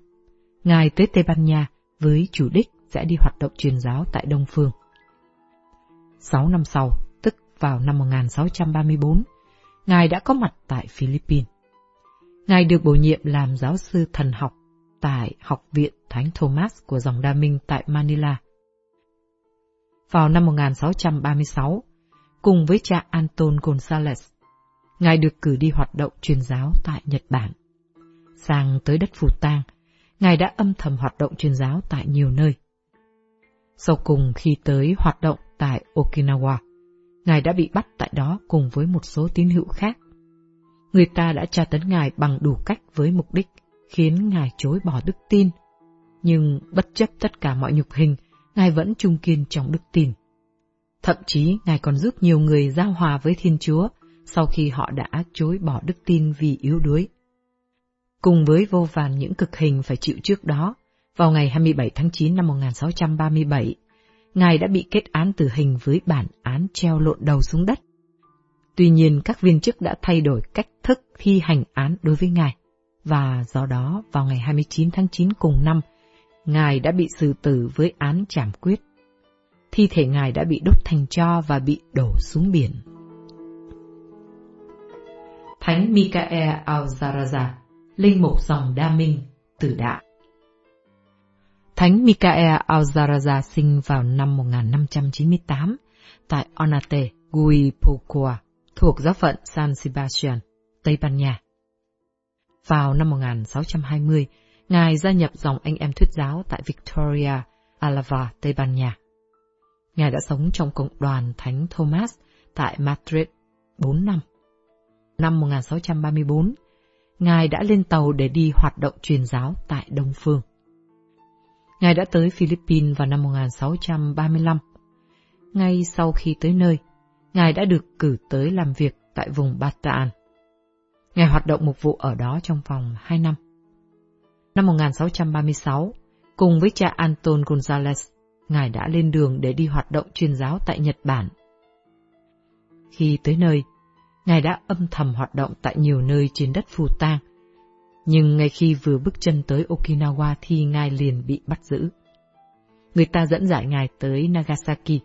Ngài tới Tây Ban Nha với chủ đích sẽ đi hoạt động truyền giáo tại Đông Phương. Sáu năm sau, tức vào năm 1634, Ngài đã có mặt tại Philippines. Ngài được bổ nhiệm làm giáo sư thần học tại Học viện Thánh Thomas của dòng Đa Minh tại Manila. Vào năm 1636, cùng với cha Anton Gonzalez, Ngài được cử đi hoạt động truyền giáo tại Nhật Bản. Sang tới đất Phù Tang, Ngài đã âm thầm hoạt động truyền giáo tại nhiều nơi. Sau cùng khi tới hoạt động tại Okinawa, Ngài đã bị bắt tại đó cùng với một số tín hữu khác. Người ta đã tra tấn Ngài bằng đủ cách với mục đích khiến Ngài chối bỏ đức tin. Nhưng bất chấp tất cả mọi nhục hình, Ngài vẫn trung kiên trong đức tin. Thậm chí Ngài còn giúp nhiều người giao hòa với Thiên Chúa sau khi họ đã chối bỏ đức tin vì yếu đuối. Cùng với vô vàn những cực hình phải chịu trước đó, vào ngày 27 tháng 9 năm 1637, Ngài đã bị kết án tử hình với bản án treo lộn đầu xuống đất. Tuy nhiên các viên chức đã thay đổi cách thức thi hành án đối với Ngài và do đó vào ngày 29 tháng 9 cùng năm, Ngài đã bị xử tử với án trảm quyết. Thi thể Ngài đã bị đốt thành cho và bị đổ xuống biển. Thánh Michael Alzaraza, linh mục dòng Đa Minh, tử đạo. Thánh Michael Alzaraza sinh vào năm 1598 tại Onate, Guipúzcoa, thuộc giáo phận San Sebastian, Tây Ban Nha. Vào năm 1620, Ngài gia nhập dòng anh em thuyết giáo tại Victoria, Alava, Tây Ban Nha. Ngài đã sống trong cộng đoàn Thánh Thomas tại Madrid 4 năm. Năm 1634, Ngài đã lên tàu để đi hoạt động truyền giáo tại Đông Phương. Ngài đã tới Philippines vào năm 1635. Ngay sau khi tới nơi, Ngài đã được cử tới làm việc tại vùng Bataan. Ngài hoạt động mục vụ ở đó trong vòng 2 năm. Năm 1636, cùng với cha Anton Gonzalez, Ngài đã lên đường để đi hoạt động truyền giáo tại Nhật Bản. Khi tới nơi, Ngài đã âm thầm hoạt động tại nhiều nơi trên đất phù tang, nhưng ngay khi vừa bước chân tới Okinawa thì Ngài liền bị bắt giữ. Người ta dẫn giải Ngài tới Nagasaki.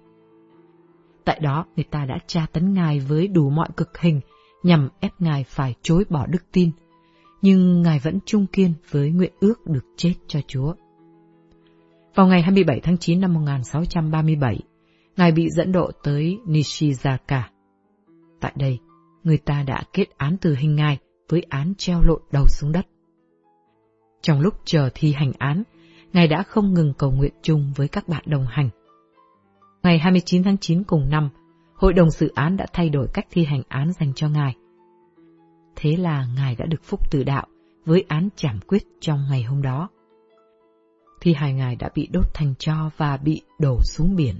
Tại đó, người ta đã tra tấn Ngài với đủ mọi cực hình nhằm ép Ngài phải chối bỏ đức tin, nhưng Ngài vẫn trung kiên với nguyện ước được chết cho Chúa. Vào ngày 27 tháng 9 năm 1637, Ngài bị dẫn độ tới Nishizaka. Tại đây, người ta đã kết án tử hình Ngài với án treo lộn đầu xuống đất. Trong lúc chờ thi hành án, Ngài đã không ngừng cầu nguyện chung với các bạn đồng hành. Ngày 29 tháng 9 cùng năm, Hội đồng xử án đã thay đổi cách thi hành án dành cho Ngài. Thế là Ngài đã được phúc từ đạo với án trảm quyết trong ngày hôm đó. Thi hài Ngài đã bị đốt thành cho và bị đổ xuống biển.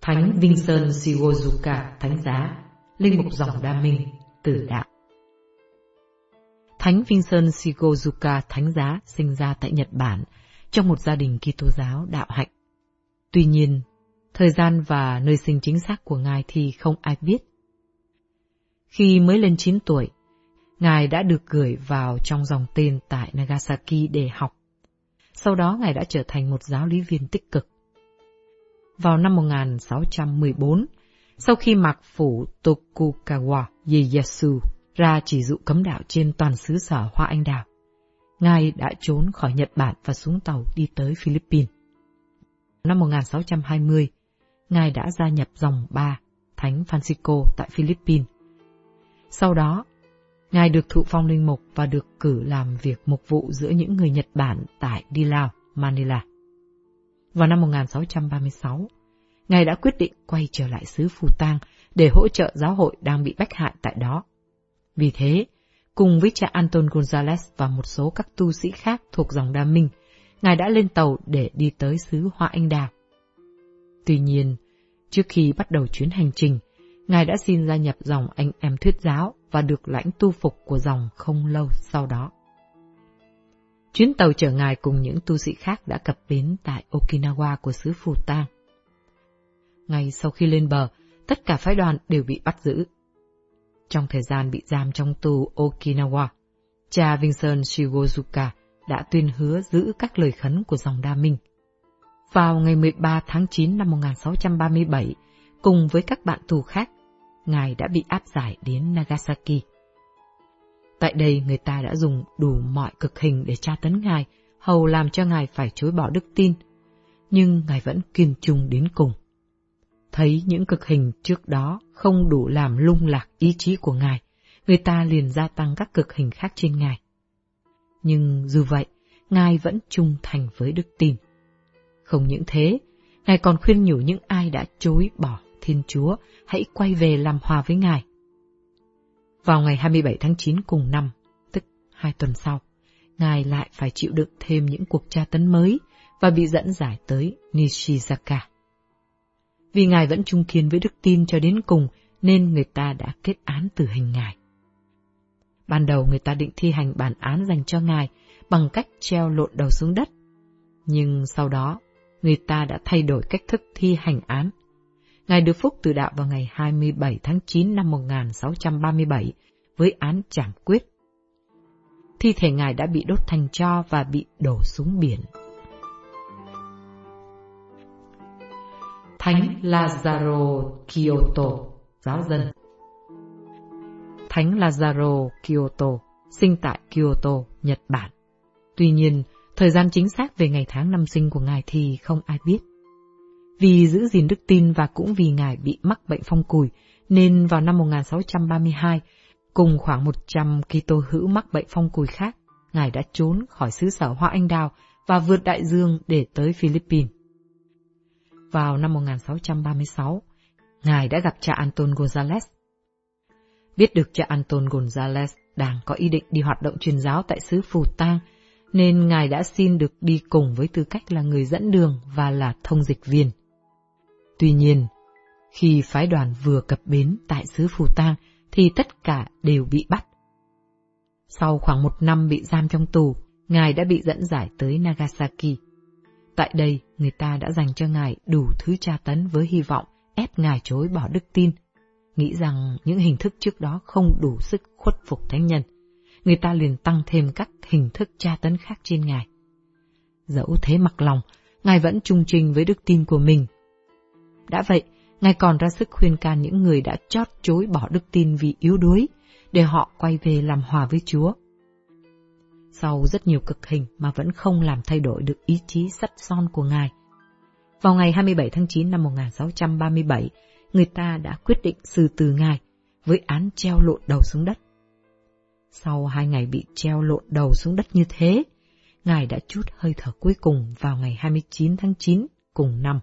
Thánh Vincent Shigozuka Thánh Giá, Linh mục dòng Đa Minh, Tử Đạo Thánh Vincent Shigozuka Thánh Giá sinh ra tại Nhật Bản trong một gia đình Kitô giáo đạo hạnh. Tuy nhiên, thời gian và nơi sinh chính xác của Ngài thì không ai biết. Khi mới lên 9 tuổi, Ngài đã được gửi vào trong dòng tên tại Nagasaki để học. Sau đó Ngài đã trở thành một giáo lý viên tích cực. Vào năm 1614, sau khi mặc phủ Tokugawa Ieyasu ra chỉ dụ cấm đạo trên toàn xứ sở Hoa Anh Đào, Ngài đã trốn khỏi Nhật Bản và xuống tàu đi tới Philippines. Năm 1620, Ngài đã gia nhập dòng ba Thánh Francisco tại Philippines. Sau đó, Ngài được thụ phong linh mục và được cử làm việc mục vụ giữa những người Nhật Bản tại Dilao, Manila. Vào năm 1636, Ngài đã quyết định quay trở lại xứ Phu Tang để hỗ trợ giáo hội đang bị bách hại tại đó. Vì thế, cùng với cha Anton Gonzalez và một số các tu sĩ khác thuộc dòng Đa Minh, Ngài đã lên tàu để đi tới xứ Hoa Anh Đào. Tuy nhiên, trước khi bắt đầu chuyến hành trình, Ngài đã xin gia nhập dòng anh em thuyết giáo và được lãnh tu phục của dòng không lâu sau đó. Chuyến tàu chở Ngài cùng những tu sĩ khác đã cập bến tại Okinawa của xứ Phù Tang. Ngay sau khi lên bờ, tất cả phái đoàn đều bị bắt giữ. Trong thời gian bị giam trong tù Okinawa, cha Vincent Shigozuka đã tuyên hứa giữ các lời khấn của dòng Đa Minh. Vào ngày 13 tháng 9 năm 1637, cùng với các bạn tù khác, Ngài đã bị áp giải đến Nagasaki. Tại đây người ta đã dùng đủ mọi cực hình để tra tấn Ngài, hầu làm cho Ngài phải chối bỏ đức tin, nhưng Ngài vẫn kiên trung đến cùng. Thấy những cực hình trước đó không đủ làm lung lạc ý chí của Ngài, người ta liền gia tăng các cực hình khác trên Ngài. Nhưng dù vậy, Ngài vẫn trung thành với đức tin. Không những thế, Ngài còn khuyên nhủ những ai đã chối bỏ Thiên Chúa hãy quay về làm hòa với Ngài. Vào ngày 27 tháng 9 cùng năm, tức hai tuần sau, Ngài lại phải chịu đựng thêm những cuộc tra tấn mới và bị dẫn giải tới Nishizaka. Vì Ngài vẫn trung kiên với đức tin cho đến cùng nên người ta đã kết án tử hình Ngài. Ban đầu người ta định thi hành bản án dành cho Ngài bằng cách treo lộn đầu xuống đất. Nhưng sau đó, người ta đã thay đổi cách thức thi hành án. Ngài được phúc từ đạo vào ngày 27 tháng 9 năm 1637 với án trảm quyết. Thi thể Ngài đã bị đốt thành cho và bị đổ xuống biển. Thánh Lazaro Kyoto, giáo dân Thánh Lazaro Kyoto, sinh tại Kyoto, Nhật Bản. Tuy nhiên, thời gian chính xác về ngày tháng năm sinh của Ngài thì không ai biết. Vì giữ gìn đức tin và cũng vì Ngài bị mắc bệnh phong cùi, nên vào năm 1632, cùng khoảng 100 Kitô hữu mắc bệnh phong cùi khác, Ngài đã trốn khỏi xứ sở Hoa Anh Đào và vượt đại dương để tới Philippines. Vào năm 1636, Ngài đã gặp cha Anton Gonzalez. Biết được cha Anton Gonzalez đang có ý định đi hoạt động truyền giáo tại xứ Phù Tang, nên Ngài đã xin được đi cùng với tư cách là người dẫn đường và là thông dịch viên. Tuy nhiên, Khi phái đoàn vừa cập bến tại xứ Phù Tang thì tất cả đều bị bắt. Sau khoảng một năm bị giam trong tù, Ngài đã bị dẫn giải tới Nagasaki. Tại đây, người ta đã dành cho Ngài đủ thứ tra tấn với hy vọng ép Ngài chối bỏ đức tin, nghĩ rằng những hình thức trước đó không đủ sức khuất phục thánh nhân. Người ta liền tăng thêm các hình thức tra tấn khác trên Ngài. Dẫu thế mặc lòng, Ngài vẫn trung trình với đức tin của mình. Đã vậy, Ngài còn ra sức khuyên can những người đã chót chối bỏ đức tin vì yếu đuối, để họ quay về làm hòa với Chúa. Sau rất nhiều cực hình mà vẫn không làm thay đổi được ý chí sắt son của Ngài. Vào ngày 27 tháng 9 năm 1637, người ta đã quyết định xử từ Ngài với án treo lộn đầu xuống đất. Sau hai ngày bị treo lộn đầu xuống đất như thế, Ngài đã chút hơi thở cuối cùng vào ngày 29 tháng 9 cùng năm.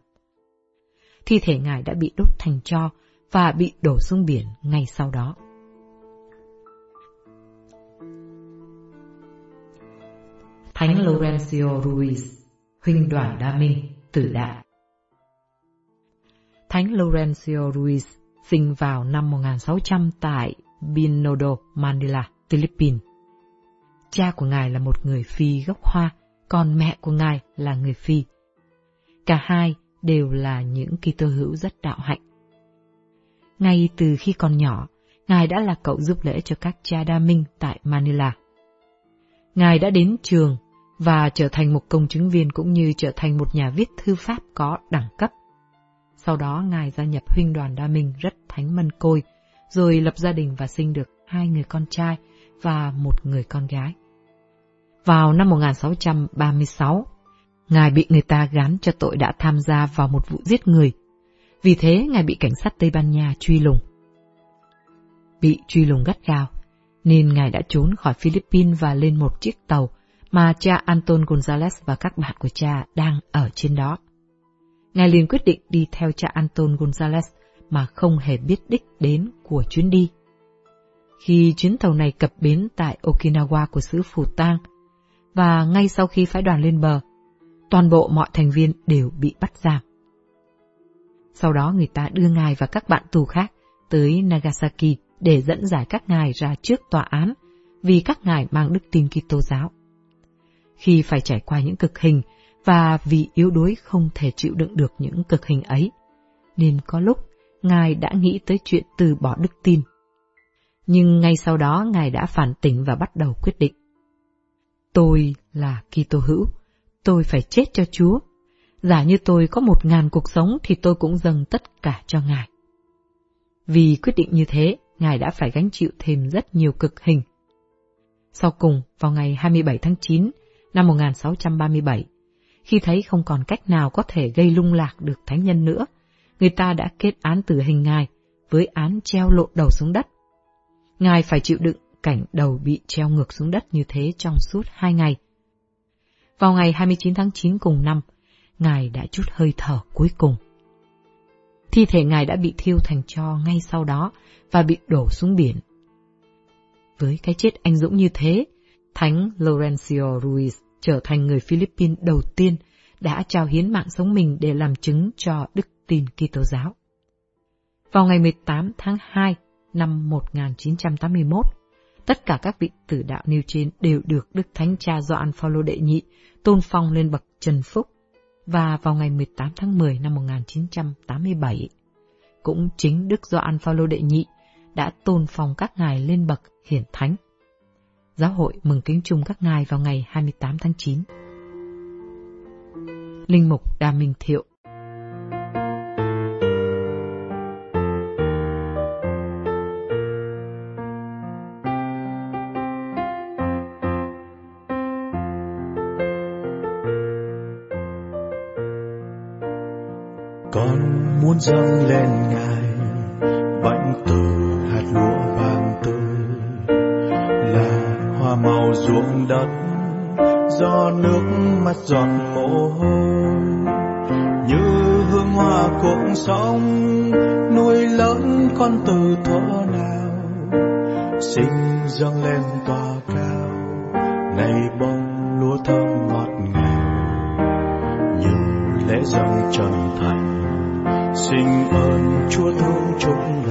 Thi thể Ngài đã bị đốt thành tro và bị đổ xuống biển ngay sau đó. Thánh Lorenzo Ruiz, huynh đoàn đa minh, tử đạo. Thánh Lorenzo Ruiz sinh vào năm 1600 tại Binondo, Manila, Philippines. Cha của ngài là một người Phi gốc Hoa, còn mẹ của ngài là người Phi. Cả hai đều là những Kitô hữu rất đạo hạnh. Ngay từ khi còn nhỏ, ngài đã là cậu giúp lễ cho các cha đa minh tại Manila. Ngài đã đến trường và trở thành một công chứng viên cũng như trở thành một nhà viết thư pháp có đẳng cấp. Sau đó Ngài gia nhập huynh đoàn đa minh rất thánh mân côi, rồi lập gia đình và sinh được hai người con trai và một người con gái. Vào năm 1636, Ngài bị người ta gán cho tội đã tham gia vào một vụ giết người. Vì thế, Ngài bị cảnh sát Tây Ban Nha truy lùng. Bị truy lùng gắt gao, nên Ngài đã trốn khỏi Philippines và lên một chiếc tàu mà cha Anton Gonzalez và các bạn của cha đang ở trên đó. Ngài liền quyết định đi theo cha Anton Gonzalez mà không hề biết đích đến của chuyến đi. Khi chuyến tàu này cập bến tại Okinawa của xứ Phù Tang, và ngay sau khi phái đoàn lên bờ, toàn bộ mọi thành viên đều bị bắt giam. Sau đó người ta đưa ngài và các bạn tù khác tới Nagasaki để dẫn giải các ngài ra trước tòa án vì các ngài mang đức tin Kitô giáo khi phải trải qua những cực hình và vì yếu đuối không thể chịu đựng được những cực hình ấy, nên có lúc Ngài đã nghĩ tới chuyện từ bỏ đức tin. Nhưng ngay sau đó Ngài đã phản tỉnh và bắt đầu quyết định. Tôi là Kitô hữu, tôi phải chết cho Chúa. Giả như tôi có một ngàn cuộc sống thì tôi cũng dâng tất cả cho Ngài. Vì quyết định như thế, Ngài đã phải gánh chịu thêm rất nhiều cực hình. Sau cùng, vào ngày 27 tháng 9, năm 1637, khi thấy không còn cách nào có thể gây lung lạc được thánh nhân nữa, người ta đã kết án tử hình ngài với án treo lộn đầu xuống đất. Ngài phải chịu đựng cảnh đầu bị treo ngược xuống đất như thế trong suốt hai ngày. Vào ngày 29 tháng 9 cùng năm, Ngài đã chút hơi thở cuối cùng. Thi thể Ngài đã bị thiêu thành cho ngay sau đó và bị đổ xuống biển. Với cái chết anh dũng như thế, Thánh Lorenzo Ruiz trở thành người Philippines đầu tiên đã trao hiến mạng sống mình để làm chứng cho đức tin Kitô giáo. Vào ngày 18 tháng 2 năm 1981, tất cả các vị tử đạo nêu trên đều được Đức Thánh Cha Gioan Phaolô đệ nhị tôn phong lên bậc trần phúc và vào ngày 18 tháng 10 năm 1987, cũng chính Đức Gioan Phaolô đệ nhị đã tôn phong các ngài lên bậc hiển thánh. Giáo hội mừng kính chung các ngài vào ngày 28 tháng 9. Linh Mục Đà Minh Thiệu con muốn dâng lên ngài vẫn từ đất, do nước mắt giọt mồ hôi. Như hương hoa cuộc sống nuôi lớn con từ thuở nào sinh dâng lên tòa cao. Này bông lúa thơm ngọt ngào như lễ dâng trần thành. Xin ơn Chúa thương chúng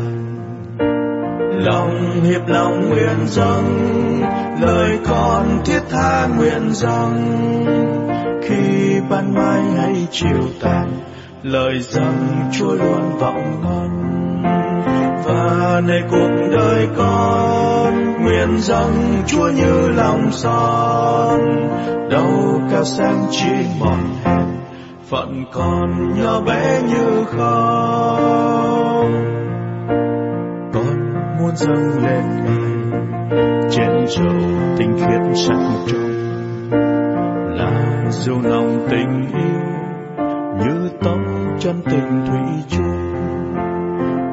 lòng hiệp lòng nguyện dâng lời con thiết tha nguyện rằng, khi ban mai hay chiều tàn lời dâng Chúa luôn vọng ngon và này cuộc đời con nguyện rằng Chúa như lòng son. Đâu cao sang chỉ mòn hèn phận con nhỏ bé như không muốn dâng lên ngài trên dầu tinh khiết sạch trong là dầu nồng tình yêu, như tóc chân tình thủy chung.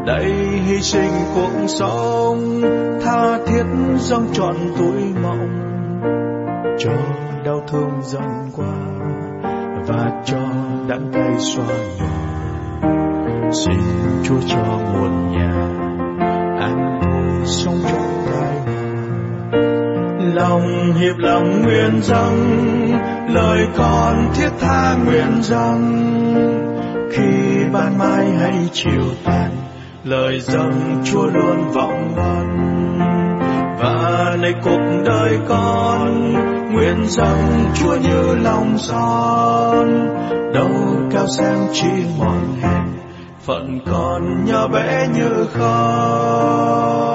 Đây hy sinh cuộc sống, tha thiết dâng trọn tuổi mộng. Cho đau thương dần qua và cho đắng cay xoa nhòa. Xin chúa cho một nhà anh vui sống trong tay lòng hiệp lòng nguyện rằng, lời con thiết tha nguyện rằng. Khi ban mai hay chiều tàn, lời dâng chúa luôn vọng ngon và này cuộc đời con, nguyện rằng chúa như lòng son. Đâu cao xem chi mòn hèn phận con nhỏ bé như không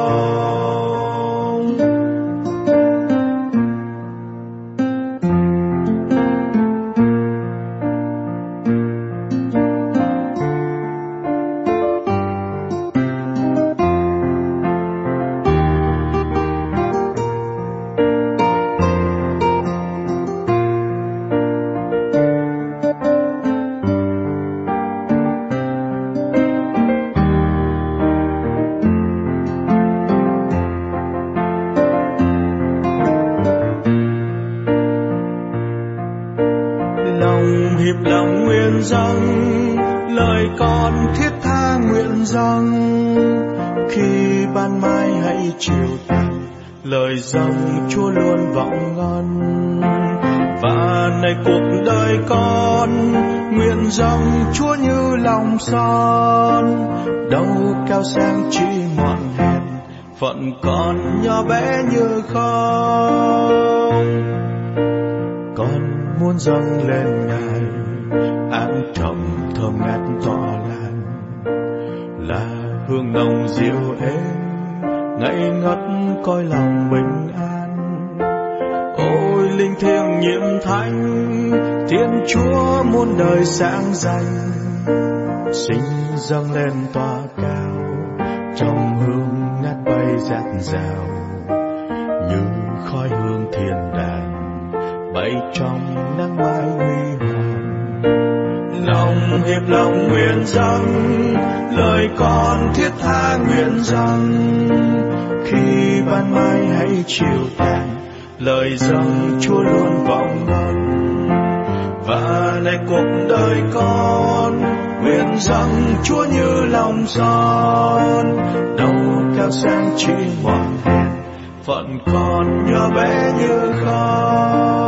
chúa như lòng son, đâu cao sang chỉ mọn hèn phận con nhỏ bé như không con muốn dâng lên ngài, an trầm thơm ngát tỏ lan là hương nồng dịu êm, ngây ngất coi lòng bình an. Ôi linh thiêng nhiệm thánh thiên chúa muôn đời sáng danh sinh dâng lên tòa cao trong hương ngát bay dạt dào. Như khói hương thiên đàng bay trong nắng mai huy hoàng. Lòng hiệp lòng nguyện rằng, lời con thiết tha nguyện rằng, khi ban mai hãy chiều tàn lời dâng chúa luôn vọng ngon này cuộc đời con, nguyện rằng chúa như lòng son. Đầu cao sáng chỉ mòn phận con nhỏ bé như không